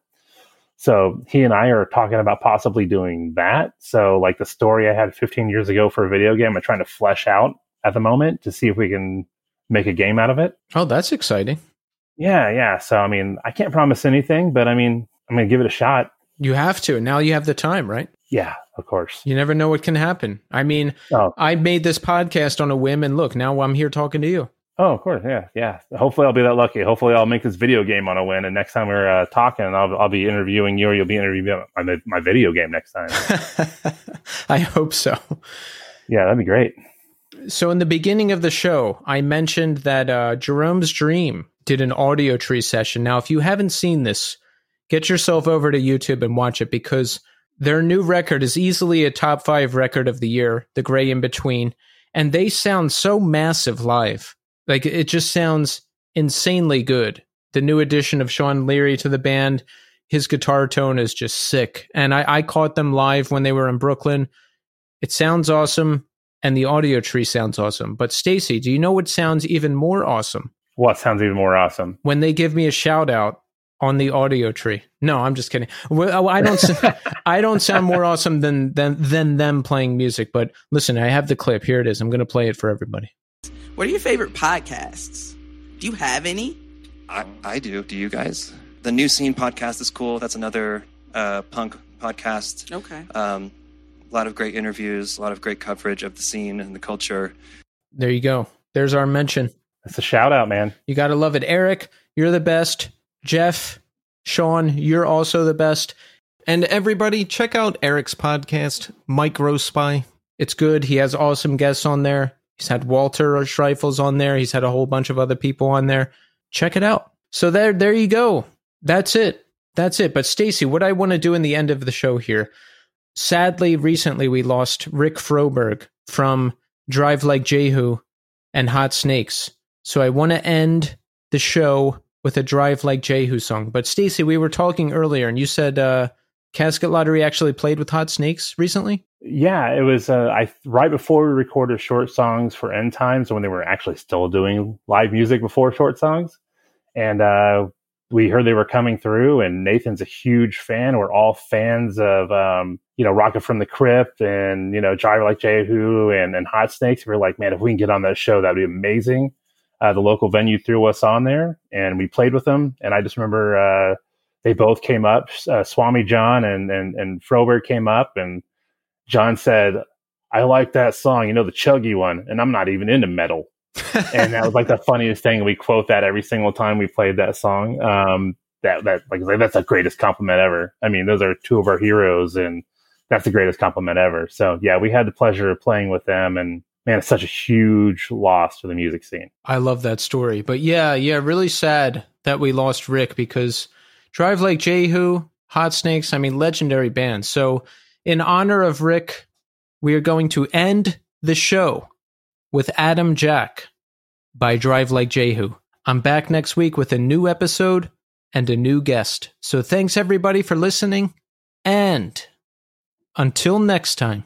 So he and I are talking about possibly doing that. So like the story I had 15 years ago for a video game, I'm trying to flesh out at the moment to see if we can make a game out of it. Oh, that's exciting. Yeah, yeah. So I mean, I can't promise anything, but I mean, I'm going to give it a shot. You have to. Now you have the time, right? Yeah, of course. You never know what can happen. I mean, oh. I made this podcast on a whim, and look, now I'm here talking to you. Oh, of course, yeah, yeah. Hopefully, I'll be that lucky. Hopefully, I'll make this video game on a win, and next time we're uh, talking, I'll I'll be interviewing you, or you'll be interviewing my my video game next time. <laughs> I hope so. Yeah, that'd be great. So, in the beginning of the show, I mentioned that uh, Jerome's Dream did an Audiotree session. Now, if you haven't seen this, get yourself over to YouTube and watch it because their new record is easily a top five record of the year, The Gray in Between. And they sound so massive live. Like it just sounds insanely good. The new addition of Sean Leary to the band, his guitar tone is just sick. And I, I caught them live when they were in Brooklyn. It sounds awesome, and the Audiotree sounds awesome. But Stacy, do you know what sounds even more awesome? What sounds even more awesome? When they give me a shout out on the Audiotree. No, I'm just kidding. Well, I don't. <laughs> I don't sound more awesome than than than them playing music. But listen, I have the clip. Here it is. I'm going to play it for everybody. What are your favorite podcasts? Do you have any? I, I do. Do you guys? The New Scene podcast is cool. That's another uh, punk podcast. Okay. Um, a lot of great interviews, a lot of great coverage of the scene and the culture. There you go. There's our mention. That's a shout out, man. You got to love it. Eric, you're the best. Jeff, Sean, you're also the best. And everybody, check out Eric's podcast, Micro Spy. It's good. He has awesome guests on there. He's had Walter Schreifels on there. He's had a whole bunch of other people on there. Check it out. So there, there you go. That's it. That's it. But Stacy, what I want to do in the end of the show here. Sadly, recently we lost Rick Froberg from Drive Like Jehu and Hot Snakes. So I want to end the show with a Drive Like Jehu song. But Stacy, we were talking earlier, and you said uh, Casket Lottery actually played with Hot Snakes recently. Yeah, it was uh, I right before we recorded short songs for End Times when they were actually still doing live music before short songs, and uh, we heard they were coming through. And Nathan's a huge fan. We're all fans of um, you know Rocket from the Crypt and you know Drive Like Jehu and and Hot Snakes. We are like, man, if we can get on that show, that'd be amazing uh, the local venue threw us on there and we played with them. And I just remember uh, they both came up. Uh, Swami John and, and, and Froberg came up and John said, I like that song, you know, the chuggy one. And I'm not even into metal. <laughs> and that was like the funniest thing. We quote that every single time we played that song. Um, that, that, like, that's the greatest compliment ever. I mean, those are two of our heroes and that's the greatest compliment ever. So yeah, we had the pleasure of playing with them and man, it's such a huge loss to the music scene. I love that story. But yeah, yeah, really sad that we lost Rick because Drive Like Jehu, Hot Snakes, I mean, legendary band. So, in honor of Rick, we are going to end the show with Atom Jack by Drive Like Jehu. I'm back next week with a new episode and a new guest. So, thanks everybody for listening. And until next time.